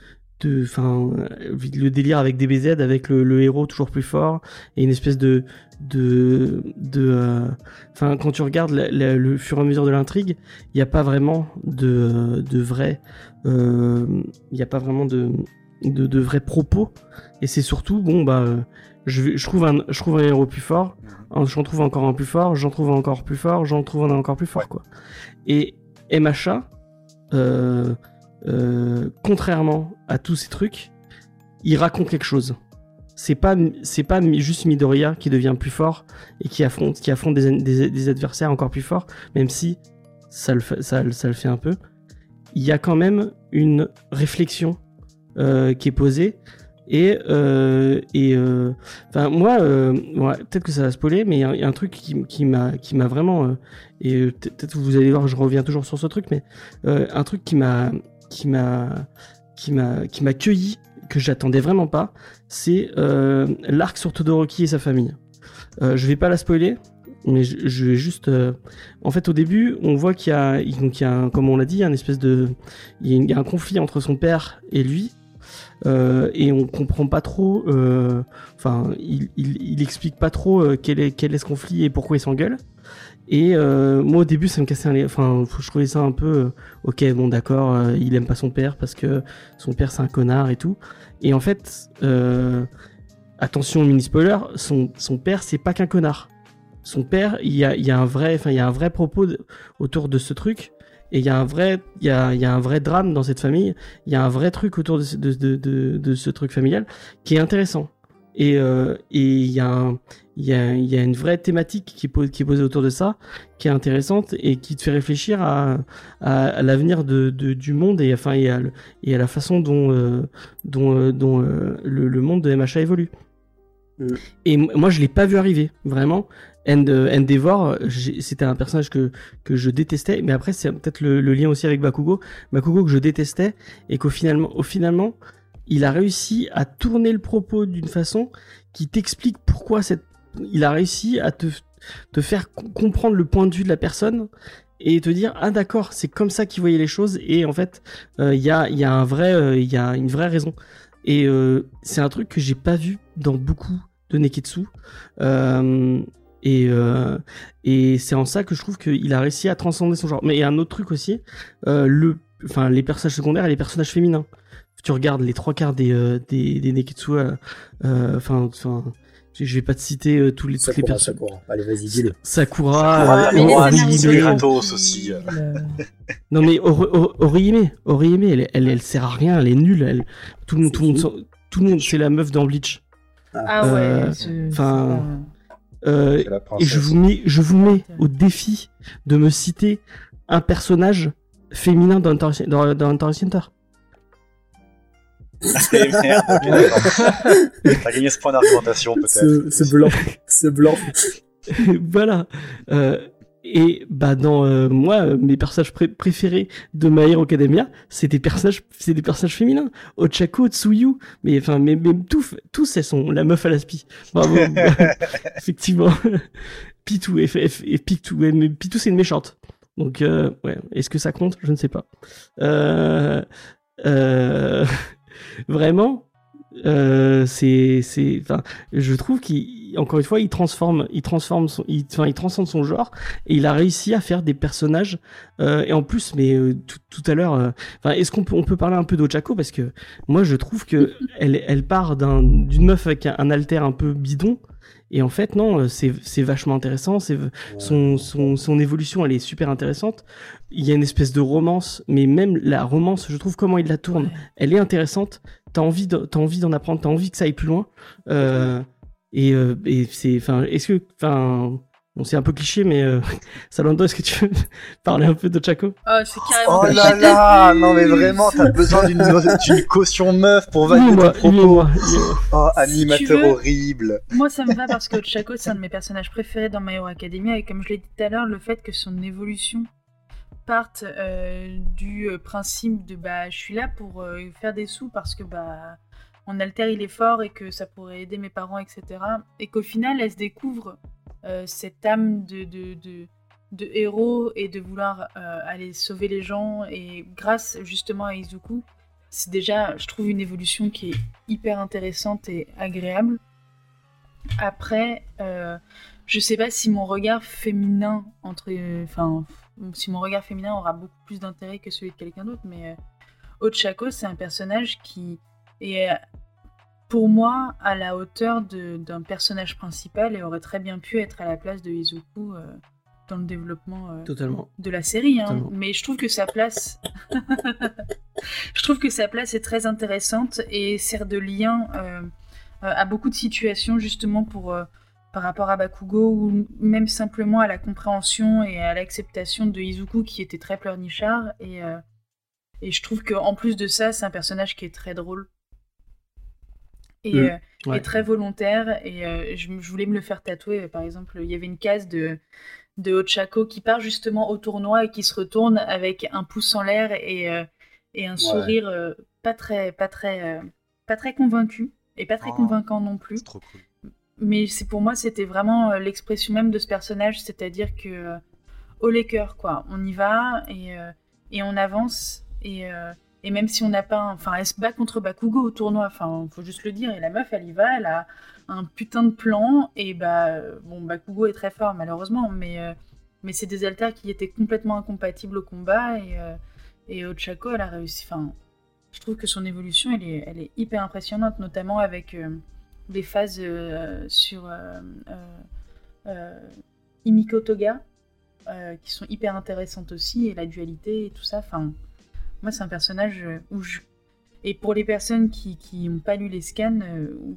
de, enfin, euh, le délire avec DBZ, avec le, le héros toujours plus fort et une espèce de, de, de, euh, Enfin, quand tu regardes la- la- le fur et à mesure de l'intrigue, il n'y a pas vraiment de, de vrai, euh, il n'y a pas vraiment de, de, de vrais propos. Et c'est surtout, bon, bah, euh, je, je trouve un, je trouve un héros plus fort, Mhm. j'en trouve encore un plus fort, j'en trouve un encore plus fort, j'en trouve un encore plus fort, quoi. Et MHA, euh, euh, contrairement à tous ces trucs, il raconte quelque chose. C'est pas, c'est pas juste Midoriya qui devient plus fort et qui affronte, qui affronte des, adversaires encore plus forts, même si ça le, ça, ça le fait un peu. Il y a quand même une réflexion euh, qui est posée. Et, euh, et moi, peut-être que ça va spoiler, mais il y, a- un truc qui, qui m'a vraiment. et peut- peut-être que vous allez voir, je reviens toujours sur ce truc, mais un truc qui m'a qui m'a qui m'a qui m'a cueilli que j'attendais vraiment pas, c'est euh, l'arc sur Todoroki et sa famille. Euh, je vais pas la spoiler, mais je, vais juste. euh, En fait, au début, on voit qu'il y a, il- donc il y a, un- comme on l'a dit, un espèce de, il y a il un conflit entre son père et lui. et on comprend pas trop, enfin, il, il, il explique pas trop quel est quel est ce conflit et pourquoi ils s'engueulent. Et euh, moi au début ça me cassait un, enfin je trouvais ça un peu, euh, ok bon d'accord, euh, il aime pas son père parce que son père c'est un connard et tout. Et en fait, attention mini spoiler, son, son père c'est pas qu'un connard. Son père, il y a, y a un vrai, enfin il y a un vrai propos autour de ce truc. Et il y a un vrai, il y a, y a un vrai drame dans cette famille. Il y a un vrai truc autour de, de, de ce truc familial qui est intéressant. Et euh, et il y a un- il y a, il y a une vraie thématique qui est, pose- qui est posée autour de ça, qui est intéressante et qui te fait réfléchir à, à, à l'avenir de, de, du monde et, enfin, et, à, le- et à la façon dont, euh, dont, euh, dont le, le monde de MHA évolue. Mm. Et moi, je l'ai pas vu arriver, vraiment. End, euh, Endeavor, c'était un personnage que, que je détestais, mais après, c'est peut-être le, le lien aussi avec Bakugo. Bakugo que je détestais, et qu'au finalement, au finalement, il a réussi à tourner le propos d'une façon qui t'explique pourquoi cette. Il a réussi à te, faire co- comprendre le point de vue de la personne et te dire ah d'accord c'est comme ça qu'il voyait les choses et en fait il y a une vraie raison et euh, c'est un truc que j'ai pas vu dans beaucoup de Neketsu Euh, et euh, et c'est en ça que je trouve qu'il a réussi à transcender son genre mais il y un autre truc aussi le enfin les personnages secondaires et les personnages féminins tu regardes les trois quarts des euh, des, des Neketsu euh, euh, enfin enfin je vais pas te citer euh, tous les toutes les Sakura, personnes Sakura. Allez, vas-y, dis-le. Sakura, euh, Kratos aussi. Euh, Non mais Ori- Ori- Orihime, Orihime, elle, elle, elle sert à rien, elle est nulle. Elle, tout le monde, C'est tout le monde, tout le monde, c'est la meuf dans Bleach. Ah ouais. Euh, enfin, Euh, et je vous mets, je vous mets au défi de me citer un personnage féminin dans dans, dans ok, d'accord. T'as gagné ce point d'argumentation peut-être. Ce, ce blanc. Ce blanc. voilà. Euh, et bah dans euh, moi, mes personnages pré- préférés de My Hero Academia, c'est des personnages, c'est des personnages féminins. Ochako, Tsuyu, mais enfin, mais, mais tous, tous elles sont la meuf à la spi. Bravo. Effectivement. Pitou et, et, et Pitou, Pitou c'est une méchante. Donc euh, ouais, est-ce que ça compte? Je ne sais pas. Euh, euh, vraiment, c'est c'est enfin je trouve qu'il encore une fois il transforme il transforme son il, enfin il transcende son genre et il a réussi à faire des personnages et en plus mais tout, tout à l'heure enfin est-ce qu'on peut on peut parler un peu d'Ochako parce que moi je trouve que elle elle part d'un d'une meuf avec un, un alter un peu bidon et en fait non euh, c'est vachement intéressant c'est son, son, son évolution, elle est super intéressante. Il y a une espèce de romance, mais même la romance, je trouve comment il la tourne, Ouais. elle est intéressante. T'as envie, de- t'as envie d'en apprendre, t'as envie que ça aille plus loin. Euh, et, euh, et c'est, enfin, est-ce que, enfin, bon, c'est un peu cliché, mais euh, Salando, est-ce que tu veux parler un peu de Chaco? Oh, c'est carrément. Oh là là, non mais vraiment, t'as besoin d'une d'une caution meuf pour valider ton propos. Oh, Si animateur veux. horrible. Moi, ça me va parce que Chaco, c'est un de mes personnages préférés dans My Hero Academia. Et comme je l'ai dit tout à l'heure, le fait que son évolution parte euh, du euh, principe de bah, je suis là pour euh, faire des sous parce que bah, mon alter il est fort et que ça pourrait aider mes parents, etc. Et qu'au final, elle se découvre euh, cette âme de, héros et de vouloir euh, aller sauver les gens. Et grâce justement à Izuku, c'est déjà, je trouve, une évolution qui est hyper intéressante et agréable. Après, euh, je sais pas si mon regard féminin entre, enfin, si mon regard féminin aura beaucoup plus d'intérêt que celui de quelqu'un d'autre, mais euh, Ochako, c'est un personnage qui est, pour moi, à la hauteur d'un personnage principal et aurait très bien pu être à la place de Izuku euh, dans le développement euh, Totalement. de la série, hein. Totalement. mais je trouve que sa place, je trouve que sa place est très intéressante et sert de lien euh, à beaucoup de situations justement pour par rapport à Bakugo ou même simplement à la compréhension et à l'acceptation de Izuku qui était très pleurnichard et et je trouve que en plus de ça, c'est un personnage qui est très drôle et, euh, Ouais. et très volontaire et euh, je, je voulais me le faire tatouer. Par exemple, il y avait une case de de Ochako qui part justement au tournoi et qui se retourne avec un pouce en l'air et, euh, et un sourire euh, pas très pas très euh, pas très convaincu et pas très Oh. convaincant non plus C'est trop cool. mais c'est pour moi c'était vraiment euh, l'expression même de ce personnage c'est-à-dire que euh, au les cœurs quoi on y va et, euh, et on avance et, euh, et même si on n'a pas enfin elle se bat contre Bakugo au tournoi enfin faut juste le dire et la meuf elle y va elle a un putain de plan et bah bon Bakugo est très fort malheureusement mais euh, mais c'est des alters qui étaient complètement incompatibles au combat et euh, et Ochako elle a réussi enfin je trouve que son évolution elle est elle est hyper impressionnante notamment avec euh, des phases sur Imiko Toga qui sont hyper intéressantes aussi, et la dualité et tout ça. Enfin, moi, c'est un personnage où je. Et pour les personnes qui n'ont pas lu les scans,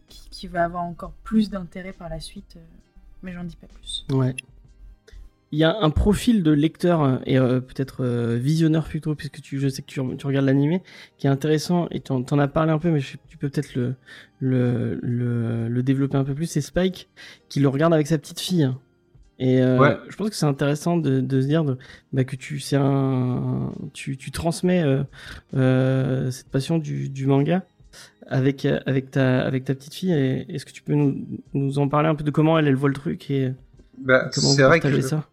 qui, qui, va avoir encore plus d'intérêt par la suite, mais j'en dis pas plus. Ouais il y a un profil de lecteur euh, et euh, peut-être euh, visionneur plutôt, puisque je sais que tu, regardes l'animé, qui est intéressant et tu en, as parlé un peu, mais tu peux peut-être le, développer un peu plus. C'est Spike qui le regarde avec sa petite fille. Et je pense que c'est intéressant de, de, se dire de, bah, que tu, c'est un, tu, tu transmets cette passion du, du manga avec, avec, ta, avec ta petite fille. Est-ce que tu peux nous, nous en parler un peu de comment elle, elle voit le truc et bah, comment vous partagez ça?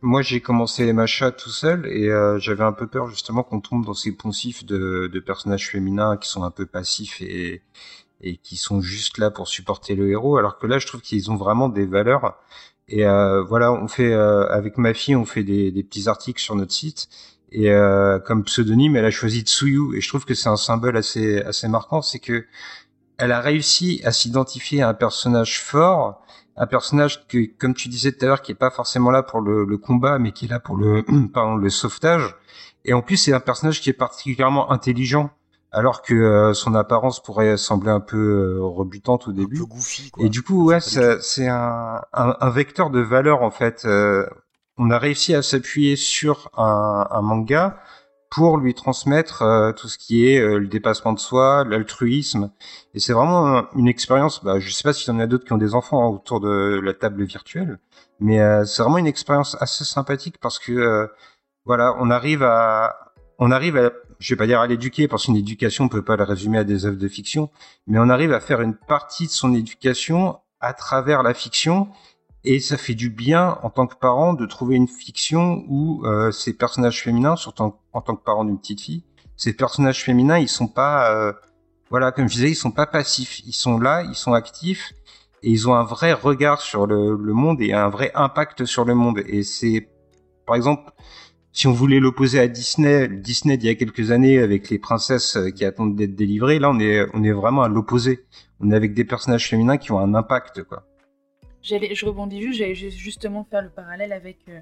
moi, j'ai commencé les machas tout seul et euh, j'avais un peu peur justement qu'on tombe dans ces poncifs de, de, personnages féminins qui sont un peu passifs et, et qui sont juste là pour supporter le héros, alors que là, je trouve qu'ils ont vraiment des valeurs. Et euh, voilà, on fait euh, avec ma fille, on fait des, des, petits articles sur notre site. Et euh, comme pseudonyme, elle a choisi Tsuyu. Et je trouve que c'est un symbole assez assez marquant, c'est que elle a réussi à s'identifier à un personnage fort un personnage que, comme tu disais tout à l'heure, qui est pas forcément là pour le, combat, mais qui est là pour le, pardon, le sauvetage. Et en plus, c'est un personnage qui est particulièrement intelligent, alors que euh, son apparence pourrait sembler un peu euh, rebutante au début. Un peu goofy, quoi. Et du coup, ouais, c'est un, un, vecteur de valeur en fait. Euh, on a réussi à s'appuyer sur un, un manga pour lui transmettre euh, tout ce qui est euh, le dépassement de soi, l'altruisme. Et c'est vraiment une expérience, bah, je sais pas s'il y en a d'autres qui ont des enfants hein, autour de la table virtuelle, mais euh, c'est vraiment une expérience assez sympathique parce que voilà, on arrive à, on arrive à, je vais pas dire à l'éduquer parce qu'une éducation on peut pas la résumer à des œuvres de fiction, mais on arrive à faire une partie de son éducation à travers la fiction et ça fait du bien en tant que parent de trouver une fiction où euh, ces personnages féminins, surtout en, tant que parent d'une petite fille, ces personnages féminins, ils sont pas, euh, voilà, comme je disais, ils sont pas passifs. Ils sont là, ils sont actifs et ils ont un vrai regard sur le, le monde et un vrai impact sur le monde. Et c'est, par exemple, si on voulait l'opposer à Disney, Disney d'il y a quelques années avec les princesses euh, qui attendent d'être délivrées, là on est on est vraiment à l'opposé. On est avec des personnages féminins qui ont un impact quoi je rebondis juste, j'allais justement faire le parallèle avec, euh,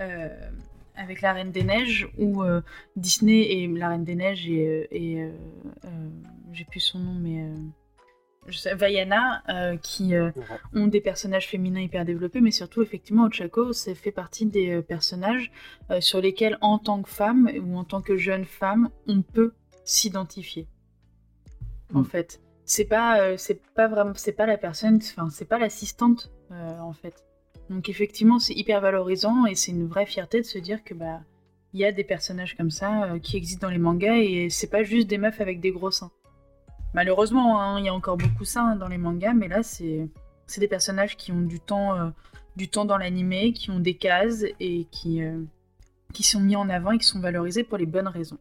euh, avec La Reine des Neiges, où Disney et La Reine des Neiges et, j'ai plus son nom, mais Vaiana, qui ont des personnages féminins hyper développés, mais surtout, effectivement, Ochako, ça fait partie des personnages sur lesquels, en tant que femme ou en tant que jeune femme, on peut s'identifier. En mm. fait c'est pas euh, c'est pas vraiment c'est pas la personne enfin c'est pas l'assistante euh, en fait donc effectivement c'est hyper valorisant et c'est une vraie fierté de se dire que bah il y a des personnages comme ça euh, qui existent dans les mangas et c'est pas juste des meufs avec des gros seins malheureusement hein, il y a encore beaucoup ça hein, dans les mangas mais là c'est des personnages qui ont du temps du temps dans l'animé qui ont des cases et qui qui sont mis en avant et qui sont valorisés pour les bonnes raisons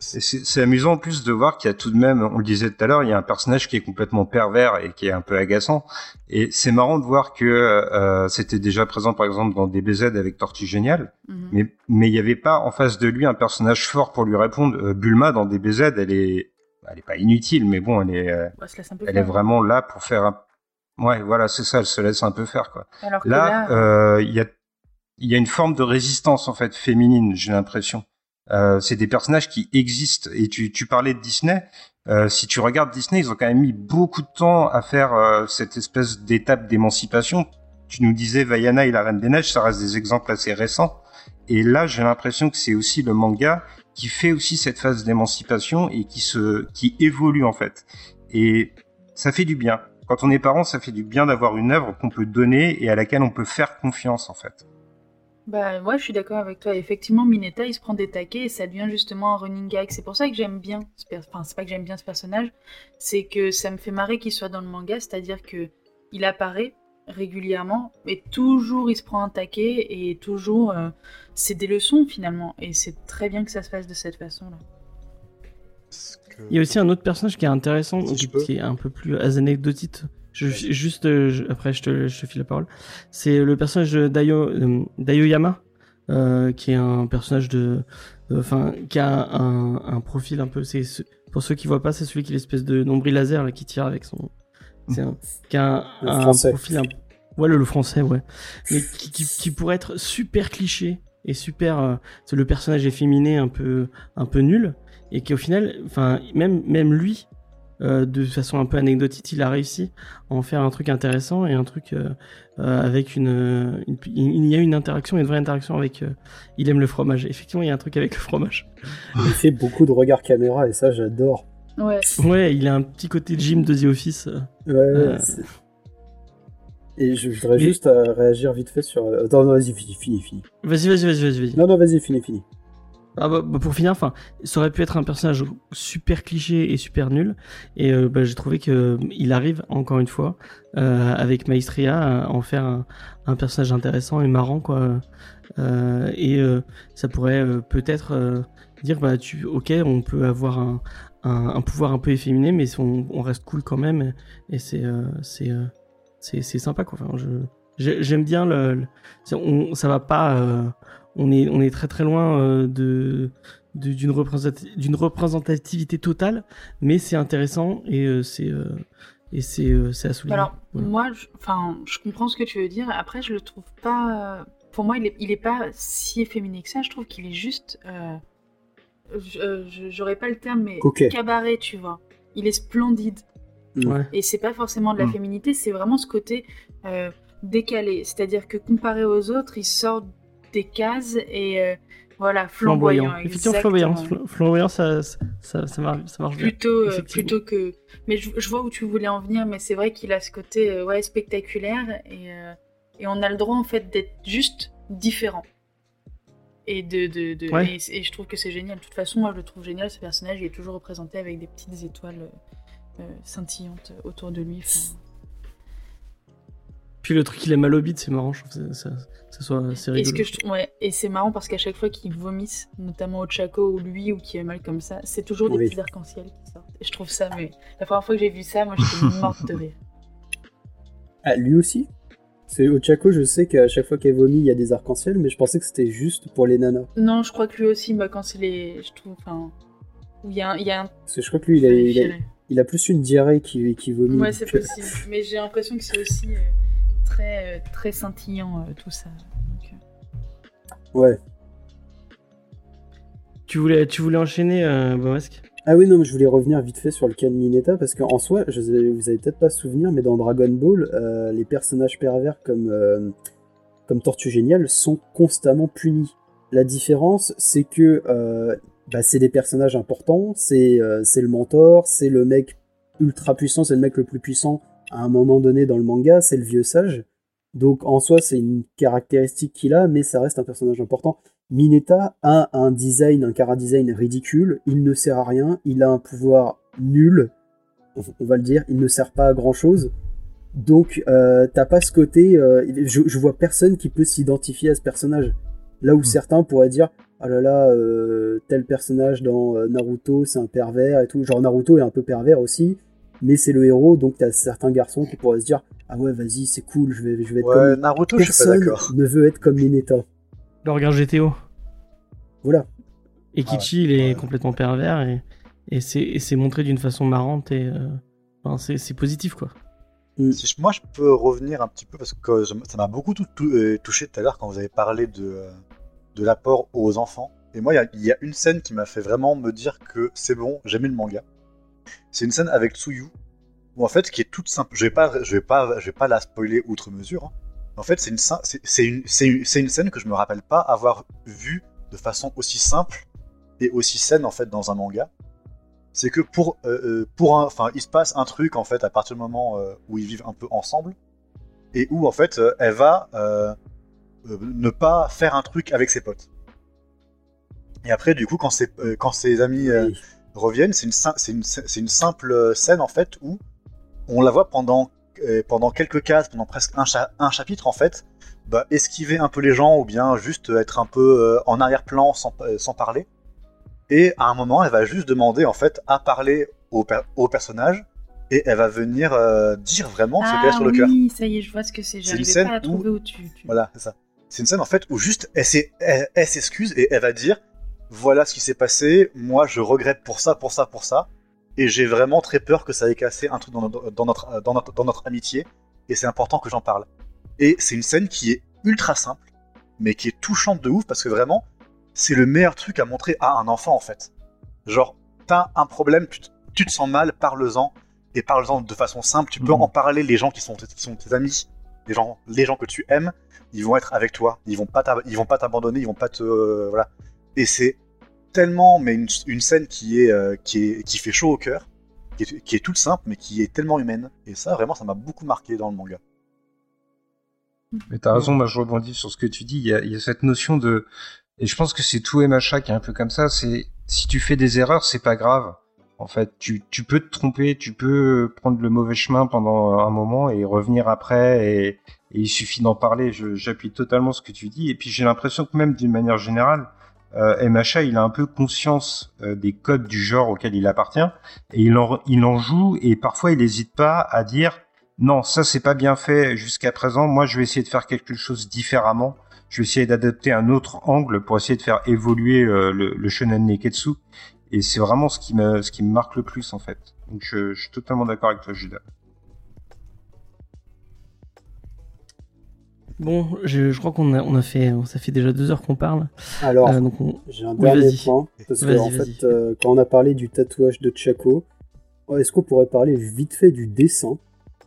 c'est amusant en plus de voir qu'il y a tout de même, on le disait tout à l'heure, il y a un personnage qui est complètement pervers et qui est un peu agaçant. Et c'est marrant de voir que euh, c'était déjà présent par exemple dans DBZ avec Tortue Géniale, mhm. mais mais il n'y avait pas en face de lui un personnage fort pour lui répondre. Euh, Bulma dans DBZ, elle est, elle est pas inutile, mais bon, elle est, euh, elle est vraiment là pour faire un... Ouais, voilà, c'est ça, elle se laisse un peu faire quoi. là, là euh, il y a il y a une forme de résistance en fait féminine, j'ai l'impression. Euh, c'est des personnages qui existent. Et tu, tu parlais de Disney. Euh, si tu regardes Disney, ils ont quand même mis beaucoup de temps à faire cette espèce d'étape d'émancipation. Tu nous disais Vaiana et la Reine des Neiges, ça reste des exemples assez récents. Et là, j'ai l'impression que c'est aussi le manga qui fait aussi cette phase d'émancipation et qui se, qui évolue en fait. Et ça fait du bien. Quand on est parent, ça fait du bien d'avoir une œuvre qu'on peut donner et à laquelle on peut faire confiance en fait. Bah ouais, je suis d'accord avec toi. Effectivement, Mineta, il se prend des taquets et ça devient justement un running gag. C'est pour ça que j'aime bien, ce enfin c'est pas que j'aime bien ce personnage, c'est que ça me fait marrer qu'il soit dans le manga, c'est-à-dire que il apparaît régulièrement, mais toujours il se prend un taquet et toujours euh, c'est des leçons finalement. Et c'est très bien que ça se fasse de cette façon-là. Il y a aussi un autre personnage qui est intéressant, qui, est un peu plus anecdotique je, juste euh, après, je te, je te file la parole. C'est le personnage d'Ayo, euh, d'Ayoyama, euh, qui est un personnage de, enfin, qui a un, un, profil un peu. C'est pour ceux qui voient pas, c'est celui qui est l'espèce de nombril laser là, qui tire avec son C'est un, qui a un, Le un français. profil un... Ouais, le, le français, ouais. Mais qui, qui, qui pourrait être super cliché et super... euh, c'est le personnage efféminé un peu, un peu nul. Et qui au final, enfin, même, même lui, euh, de façon un peu anecdotique, il a réussi à en faire un truc intéressant et un truc euh, euh, avec une, une- Il y a une interaction, une vraie interaction avec... il aime le fromage. Effectivement, il y a un truc avec le fromage. Il fait beaucoup de regards caméra et ça, j'adore. Ouais. Ouais, il a un petit côté Jim de The Office. euh. Ouais, ouais, Euh. Et je voudrais Mais- juste euh, réagir vite fait sur. Attends, non, vas-y, fini, fini, fini. Vas-y, vas-y, vas-y, vas-y. Non, non, vas-y, fini, fini. Ah bah, bah, pour finir, enfin, ça aurait pu être un personnage super cliché et super nul, et euh, bah, j'ai trouvé que euh, il arrive encore une fois euh, avec Maestria à en faire un, un personnage intéressant et marrant quoi. Euh, et euh, ça pourrait euh, peut-être euh, dire bah tu, ok, on peut avoir un, un, un pouvoir un peu efféminé, mais on, on reste cool quand même, et c'est euh, c'est euh, c'est sympa quoi. Enfin, j'aime bien le, le- c'est- on, ça va pas. euh, on est, on est très très loin euh, de d'une représentati- d'une représentativité totale, mais c'est intéressant et euh, c'est et c'est à souligner. Alors, Voilà. moi, je, je comprends ce que tu veux dire. Après, je le trouve pas. Pour moi, il est, il est pas si efféminé que ça. Je trouve qu'il est juste. J'aurais pas le terme, mais cabaret, tu vois. Il est splendide. Ouais. Et c'est pas forcément de la Mm. féminité, c'est vraiment ce côté euh, décalé. C'est-à-dire que comparé aux autres, il sort des cases et euh, voilà, flamboyant. flamboyant. Effectivement, flamboyant. Flamboyant, ça, ça, ça, marche, ça marche bien. Plutôt, euh, plutôt que. Mais je, je vois où tu voulais en venir, mais c'est vrai qu'il a ce côté euh, ouais, spectaculaire et, euh, et on a le droit en fait d'être juste différent. Et, de, de, de- Ouais. et, et je trouve que c'est génial. De toute façon, moi je le trouve génial, ce personnage. Il est toujours représenté avec des petites étoiles euh, euh, scintillantes autour de lui. Puis le truc, il est mal au bide, c'est marrant, je trouve que ça, ça, ça soit c'est Et, ce rigolo. que je trou- ouais, et c'est marrant parce qu'à chaque fois qu'ils vomissent, notamment Ochako ou lui ou qui est mal comme ça, c'est toujours des petits arcs-en-ciel qui sortent. Et je trouve ça, mais la première fois que j'ai vu ça, moi j'étais morte de rire. Ah, lui aussi? C'est Ochako, je sais qu'à chaque fois qu'elle vomit, il y a des arcs-en-ciel, mais je pensais que c'était juste pour les nanas. Non, je crois que lui aussi, bah, quand c'est les. Je trouve. Enfin. où Il y, a un- il y a un. Parce que je crois que lui, il a, il a, vérifier. il a plus une diarrhée qui, qui vomit. Ouais, c'est euh, possible. Mais j'ai l'impression que c'est aussi euh, très, euh, très scintillant euh, tout ça. Donc, euh, Ouais. Tu voulais, tu voulais enchaîner, euh, Bomasque? Ah oui, non, mais je voulais revenir vite fait sur le cas de Mineta, parce qu'en soi, je vous avez peut-être pas souvenir, mais dans Dragon Ball, euh, les personnages pervers comme, euh, comme Tortue Géniale sont constamment punis. La différence, c'est que euh, bah, c'est des personnages importants, c'est le mentor, c'est le mec ultra puissant, c'est le mec le plus puissant à un moment donné dans le manga, c'est le vieux sage. Donc en soi, c'est une caractéristique qu'il a, mais ça reste un personnage important. Mineta a un design, un cara design ridicule, il ne sert à rien, il a un pouvoir nul, on va le dire, il ne sert pas à grand chose. Donc euh, t'as pas ce côté, euh, je, je vois personne qui peut s'identifier à ce personnage. Là où certains pourraient dire, ah là là, euh, tel personnage dans euh, Naruto c'est un pervers et tout, genre Naruto est un peu pervers aussi, mais c'est le héros, donc t'as certains garçons qui pourraient se dire, ah ouais vas-y c'est cool, je vais, je vais être Ouais, comme... Naruto, je suis pas Personne d'accord. ne veut être comme Mineta. Le regard GTO. Voilà. Et Ah ouais. Kichi, il est Ouais. complètement pervers et, et c'est montré d'une façon marrante et euh, enfin, c'est positif quoi. Si je- moi je peux revenir un petit peu parce que je- ça m'a beaucoup tout- tout- euh, touché tout à l'heure quand vous avez parlé de, euh, de l'apport aux enfants. Et moi, il y a- il y, a une scène qui m'a fait vraiment me dire que c'est bon, j'aimais le manga. C'est une scène avec Tsuyu, où en fait, qui est toute simple. Je vais pas, je vais pas, je vais pas la spoiler outre mesure. hein. En fait, c'est une, scène- c'est une, une, que je me rappelle pas avoir vue de façon aussi simple et aussi saine en fait dans un manga. C'est que pour, euh, euh, pour un, enfin, il se passe un truc en fait à partir du moment euh, où ils vivent un peu ensemble et où en fait elle va euh, ne pas faire un truc avec ses potes. Et après, du coup, quand ses, quand ses amis Oui. reviennent, c'est une, c'est une, simple scène en fait où on la voit pendant, euh, pendant quelques cases, pendant presque un, cha- un chapitre en fait, bah, esquiver un peu les gens ou bien juste être un peu euh, en arrière-plan sans, sans parler. Et à un moment, elle va juste demander en fait à parler au, per- au personnage et elle va venir euh, dire vraiment ce qu'elle a sur le cœur. Ah oui, ça y est, je vois ce que c'est. C'est une J'arrivais scène pas à où- trouver où, tu. tu- Voilà, c'est ça. C'est une scène en fait où juste elle s'excuse et elle va dire voilà ce qui s'est passé, moi je regrette pour ça, pour ça, pour ça. Et j'ai vraiment très peur que ça ait cassé un truc dans notre, dans notre, dans notre, dans notre amitié, et c'est important que j'en parle. Et c'est une scène qui est ultra simple, mais qui est touchante de ouf, parce que vraiment, c'est le meilleur truc à montrer à un enfant, en fait. Genre, t'as un problème, tu, tu te sens mal, parle-en, et parle-en de façon simple, tu peux Mhm. en parler, les gens qui sont, qui sont tes amis, les gens, les gens que tu aimes, ils vont être avec toi, ils vont pas t'ab- ils vont pas t'abandonner, ils vont pas te... euh, voilà. Et c'est tellement, mais une, scène qui est, euh, qui est, qui fait chaud au cœur, qui est, qui toute simple, mais qui est tellement humaine. Et ça, vraiment, ça m'a beaucoup marqué dans le manga. Mais t'as raison, moi je rebondis sur ce que tu dis. Il y a, cette notion de, et je pense que c'est tout MHA qui est un peu comme ça. C'est si tu fais des erreurs, c'est pas grave. En fait, tu, tu peux te tromper, tu peux prendre le mauvais chemin pendant un moment et revenir après, et, il suffit d'en parler. J'appuie totalement ce que tu dis. Et puis j'ai l'impression que même d'une manière générale, euh, MHA, il a un peu conscience euh, des codes du genre auquel il appartient, et il en, il en joue, et parfois il n'hésite pas à dire non, ça c'est pas bien fait jusqu'à présent. Moi, je vais essayer de faire quelque chose différemment. Je vais essayer d'adapter un autre angle pour essayer de faire évoluer euh, le, le shonen neketsu. Et c'est vraiment ce qui me ce qui me marque le plus en fait. Donc je, je suis totalement d'accord avec toi, Judas. Bon, je, je crois qu'on a, on a fait, ça fait déjà deux heures qu'on parle. Alors, Euh, donc on- j'ai un oui, dernier point. Parce que, Vas-y, en fait, euh, quand on a parlé du tatouage de Chaco, oh, est-ce qu'on pourrait parler vite fait du dessin?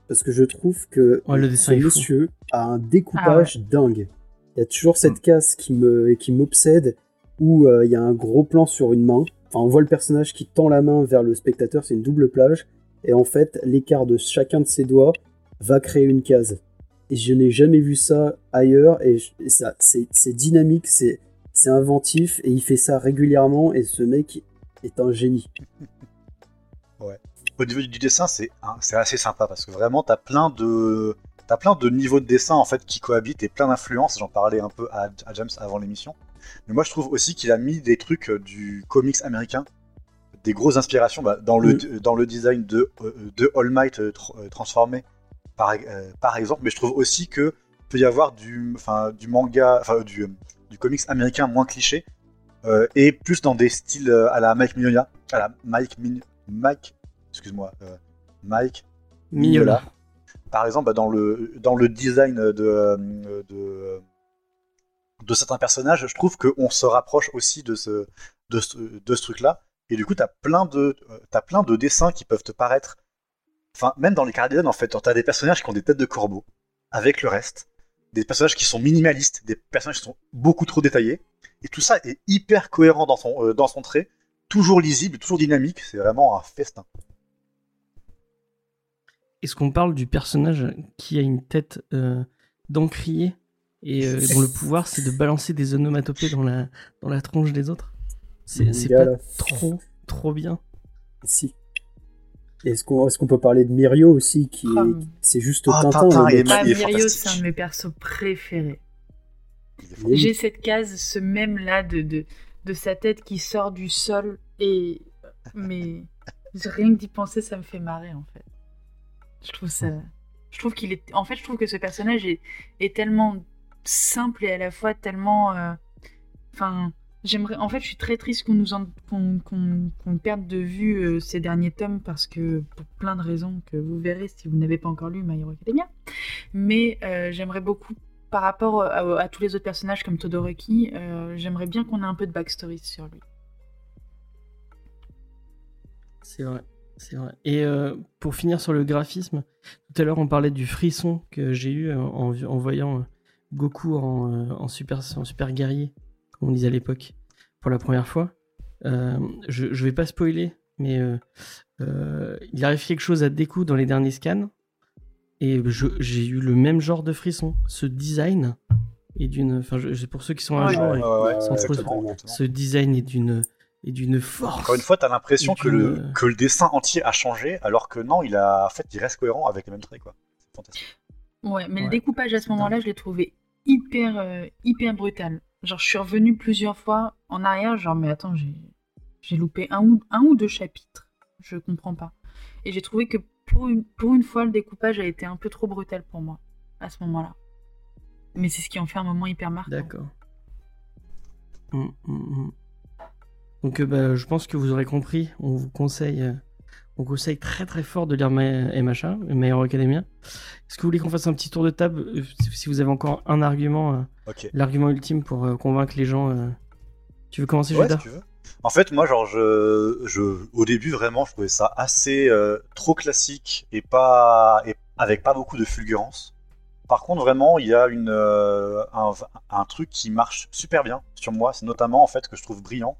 Parce que je trouve que Ouais, le dessin ce fou. monsieur a un découpage dingue. Il y a toujours cette case qui me qui m'obsède où euh, il y a un gros plan sur une main. Enfin, on voit le personnage qui tend la main vers le spectateur, c'est une double plage. Et en fait, l'écart de chacun de ses doigts va créer une case. Et je n'ai jamais vu ça ailleurs. Et, ça, c'est dynamique, c'est c'est inventif. Et il fait ça régulièrement. Et ce mec est un génie. Au niveau du dessin, c'est hein, c'est assez sympa parce que vraiment, t'as plein de t'as plein de niveaux de dessin en fait qui cohabitent et plein d'influences. J'en parlais un peu à, à James avant l'émission. Mais moi, je trouve aussi qu'il a mis des trucs euh, du comics américain, des grosses inspirations bah, dans le dans le design de euh, de All Might euh, transformé par euh, par exemple. Mais je trouve aussi que peut y avoir du manga, du euh, du comics américain moins cliché euh, et plus dans des styles euh, à la Mike Mignola, à la Mike Min- Mike excuse-moi, euh, Mike Mignola. Par exemple, bah, dans le dans le design de de, de certains personnages, je trouve qu'on se rapproche aussi de ce de ce, de ce truc-là. Et du coup, t'as plein de t'as plein de dessins qui peuvent te paraître, enfin même dans les Cardigan en fait, t'as des personnages qui ont des têtes de corbeaux avec le reste, des personnages qui sont minimalistes, des personnages qui sont beaucoup trop détaillés, et tout ça est hyper cohérent dans son euh, dans son trait, toujours lisible, toujours dynamique. C'est vraiment un festin. Est-ce qu'on parle du personnage qui a une tête euh, d'encrier et euh, dont le pouvoir c'est de balancer des onomatopées dans la, dans la tronche des autres? C'est pas trop, trop bien. Si. Est-ce qu'on est peut parler de Mirio aussi qui Ah. c'est juste Ah, Tintin, Tintin, il est Ah, Mirio, c'est un de mes persos préférés. J'ai cette case, ce même là de, de, de sa tête qui sort du sol et mais rien que d'y penser, ça me fait marrer en fait. Je trouve ça, je trouve qu'il est, en fait, je trouve que ce personnage est, est tellement simple et à la fois tellement, euh, enfin, j'aimerais, en fait, je suis très triste qu'on nous perde de vue euh, ces derniers tomes parce que pour plein de raisons que vous verrez si vous n'avez pas encore lu My Hero Academia. Mais euh, j'aimerais beaucoup par rapport à, à tous les autres personnages comme Todoroki, euh, j'aimerais bien qu'on ait un peu de backstory sur lui. C'est vrai. C'est vrai. Et euh, pour finir sur le graphisme, tout à l'heure on parlait du frisson que j'ai eu en, voyant euh, Goku en, euh, super, guerrier, on disait à l'époque, pour la première fois. Euh, je, je vais pas spoiler, mais euh, euh, il arrive quelque chose à Deku dans les derniers scans, et j'ai eu le même genre de frisson. Ce design est d'une. Enfin, c'est pour ceux qui sont à Ouais. jour. Ouais, et- ouais. Ce design est d'une est d'une force. Encore une fois, t'as l'impression Et que tu le, que le dessin entier a changé, alors que non, il a, en fait, il reste cohérent avec les mêmes traits, quoi. C'est fantastique. Ouais, mais Ouais. le découpage à ce moment-là, je l'ai trouvé hyper, euh, hyper brutal. Genre, je suis revenue plusieurs fois en arrière, genre, mais attends, j'ai, loupé un ou, un ou deux chapitres. Je comprends pas. Et j'ai trouvé que pour une, pour une fois, le découpage a été un peu trop brutal pour moi, à ce moment-là. Mais c'est ce qui en fait un moment hyper marquant. D'accord. Mm, mm, mm. Donc euh, bah, je pense que vous aurez compris, on vous conseille, euh, on conseille très très fort de lire MHA, My Hero Academia. Est-ce que vous voulez qu'on fasse un petit tour de table euh, si vous avez encore un argument, l'argument ultime pour convaincre les gens Tu veux commencer, ouais, si En fait, moi, genre, je, je, au début, vraiment, je trouvais ça assez trop classique et pas, et avec pas beaucoup de fulgurance. Par contre, vraiment, il y a une, un, truc qui marche super bien sur moi. C'est notamment, en fait, que je trouve brillant.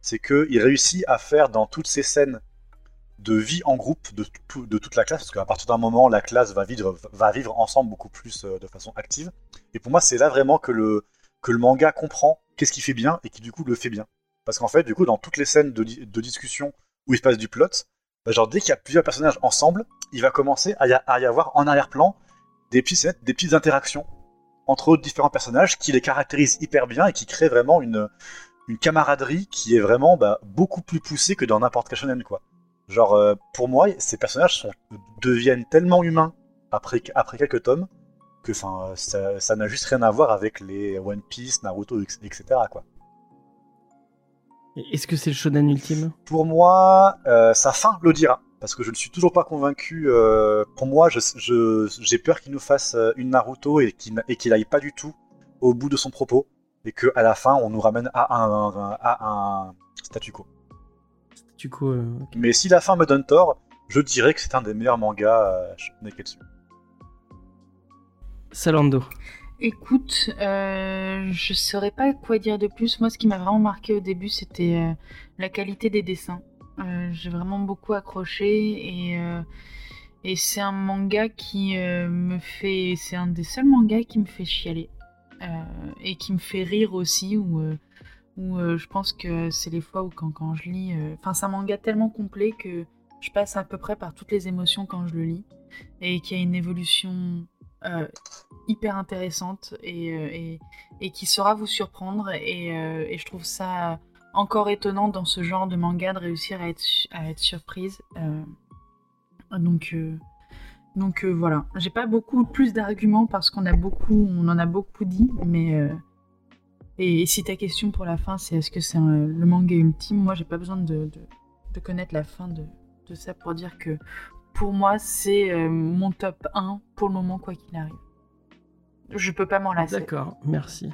C'est qu'il réussit à faire dans toutes ces scènes de vie en groupe de, de toute la classe, parce qu'à partir d'un moment, la classe va vivre, va vivre ensemble beaucoup plus euh, de façon active. Et pour moi, c'est là vraiment que le, que le manga comprend qu'est-ce qu'il fait bien et qui du coup le fait bien. Parce qu'en fait, du coup, dans toutes les scènes de, de discussion où il se passe du plot, bah, genre dès qu'il y a plusieurs personnages ensemble, il va commencer à y, à y avoir en arrière-plan des petites, des petites interactions entre différents personnages qui les caractérisent hyper bien et qui créent vraiment une, une camaraderie qui est vraiment bah, beaucoup plus poussée que dans n'importe quel shonen quoi. Genre, euh, pour moi, ces personnages sont, deviennent tellement humains après, après quelques tomes que ça n'a juste rien à voir avec les One Piece, Naruto, etc. Quoi. Est-ce que c'est le shonen ultime? Pour moi, euh, sa fin le dira. Parce que je ne suis toujours pas convaincu. Euh, pour moi, j'ai je, peur qu'il nous fasse une Naruto et qu'il n'aille pas du tout au bout de son propos. Et qu'à la fin, on nous ramène à un, à un statu quo. Euh, Mais si la fin me donne tort, je dirais que c'est un des meilleurs mangas euh, Neketsu. Salando. Écoute, euh, je saurais pas quoi dire de plus. Moi, ce qui m'a vraiment marqué au début, c'était euh, la qualité des dessins. J'ai vraiment beaucoup accroché et, et c'est un manga qui me fait. C'est un des seuls mangas qui me fait chialer et qui me fait rire aussi. Où, où euh, je pense que c'est les fois où quand, quand je lis... Euh, enfin, c'est un manga tellement complet que je passe à peu près par toutes les émotions quand je le lis, et qui a une évolution euh, hyper intéressante et, et, qui saura vous surprendre, et, et, je trouve ça encore étonnant dans ce genre de manga de réussir à être, à être surprise. donc... Donc voilà, j'ai pas beaucoup plus d'arguments parce qu'on a beaucoup, on en a beaucoup dit, mais et, si ta question pour la fin, c'est est-ce que c'est le manga ultime Moi, j'ai pas besoin de, de, connaître la fin de, de, ça pour dire que pour moi, c'est euh, mon top 1 pour le moment, quoi qu'il arrive. Je peux pas m'en lasser. D'accord, merci.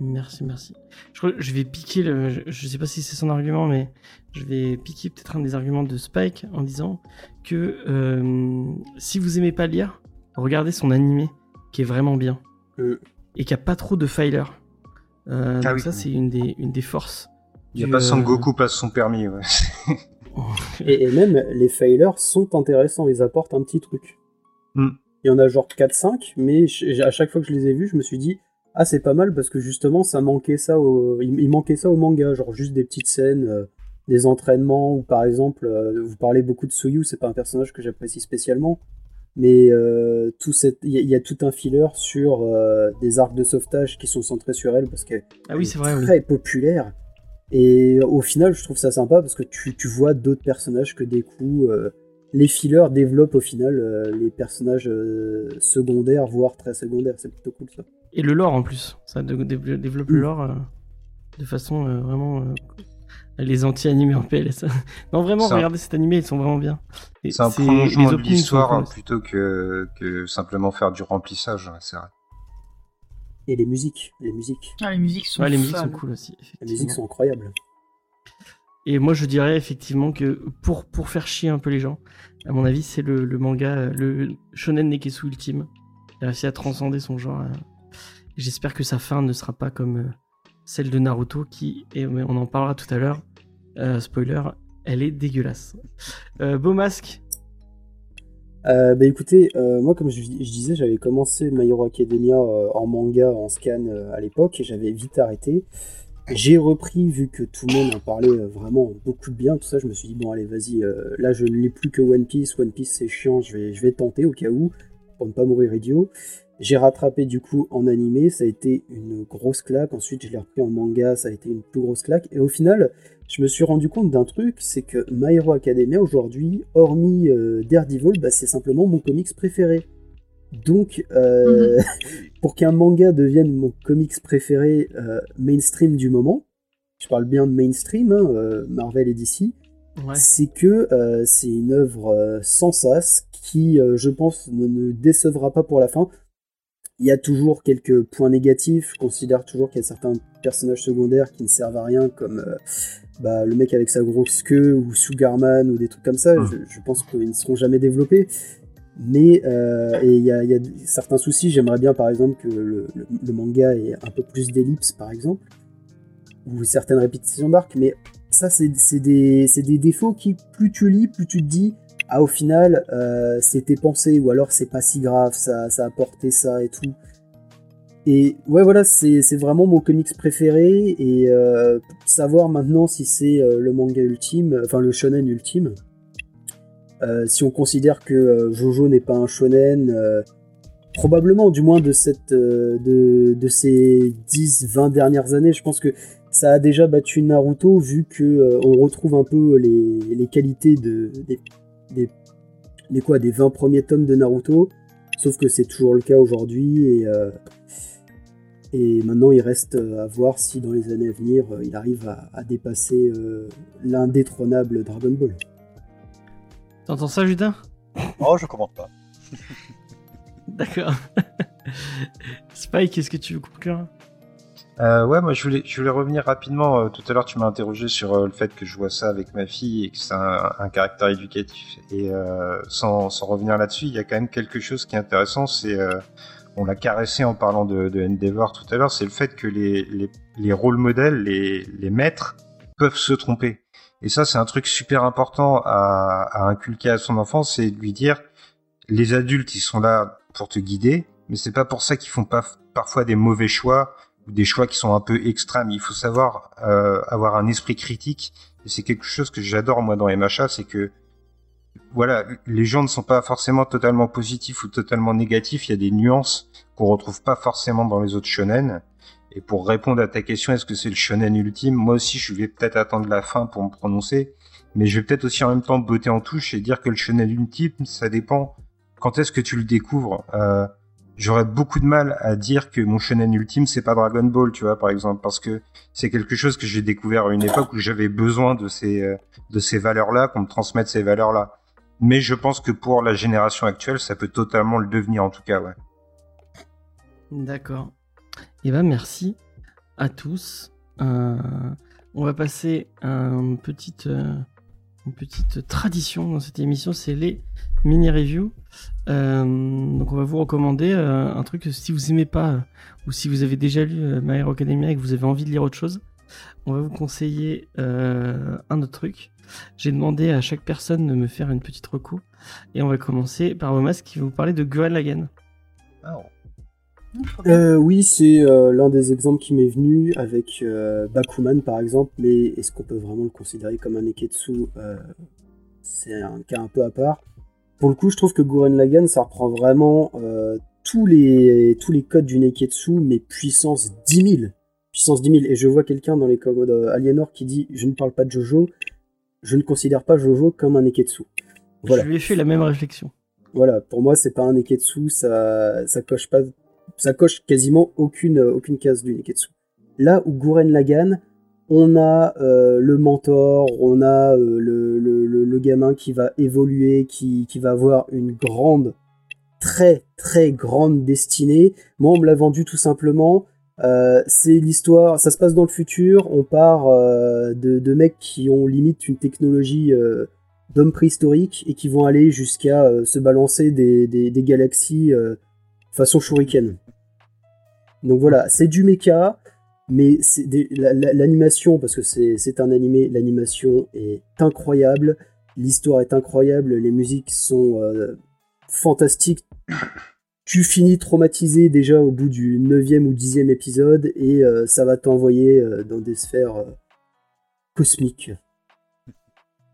Merci, merci. Je, je vais piquer le. Je, sais pas si c'est son argument, mais je vais piquer peut-être un des arguments de Spike en disant que euh, si vous aimez pas lire, regardez son animé qui est vraiment bien. Euh, et qu'il n'y a pas trop de filers. Euh, ah donc ça, c'est une des, une des forces. Il n'y a pas son euh, Goku passe son permis. Ouais. et, même les failers sont intéressants, ils apportent un petit truc. Hmm. Il y en a genre 4-5, mais à chaque fois que je les ai vus, je me suis dit ah c'est pas mal parce que justement ça manquait ça au il, manquait ça au manga, genre juste des petites scènes, euh, des entraînements ou par exemple vous parlez beaucoup de Soyu, c'est pas un personnage que j'apprécie spécialement, mais euh, il y, a tout un filler sur euh, des arcs de sauvetage qui sont centrés sur elle parce qu'elle ah oui, est, vrai, très populaire. Et au final, je trouve ça sympa parce que tu, tu vois d'autres personnages que des coups. Euh, les fillers développent au final les personnages secondaires, voire très secondaires. C'est plutôt cool ça. Et le lore en plus. Ça développe le mm. lore de façon vraiment les anti-animés en PLS. non, vraiment, regardez cet animé, ils sont vraiment bien. C'est un prolongement de l'histoire plutôt que, que simplement faire du remplissage, c'est vrai. Et les musiques, les musiques. Ah, les musiques sont, ouais, les musiques sont cool aussi. Les musiques sont incroyables. Et moi, je dirais effectivement que pour, pour faire chier un peu les gens, à mon avis, c'est le, le, manga, le Shonen Nekesu Ultime. Il a réussi à transcender son genre. Euh, j'espère que sa fin ne sera pas comme euh, celle de Naruto, qui, et on en parlera tout à l'heure, euh, spoiler, elle est dégueulasse. Euh, beau masque euh, bah écoutez, moi comme je, disais, j'avais commencé My Academia en manga, en scan à l'époque, et j'avais vite arrêté. J'ai repris, vu que tout le monde en parlait vraiment beaucoup de bien, tout ça, je me suis dit, bon allez, vas-y, là je ne lis plus que One Piece, One Piece c'est chiant, je vais, je vais tenter au cas où, pour ne pas mourir idiot. J'ai rattrapé du coup en animé, ça a été une grosse claque. Ensuite, je l'ai repris en manga, ça a été une plus grosse claque. Et au final, je me suis rendu compte d'un truc, c'est que My Hero Academia aujourd'hui, hormis euh, Daredevil, bah, c'est simplement mon comics préféré. Donc, euh, mhm. pour qu'un manga devienne mon comics préféré euh, mainstream du moment, je parle bien de mainstream, hein, Marvel et DC, Ouais. c'est que euh, c'est une œuvre euh, sans sas qui, euh, je pense, ne, ne décevra pas pour la fin. Il y a toujours quelques points négatifs. Je considère toujours qu'il y a certains personnages secondaires qui ne servent à rien, comme euh, bah, le mec avec sa grosse queue ou Sugarman ou des trucs comme ça. Mm. Je, je pense qu'ils ne seront jamais développés. Mais euh, et il y a, il y a certains soucis. J'aimerais bien, par exemple, que le, le- le manga ait un peu plus d'ellipses, par exemple, ou certaines répétitions d'arcs. Mais ça, c'est c'est des, c'est des défauts qui, plus tu lis, plus tu te dis, ah, au final, euh, c'était pensé, ou alors c'est pas si grave, ça, ça a apporté ça et tout. Et ouais, voilà, c'est vraiment mon comics préféré, et euh, savoir maintenant si c'est euh, le manga ultime, enfin le shonen ultime, si on considère que Jojo n'est pas un shonen, probablement, du moins de, cette, ces 10-20 dernières années, je pense que ça a déjà battu Naruto vu que on retrouve un peu les, les qualités de, des, des, des quoi, des 20 premiers tomes de Naruto, sauf que c'est toujours le cas aujourd'hui et, euh, et maintenant il reste euh, à voir si dans les années à venir euh, il arrive à, à dépasser euh, l'indétrônable Dragon Ball. T'entends ça, Judas? Oh, je commente pas. D'accord. Spike, est-ce que tu veux conclure? Euh, ouais, moi je voulais, je voulais revenir rapidement. euh, tout à l'heure, tu m'as interrogé sur euh, le fait que je vois ça avec ma fille et que c'est un, un caractère éducatif. Et euh, sans, sans revenir là-dessus, il y a quand même quelque chose qui est intéressant. C'est, euh, on l'a caressé en parlant de, de Endeavor tout à l'heure, c'est le fait que les, les, les rôles modèles, les, les maîtres, peuvent se tromper. Et ça, c'est un truc super important à, à inculquer à son enfant, c'est de lui dire, les adultes, ils sont là pour te guider, mais c'est pas pour ça qu'ils font pas parfois des mauvais choix ou des choix qui sont un peu extrêmes. Il faut savoir euh, avoir un esprit critique. Et c'est quelque chose que j'adore moi dans MHA, c'est que voilà, les gens ne sont pas forcément totalement positifs ou totalement négatifs. Il y a des nuances qu'on retrouve pas forcément dans les autres shonen. Et pour répondre à ta question, est-ce que c'est le shonen ultime? Moi aussi, je vais peut-être attendre la fin pour me prononcer, mais je vais peut-être aussi en même temps botter en touche et dire que le shonen ultime, ça dépend quand est-ce que tu le découvres? Euh, J'aurais beaucoup de mal à dire que mon shonen ultime c'est pas Dragon Ball, tu vois, par exemple, parce que c'est quelque chose que j'ai découvert à une époque où j'avais besoin de ces euh, de ces valeurs-là, qu'on me transmette ces valeurs-là. Mais je pense que pour la génération actuelle, ça peut totalement le devenir en tout cas, ouais. D'accord. Et ben merci à tous. Euh, on va passer à une petite, euh, une petite tradition dans cette émission, c'est les mini reviews. Euh, donc on va vous recommander euh, un truc si vous aimez pas euh, ou si vous avez déjà lu euh, My Hero Academia et que vous avez envie de lire autre chose, on va vous conseiller euh, un autre truc. J'ai demandé à chaque personne de me faire une petite reco et on va commencer par Momas qui va vous parler de Gurren Lagann. Euh, oui, c'est euh, l'un des exemples qui m'est venu avec euh, Bakuman par exemple, mais est-ce qu'on peut vraiment le considérer comme un Neketsu Euh, C'est un cas un peu à part. Pour le coup, je trouve que Gurren Lagann, ça reprend vraiment euh, tous, les, tous les codes du Neketsu, mais puissance 10 000. Puissance 10 000. Et je vois quelqu'un dans les commodes euh, Alienor qui dit Je ne parle pas de Jojo, je ne considère pas Jojo comme un Neketsu. Voilà. Je lui ai fait la même réflexion. Voilà, pour moi, c'est pas un Neketsu, ça, ça coche pas, ça coche quasiment aucune, aucune case du Neketsu. Là où Gurren Lagann, on a euh, le mentor, on a euh, le, gamin qui va évoluer, qui, va avoir une grande, très très grande destinée. Moi, on me l'a vendu tout simplement. Euh, c'est l'histoire, ça se passe dans le futur. On part de, mecs qui ont limite une technologie d'hommes préhistoriques et qui vont aller jusqu'à se balancer des, des, des galaxies façon shuriken. Donc voilà, c'est du mecha, mais l'animation, parce que c'est un animé, l'animation est incroyable, l'histoire est incroyable, les musiques sont euh, fantastiques. Tu finis traumatisé déjà au bout du 9e ou 10e épisode et euh, ça va t'envoyer euh, dans des sphères euh, cosmiques.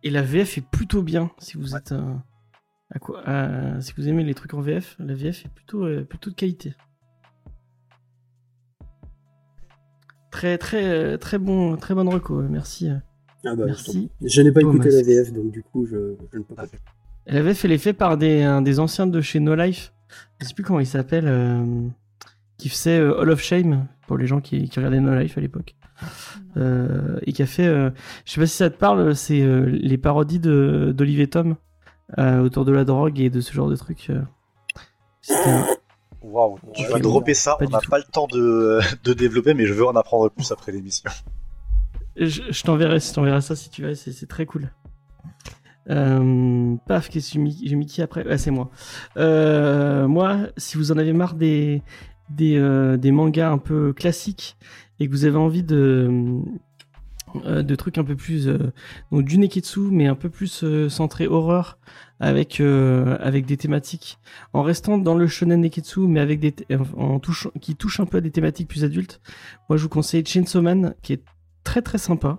Et la VF est plutôt bien si vous êtes euh, à quoi, à- si vous aimez les trucs en VF, la VF est plutôt euh, plutôt de qualité. Très très euh, très bon très bonne reco, merci. Ah bah, Merci. je, je n'ai pas écouté la VF, donc du coup, je, je ne peux pas. La VF elle est faite par des un des anciens de chez No Life. Je sais plus comment il s'appelle euh, qui faisait euh, Hall of Shame pour les gens qui, qui regardaient No Life à l'époque. euh, et qui a fait, euh, je sais pas si ça te parle, c'est euh, les parodies de d'Olivier Tom euh, autour de la drogue et de ce genre de trucs. euh. C'était un- Waouh, tu vas dropper ça, pas on n'a pas le temps de, de développer, mais je veux en apprendre plus après l'émission. Je, je t'enverrai, ça si tu veux, c'est très cool. Euh, paf, qu'est-ce que j'ai mis, qui après? Ah, c'est moi. Euh, moi, si vous en avez marre des des, euh, des mangas un peu classiques et que vous avez envie de de trucs un peu plus euh, donc du neketsu mais un peu plus euh, centré horreur avec euh, avec des thématiques en restant dans le shonen neketsu mais avec des en touchant qui touche un peu à des thématiques plus adultes. Moi, je vous conseille Chainsaw Man qui est très très sympa.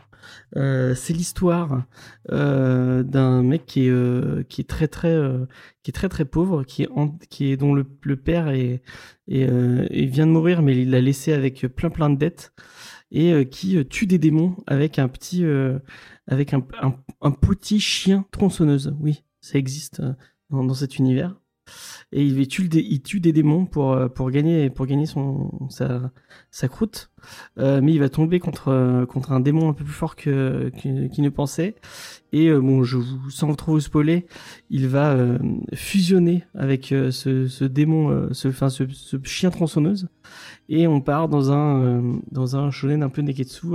Euh, c'est l'histoire euh, d'un mec qui est euh, qui est très très euh, qui est très très pauvre, qui est qui est dont le, le père est, est, euh, il vient de mourir mais il l'a laissé avec plein plein de dettes et euh, qui euh, tue des démons avec un petit euh, avec un, petit chien tronçonneuse. Oui, ça existe dans cet univers. Et il tue, il tue des démons pour, euh, gagner, son, sa, croûte. Euh, mais il va tomber contre, euh, contre un démon un peu plus fort que, qu'il ne pensait. Et bon, je vous, sans trop vous spoiler, il va fusionner avec ce, démon, ce, chien tronçonneuse. Et on part dans un, dans un shonen un peu neketsu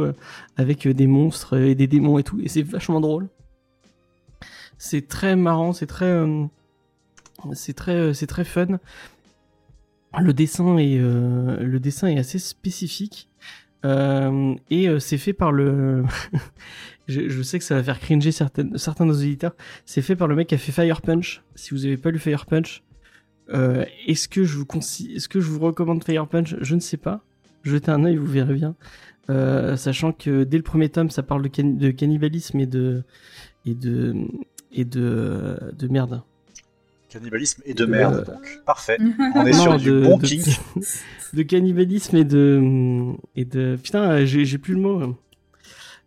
avec des monstres et des démons et tout. Et c'est vachement drôle. C'est très marrant, c'est très, c'est très, euh, c'est très fun. Le dessin est, euh, assez spécifique. Euh, et c'est fait par le. je, sais que ça va faire cringer certains de nos auditeurs. C'est fait par le mec qui a fait Fire Punch. Si vous avez pas lu Fire Punch, est-ce que je vous recommande Fire Punch? Je ne sais pas. Jetez un œil, vous verrez bien. Sachant que dès le premier tome, ça parle de, de cannibalisme et de et de et de de merde. Cannibalisme et de Euh, merde, donc. Parfait. On est Non, sur du de- bon de- king. de cannibalisme et de et de putain euh, j'ai j'ai plus le mot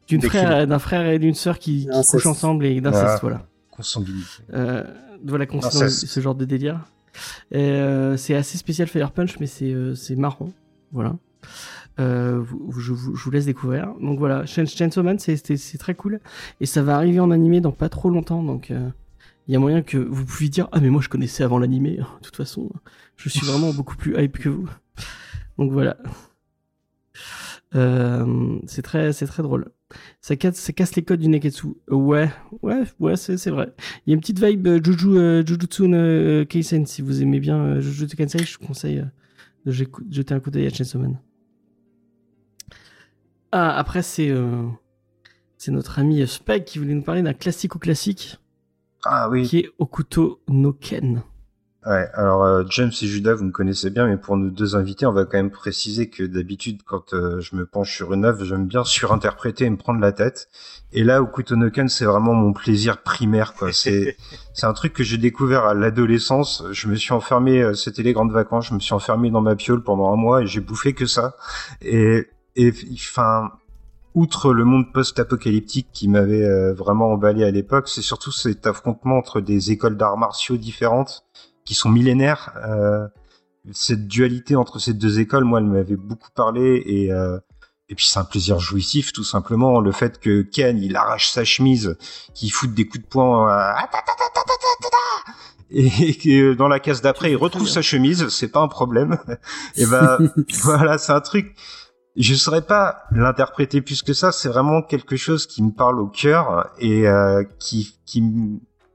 d'une Des frère d'un frère et d'une sœur qui, couchent ensemble et d'inceste voilà. Consanguinité. euh, voilà dans ce genre de délire. Et euh, c'est assez spécial Fire Punch mais c'est euh, c'est marrant. Voilà. Euh, vous- je, vous, je vous laisse découvrir. Donc voilà Chain- Chainsaw Man c'est c'est c'est très cool. Et ça va arriver en animé dans pas trop longtemps donc euh, il y a moyen que vous puissiez dire ah mais moi je connaissais avant l'animé de toute façon je suis vraiment beaucoup plus hype que vous donc voilà euh, c'est très c'est très drôle ça casse, ça casse les codes du Neketsu. Ouais, ouais, ouais, c'est, c'est vrai. Il y a une petite vibe euh, Juju, euh, Jujutsu euh, Kaisen. Si vous aimez bien Jujutsu Kaisen, je vous conseille de jeter- un coup d'œil à Chainsaw Man. Ah, après, c'est, c'est notre ami Spike qui voulait nous parler d'un classique ou classique Ah oui. qui est Okuto no Ken. Ouais, alors euh, James et Judas, vous me connaissez bien, mais pour nos deux invités, on va quand même préciser que d'habitude, quand euh, je me penche sur une œuvre, j'aime bien surinterpréter et me prendre la tête. Et là, Okutonoken, c'est vraiment mon plaisir primaire, quoi. C'est c'est un truc que j'ai découvert à l'adolescence. Je me suis enfermé, euh, c'était les grandes vacances, je me suis enfermé dans ma piole pendant un mois et j'ai bouffé que ça. Et et enfin, outre le monde post-apocalyptique qui m'avait euh, vraiment emballé à l'époque, c'est surtout cet affrontement entre des écoles d'arts martiaux différentes qui sont millénaires. Euh, cette dualité entre ces deux écoles, moi, elle m'avait beaucoup parlé et euh, et puis c'est un plaisir jouissif, tout simplement. Le fait que Ken, il arrache sa chemise, qu'il foute des coups de poing, euh, et que dans la case d'après, il retrouve sa chemise, c'est pas un problème. et ben voilà, c'est un truc. Je saurais pas l'interpréter plus que ça. C'est vraiment quelque chose qui me parle au cœur et euh, qui qui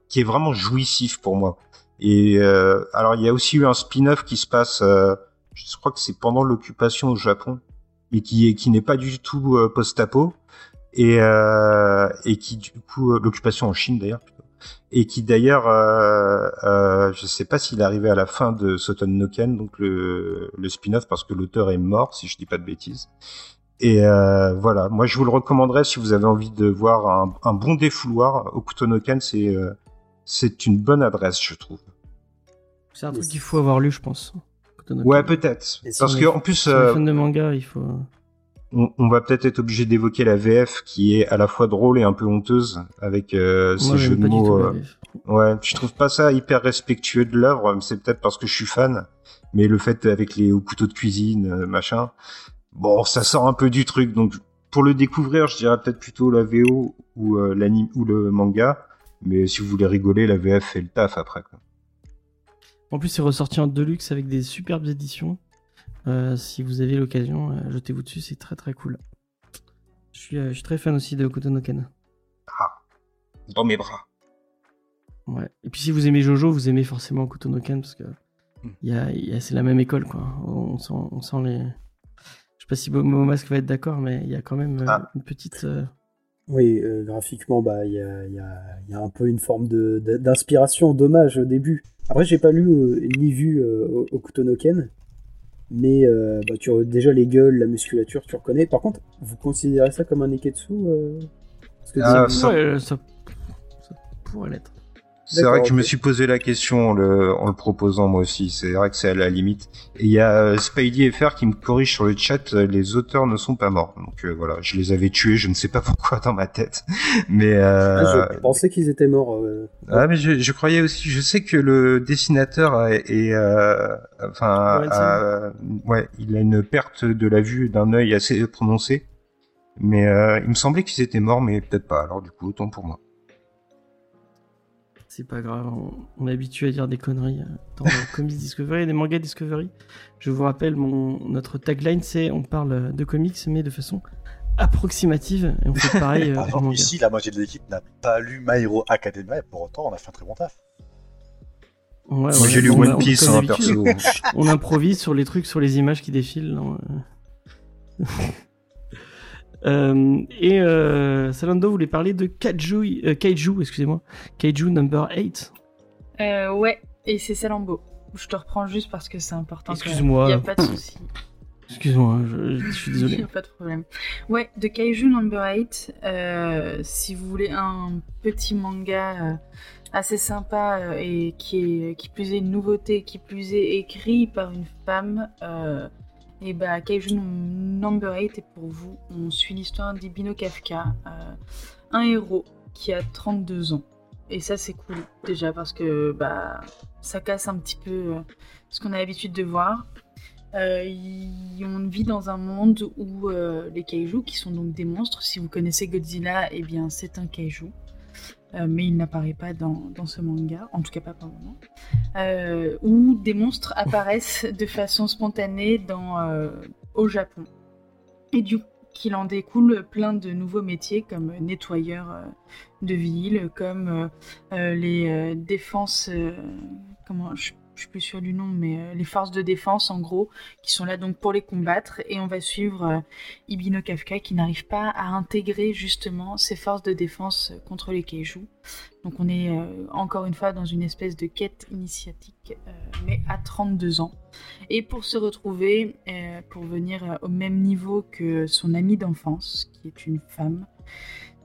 qui est vraiment jouissif pour moi. Et euh, alors il y a aussi eu un spin-off qui se passe, euh, je crois que c'est pendant l'occupation au Japon, mais qui qui n'est pas du tout euh, post-apo et euh, et qui du coup euh, l'occupation en Chine d'ailleurs et qui d'ailleurs euh, euh, je sais pas s'il est arrivé à la fin de Soton no Ken donc le le spin-off parce que l'auteur est mort si je dis pas de bêtises. Et euh, voilà. Moi je vous le recommanderais si vous avez envie de voir un, un bon défouloir. Okuto no Ken c'est euh, c'est une bonne adresse je trouve. C'est un truc qu'il faut avoir lu, je pense. Ouais peut-être. Parce que en plus Si on est euh, fan de manga, il faut. On, on va peut-être être obligé d'évoquer la VF qui est à la fois drôle et un peu honteuse avec euh, ces Moi, jeux de mots. euh. Ouais, je trouve pas ça hyper respectueux de l'œuvre, c'est peut-être parce que je suis fan. Mais le fait avec les au couteau de cuisine, euh, machin, bon, ça sort un peu du truc. Donc pour le découvrir, je dirais peut-être plutôt la VO ou euh, l'anime ou le manga. Mais si vous voulez rigoler, la VF fait le taf après. Quoi. En plus, c'est ressorti en deluxe avec des superbes éditions. Euh, si vous avez l'occasion, euh, jetez-vous dessus, c'est très très cool. Je suis, euh, je suis très fan aussi de Kotonoken. Ah, dans mes bras. Ouais. Et puis si vous aimez Jojo, vous aimez forcément Kotonoken parce que Hmm. il y a, il y a- c'est la même école quoi. On sent, on sent les. Je sais pas si Momo Mask va être d'accord, mais il y a quand même euh, Ah. une petite. euh, Oui, euh, graphiquement, bah, il y a, il y y a un peu une forme de- de- d'inspiration, dommage au début. Après, j'ai pas lu euh, ni vu euh, Okutonoken, mais euh, bah, tu, déjà les gueules, la musculature, tu reconnais. Par contre, vous considérez ça comme un Neketsu euh? Parce que Ah, des- ça- ouais, ça, ça pourrait l'être. C'est vrai que je me suis posé la question en le, en le proposant moi aussi. C'est vrai que c'est à la limite. Et il y a euh, Spidey FR qui me corrige sur le chat. euh, Les auteurs ne sont pas morts. Donc euh, voilà, je les avais tués. Je ne sais pas pourquoi dans ma tête. Mais euh, Ah, je pensais qu'ils étaient morts. euh. ah mais je, je croyais aussi. Je sais que le dessinateur est, euh, enfin, Lorenzen. a- ouais, il a une perte de la vue d'un œil assez prononcée. Mais euh, il me semblait qu'ils étaient morts, mais peut-être pas. Alors du coup, autant pour moi. C'est pas grave, on, on est habitué à dire des conneries euh, dans Comics Discovery et des mangas Discovery. Je vous rappelle, mon, notre tagline c'est on parle de comics mais de façon approximative et on fait pareil euh, Par en exemple, ici, la moitié de l'équipe n'a pas lu My Hero Academia et pour autant, on a fait un très bon taf. Ouais, Moi, ouais, j'ai lu One Piece, comme hein, perso. On improvise sur les trucs, sur les images qui défilent. non, euh. Et euh, Salando voulait parler de Kaiju, euh, Kaiju excusez-moi, Kaiju number 8. Euh, ouais, et c'est Salambo. Je te reprends juste parce que c'est important. Excuse-moi. Il a pas de souci. Excuse-moi, je, je suis Il désolé. n'y a pas de problème. Ouais, de Kaiju Number 8, euh, si vous voulez un petit manga assez sympa et qui est qui plus est une nouveauté, qui plus est écrit par une femme, et bah Kaiju Number 8 est pour vous. On suit l'histoire d'Ibino Kafka, euh, un héros qui a 32 ans. Et ça c'est cool déjà parce que bah ça casse un petit peu euh, ce qu'on a l'habitude de voir. Euh, on vit dans un monde où les kaiju, qui sont donc des monstres, si vous connaissez Godzilla, eh bien c'est un kaiju. Euh, mais il n'apparaît pas dans, dans ce manga, en tout cas pas pour le moment. Euh, où des monstres apparaissent de façon spontanée dans, euh, au Japon. Et du qu'il en découle plein de nouveaux métiers comme nettoyeur euh, de ville, comme les défenses, comment, je, je suis plus sûre du nom, mais euh, les forces de défense en gros, qui sont là donc pour les combattre. Et on va suivre euh, Ibino Kafka qui n'arrive pas à intégrer justement ces forces de défense euh, contre les kaiju. Donc on est euh, encore une fois dans une espèce de quête initiatique, mais à 32 ans. Et pour se retrouver, pour venir au même niveau que son ami d'enfance, qui est une femme.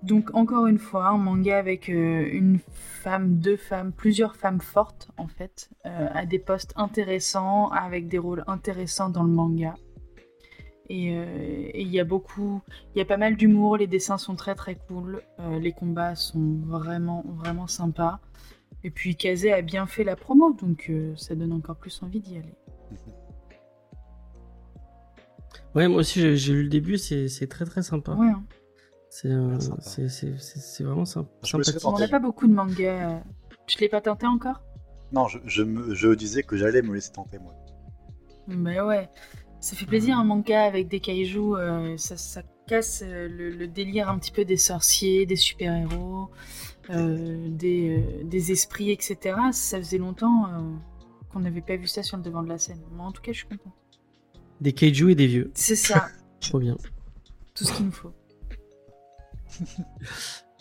Donc encore une fois, un manga avec euh, une femme, deux femmes, plusieurs femmes fortes en fait, euh, à des postes intéressants, avec des rôles intéressants dans le manga. Et euh, et il y a beaucoup, il y a pas mal d'humour, les dessins sont très très cool, euh, les combats sont vraiment vraiment sympas. Et puis Kazé a bien fait la promo, donc euh, ça donne encore plus envie d'y aller. Ouais, moi aussi j'ai lu le début, c'est c'est très très sympa. Ouais, hein. C'est euh, sympa. c'est- vraiment sympa. On n'a pas beaucoup de mangas. euh. Tu te l'es pas tenté encore? Non, je, je, me- je disais que j'allais me laisser tenter, moi. Mais ouais, ça fait plaisir un manga avec des kaijus, euh, ça, ça casse le, le délire un petit peu des sorciers, des super-héros, euh, des, euh, des esprits, etc. Ça faisait longtemps euh, qu'on n'avait pas vu ça sur le devant de la scène. Moi en tout cas je suis contente. Des kaiju et des vieux. C'est ça, Trop bien. tout ce qu'il nous faut.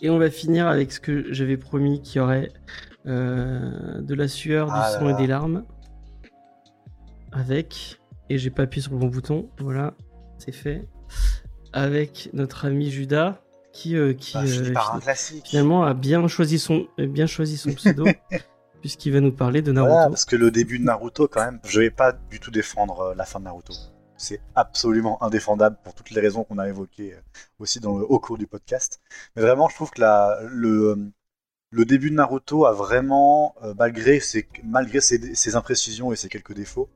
Et on va finir avec ce que j'avais promis qu'il y aurait euh, de la sueur, Ah du là sang et des larmes. Avec, et j'ai pas appuyé sur le bon bouton, voilà, c'est fait. Avec notre ami Judas, qui, euh, qui Bah, euh, par un finalement a bien choisi son, bien choisi son pseudo, puisqu'il va nous parler de Naruto. Voilà, parce que le début de Naruto, quand même, je vais pas du tout défendre la fin de Naruto. C'est absolument indéfendable pour toutes les raisons qu'on a évoquées euh, aussi dans le, au cours du podcast. Mais vraiment, je trouve que le, début de Naruto a vraiment, euh, malgré, ses, imprécisions et ses quelques défauts,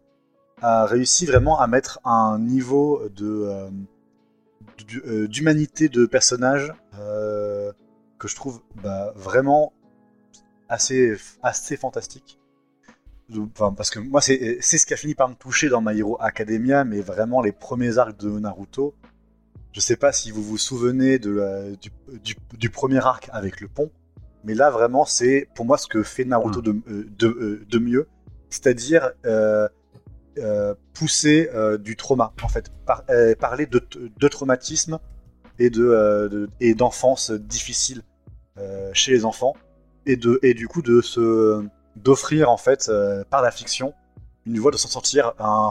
a réussi vraiment à mettre un niveau euh, d'humanité de personnages que je trouve bah, vraiment assez fantastique. Enfin, parce que moi, c'est ce qui a fini par me toucher dans My Hero Academia, mais vraiment les premiers arcs de Naruto. Je sais pas si vous vous souvenez de la- du, du- du premier arc avec le pont, mais là, vraiment, c'est pour moi ce que fait Naruto de, euh, de, euh, de mieux, c'est-à-dire euh, euh, pousser euh, du trauma, en fait, Par- parler de, de traumatisme et de, de- et d'enfance difficile chez les enfants, et de et du coup de se d'offrir en fait euh, par la fiction une voie de s'en sortir un,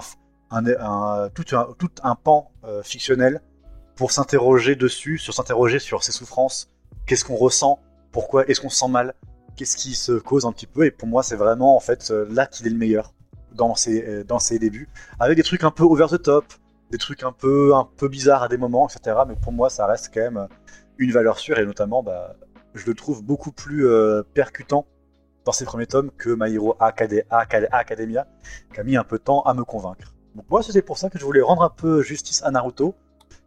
tout un tout un pan euh, fictionnel pour s'interroger dessus, sur s'interroger sur ses souffrances, qu'est-ce qu'on ressent, pourquoi est-ce qu'on se sent mal, qu'est-ce qui se cause un petit peu, et pour moi c'est vraiment en fait euh, là qu'il est le meilleur dans ses, dans ses débuts, avec des trucs un peu over the top, des trucs un peu, un peu bizarres à des moments, etc. Mais pour moi ça reste quand même une valeur sûre, et notamment bah, je le trouve beaucoup plus percutant dans ses premiers tomes que My Hero Acad- Acad- Academia, qui a mis un peu de temps à me convaincre. Donc moi c'était pour ça que je voulais rendre un peu justice à Naruto,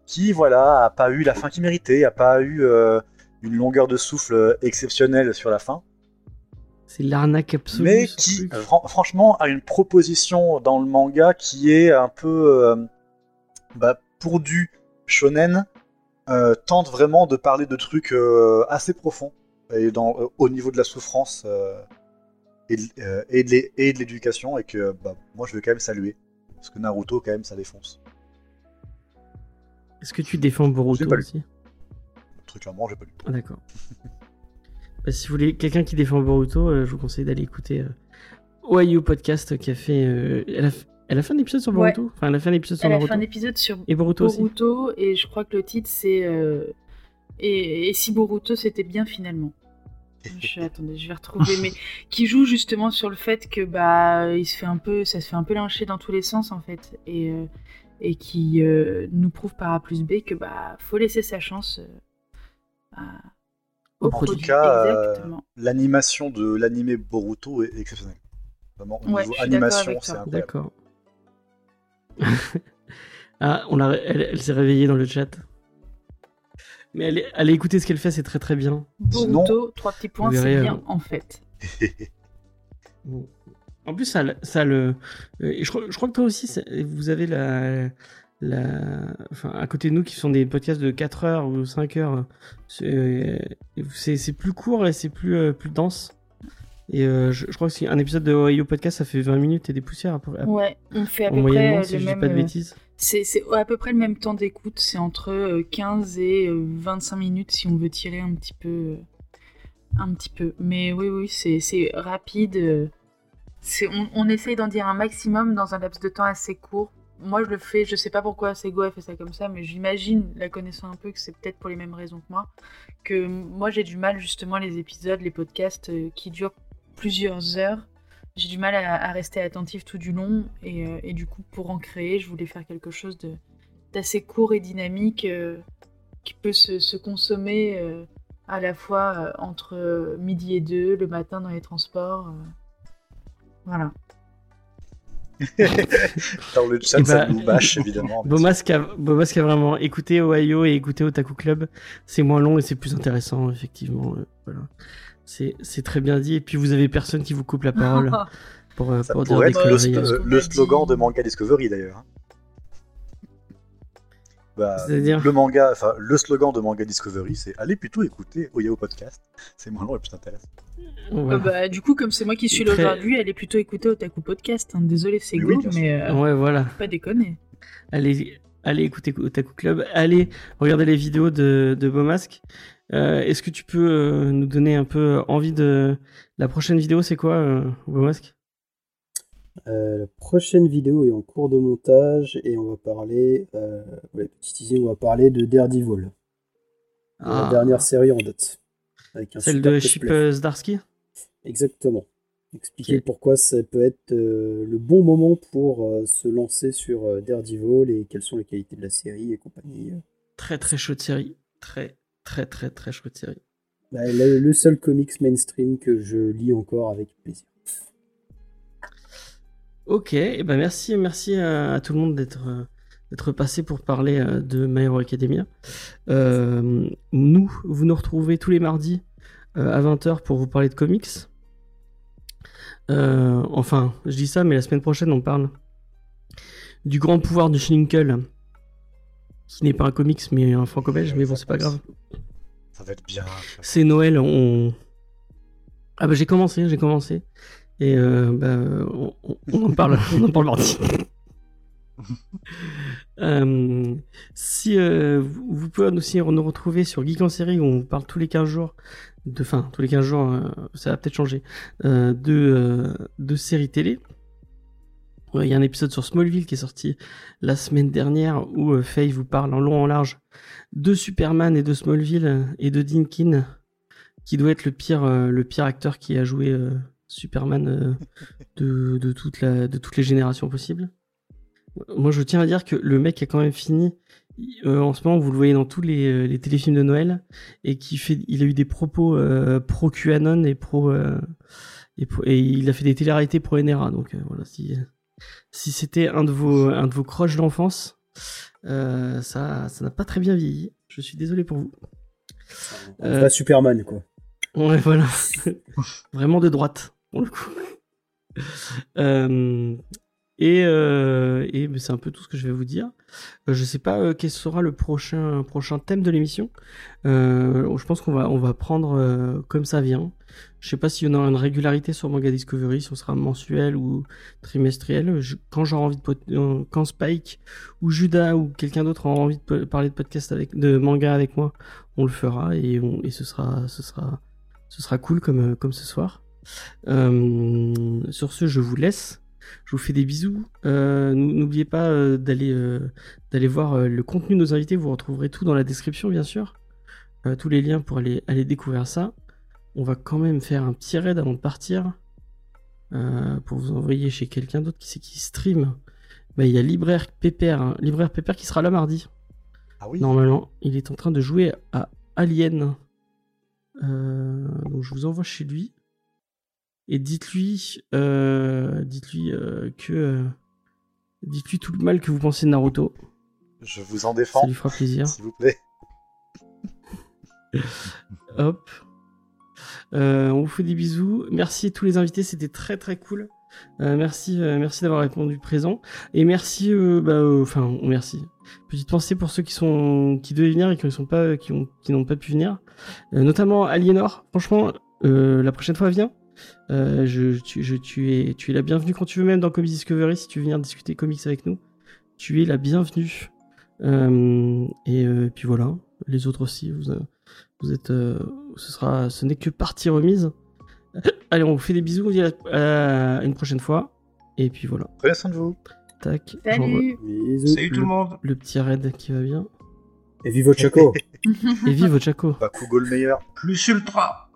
qui voilà a pas eu la fin qu'il méritait, a pas eu euh, une longueur de souffle exceptionnelle sur la fin, C'est l'arnaque absolue. mais qui fran- franchement a une proposition dans le manga qui est un peu euh, bah, pour du shonen euh, tente vraiment de parler de trucs euh, assez profonds et dans, au niveau de la souffrance euh, et, de- euh, et de l'éducation et que bah, moi je veux quand même saluer parce que Naruto quand même ça défonce Est-ce que tu défends Boruto pas lu. aussi? Très clairement j'ai pas lu Ah, D'accord. Bah, si vous voulez quelqu'un qui défend Boruto, euh, je vous conseille d'aller écouter euh, Ohio Podcast qui a fait. euh, elle, a, f- elle a fait un épisode sur Ouais. Boruto Enfin, elle a fait un épisode sur Elle a Naruto. fait un épisode sur Et Boruto aussi. Boruto et je crois que le titre c'est euh, et, et si Boruto c'était bien finalement. Je, attendez, je vais retrouver, mais qui joue justement sur le fait que bah il se fait un peu, ça se fait un peu lyncher dans tous les sens en fait, et euh, et qui euh, nous prouve par A plus B que bah faut laisser sa chance euh, à- Au produit. En tout cas, l'animation de l'animé Boruto est exceptionnelle vraiment au Ouais, niveau animation c'est incroyable D'accord. ah, on a, elle, elle s'est réveillée dans le chat. Mais allez, allez écouter ce qu'elle fait, c'est très très bien. sinon- Boruto, trois petits points, c'est bien euh, en fait. En plus, ça, ça le. euh, Je, crois- je crois que toi aussi, ça- vous avez la. la enfin, à côté de nous, qui sont des podcasts de 4 heures ou 5 heures, c'est c'est- plus court et c'est plus, euh, plus dense. Et euh, je, je crois que un épisode de Ohio Podcast, ça fait 20 minutes et des poussières à Ouais, on fait à en peu près euh, si le je dis même. pas de euh, bêtises. C'est à peu près le même temps d'écoute, c'est entre euh, 15 et euh, 25 minutes si on veut tirer un petit peu. euh, Un petit peu. Mais oui, oui, c'est rapide. euh, On, on essaye d'en dire un maximum dans un laps de temps assez court. Moi, je le fais, je sais pas pourquoi Sego a fait ça comme ça, mais j'imagine, la connaissant un peu, que c'est peut-être pour les mêmes raisons que moi. Que moi, j'ai du mal, justement, les épisodes, les podcasts euh, qui durent plusieurs heures. J'ai du mal à, à rester attentif tout du long. Et, euh, et du coup, pour en créer, je voulais faire quelque chose de d'assez court et dynamique euh, qui peut se, se consommer euh, à la fois euh, entre midi et deux, le matin dans les transports. euh. Voilà. dans le chat Eh ça ben, nous bâche évidemment mais Beaumasque a, vraiment écouté Ohio et écouté Otaku Club. C'est moins long et c'est plus intéressant, effectivement. euh, voilà. C'est très bien dit. Et puis vous avez personne qui vous coupe la parole pour, euh, Ça pour dire pourrait des être le, euh, le slogan de Manga Discovery d'ailleurs. hein. Bah, le manga, enfin le slogan de Manga Discovery, c'est allez plutôt écouter Oyao Podcast. C'est moins long et plus intéressant. Ouais. Euh, bah, du coup, comme c'est moi qui suis là Très- aujourd'hui, est plutôt écoutée Otaku Podcast. hein. Désolé, c'est Mais go, oui, mais euh, Ouais, voilà. pas déconner. Allez, allez écouter Otaku Club. Allez regarder les vidéos de, de Beaumasque. Euh, Est-ce que tu peux euh, nous donner un peu envie de la prochaine vidéo C'est quoi, euh, Euh, la prochaine vidéo est en cours de montage et on va parler, euh, ouais, petit teasing, on va parler de Daredevil, de la Ah, dernière série en date. Avec un Celle de. Chip euh, Zdarsky? Exactement. Expliquer pourquoi ça peut être euh, le bon moment pour euh, se lancer sur euh, Daredevil et quelles sont les qualités de la série et compagnie. Très très chaude série. Très très très très chaude série. Bah, le, le seul comics mainstream que je lis encore avec plaisir. Ok, et ben merci, merci à, à tout le monde d'être d'être passé pour parler euh, de My Hero Academia. Euh, nous, vous nous retrouvez tous les mardis euh, à 20h pour vous parler de comics. Euh, enfin, je dis ça, mais la semaine prochaine, on parle du grand pouvoir de Schlinkel, qui n'est pas un comics, mais un franco-belge, mais bon, c'est pas grave. Ça va être bien. C'est Noël, on... Ah bah j'ai commencé, j'ai commencé. Et euh, bah, on, en parle, on en parle mardi. Euh, si euh, vous, vous pouvez aussi nous retrouver sur Geek en série où on parle tous les 15 jours, de, enfin tous les 15 jours, euh, ça va peut-être changer, de, de séries télé. Il y a un épisode sur Smallville qui est sorti la semaine dernière où euh, Faye vous parle en long en large de Superman et de Smallville euh, et de Dinkin, qui doit être le pire, euh, le pire acteur qui a joué Superman de, de, toute la, de toutes les générations possibles. Moi, je tiens à dire que le mec a quand même fini. euh, en ce moment, vous le voyez dans tous les, les téléfilms de Noël, et qui fait, il a eu des propos euh, pro QAnon et pro, euh, et, pro- et il a fait des télé-réalités pro NRA. Donc voilà, si si c'était un de vos un de vos croches d'enfance, euh, ça ça n'a pas très bien vieilli. Je suis désolé pour vous. Euh, Superman, quoi. Ouais, voilà. Vraiment de droite, pour le coup. Euh, et euh, c'est un peu tout ce que je vais vous dire. Euh, je sais pas euh, quel sera le prochain prochain thème de l'émission. Euh, je pense qu'on va on va prendre euh, comme ça vient. Je sais pas s'il y en aura une régularité sur Manga Discovery, si on sera mensuel ou trimestriel. Quand j'aurai envie de quand Spike ou Judas ou quelqu'un d'autre aura envie de parler de podcast de manga avec moi, on le fera et et ce sera ce sera ce sera cool comme, comme ce soir. Sur ce, je vous laisse. Je vous fais des bisous. Euh, nou- N'oubliez pas euh, d'aller euh, d'aller voir le contenu de nos invités. Vous retrouverez tout dans la description, bien sûr. Tous les liens pour aller, aller découvrir ça. On va quand même faire un petit raid avant de partir. pour vous envoyer chez quelqu'un d'autre qui c'est qui stream. Bah, Il y a Libraire Pépère, hein. Libraire Pépère qui sera là mardi. Ah oui Normalement, il est en train de jouer à Alien. Euh, donc je vous envoie chez lui. Et dites-lui, euh, dites-lui euh, que, euh, dites-lui tout le mal que vous pensez de Naruto. Je vous en Ça défends, lui fera plaisir. s'il vous plaît. Hop. On vous fait des bisous. Merci à tous les invités, c'était très très cool. Merci, merci d'avoir répondu présent. Et merci, bah, enfin, merci. Petite pensée pour ceux qui sont, qui devaient venir et qui ne sont pas, qui ont, qui n'ont pas pu venir. Notamment Aliénor. Franchement, la prochaine fois, viens. Euh, je, tu, je, tu es, tu es la bienvenue quand tu veux, même dans Comics Discovery, si tu veux venir discuter comics avec nous. Tu es la bienvenue. Euh, et euh, puis voilà, les autres aussi, vous, vous êtes, euh, ce sera, ce n'est que partie remise. Allez, on vous fait des bisous, on vous dit à, à une prochaine fois. Et puis voilà, Prenez soin de vous. tac, Salut. Salut tout le monde le petit raid qui va bien. Et vive Chaco Et vive Chaco Bakugo le meilleur. Plus ultra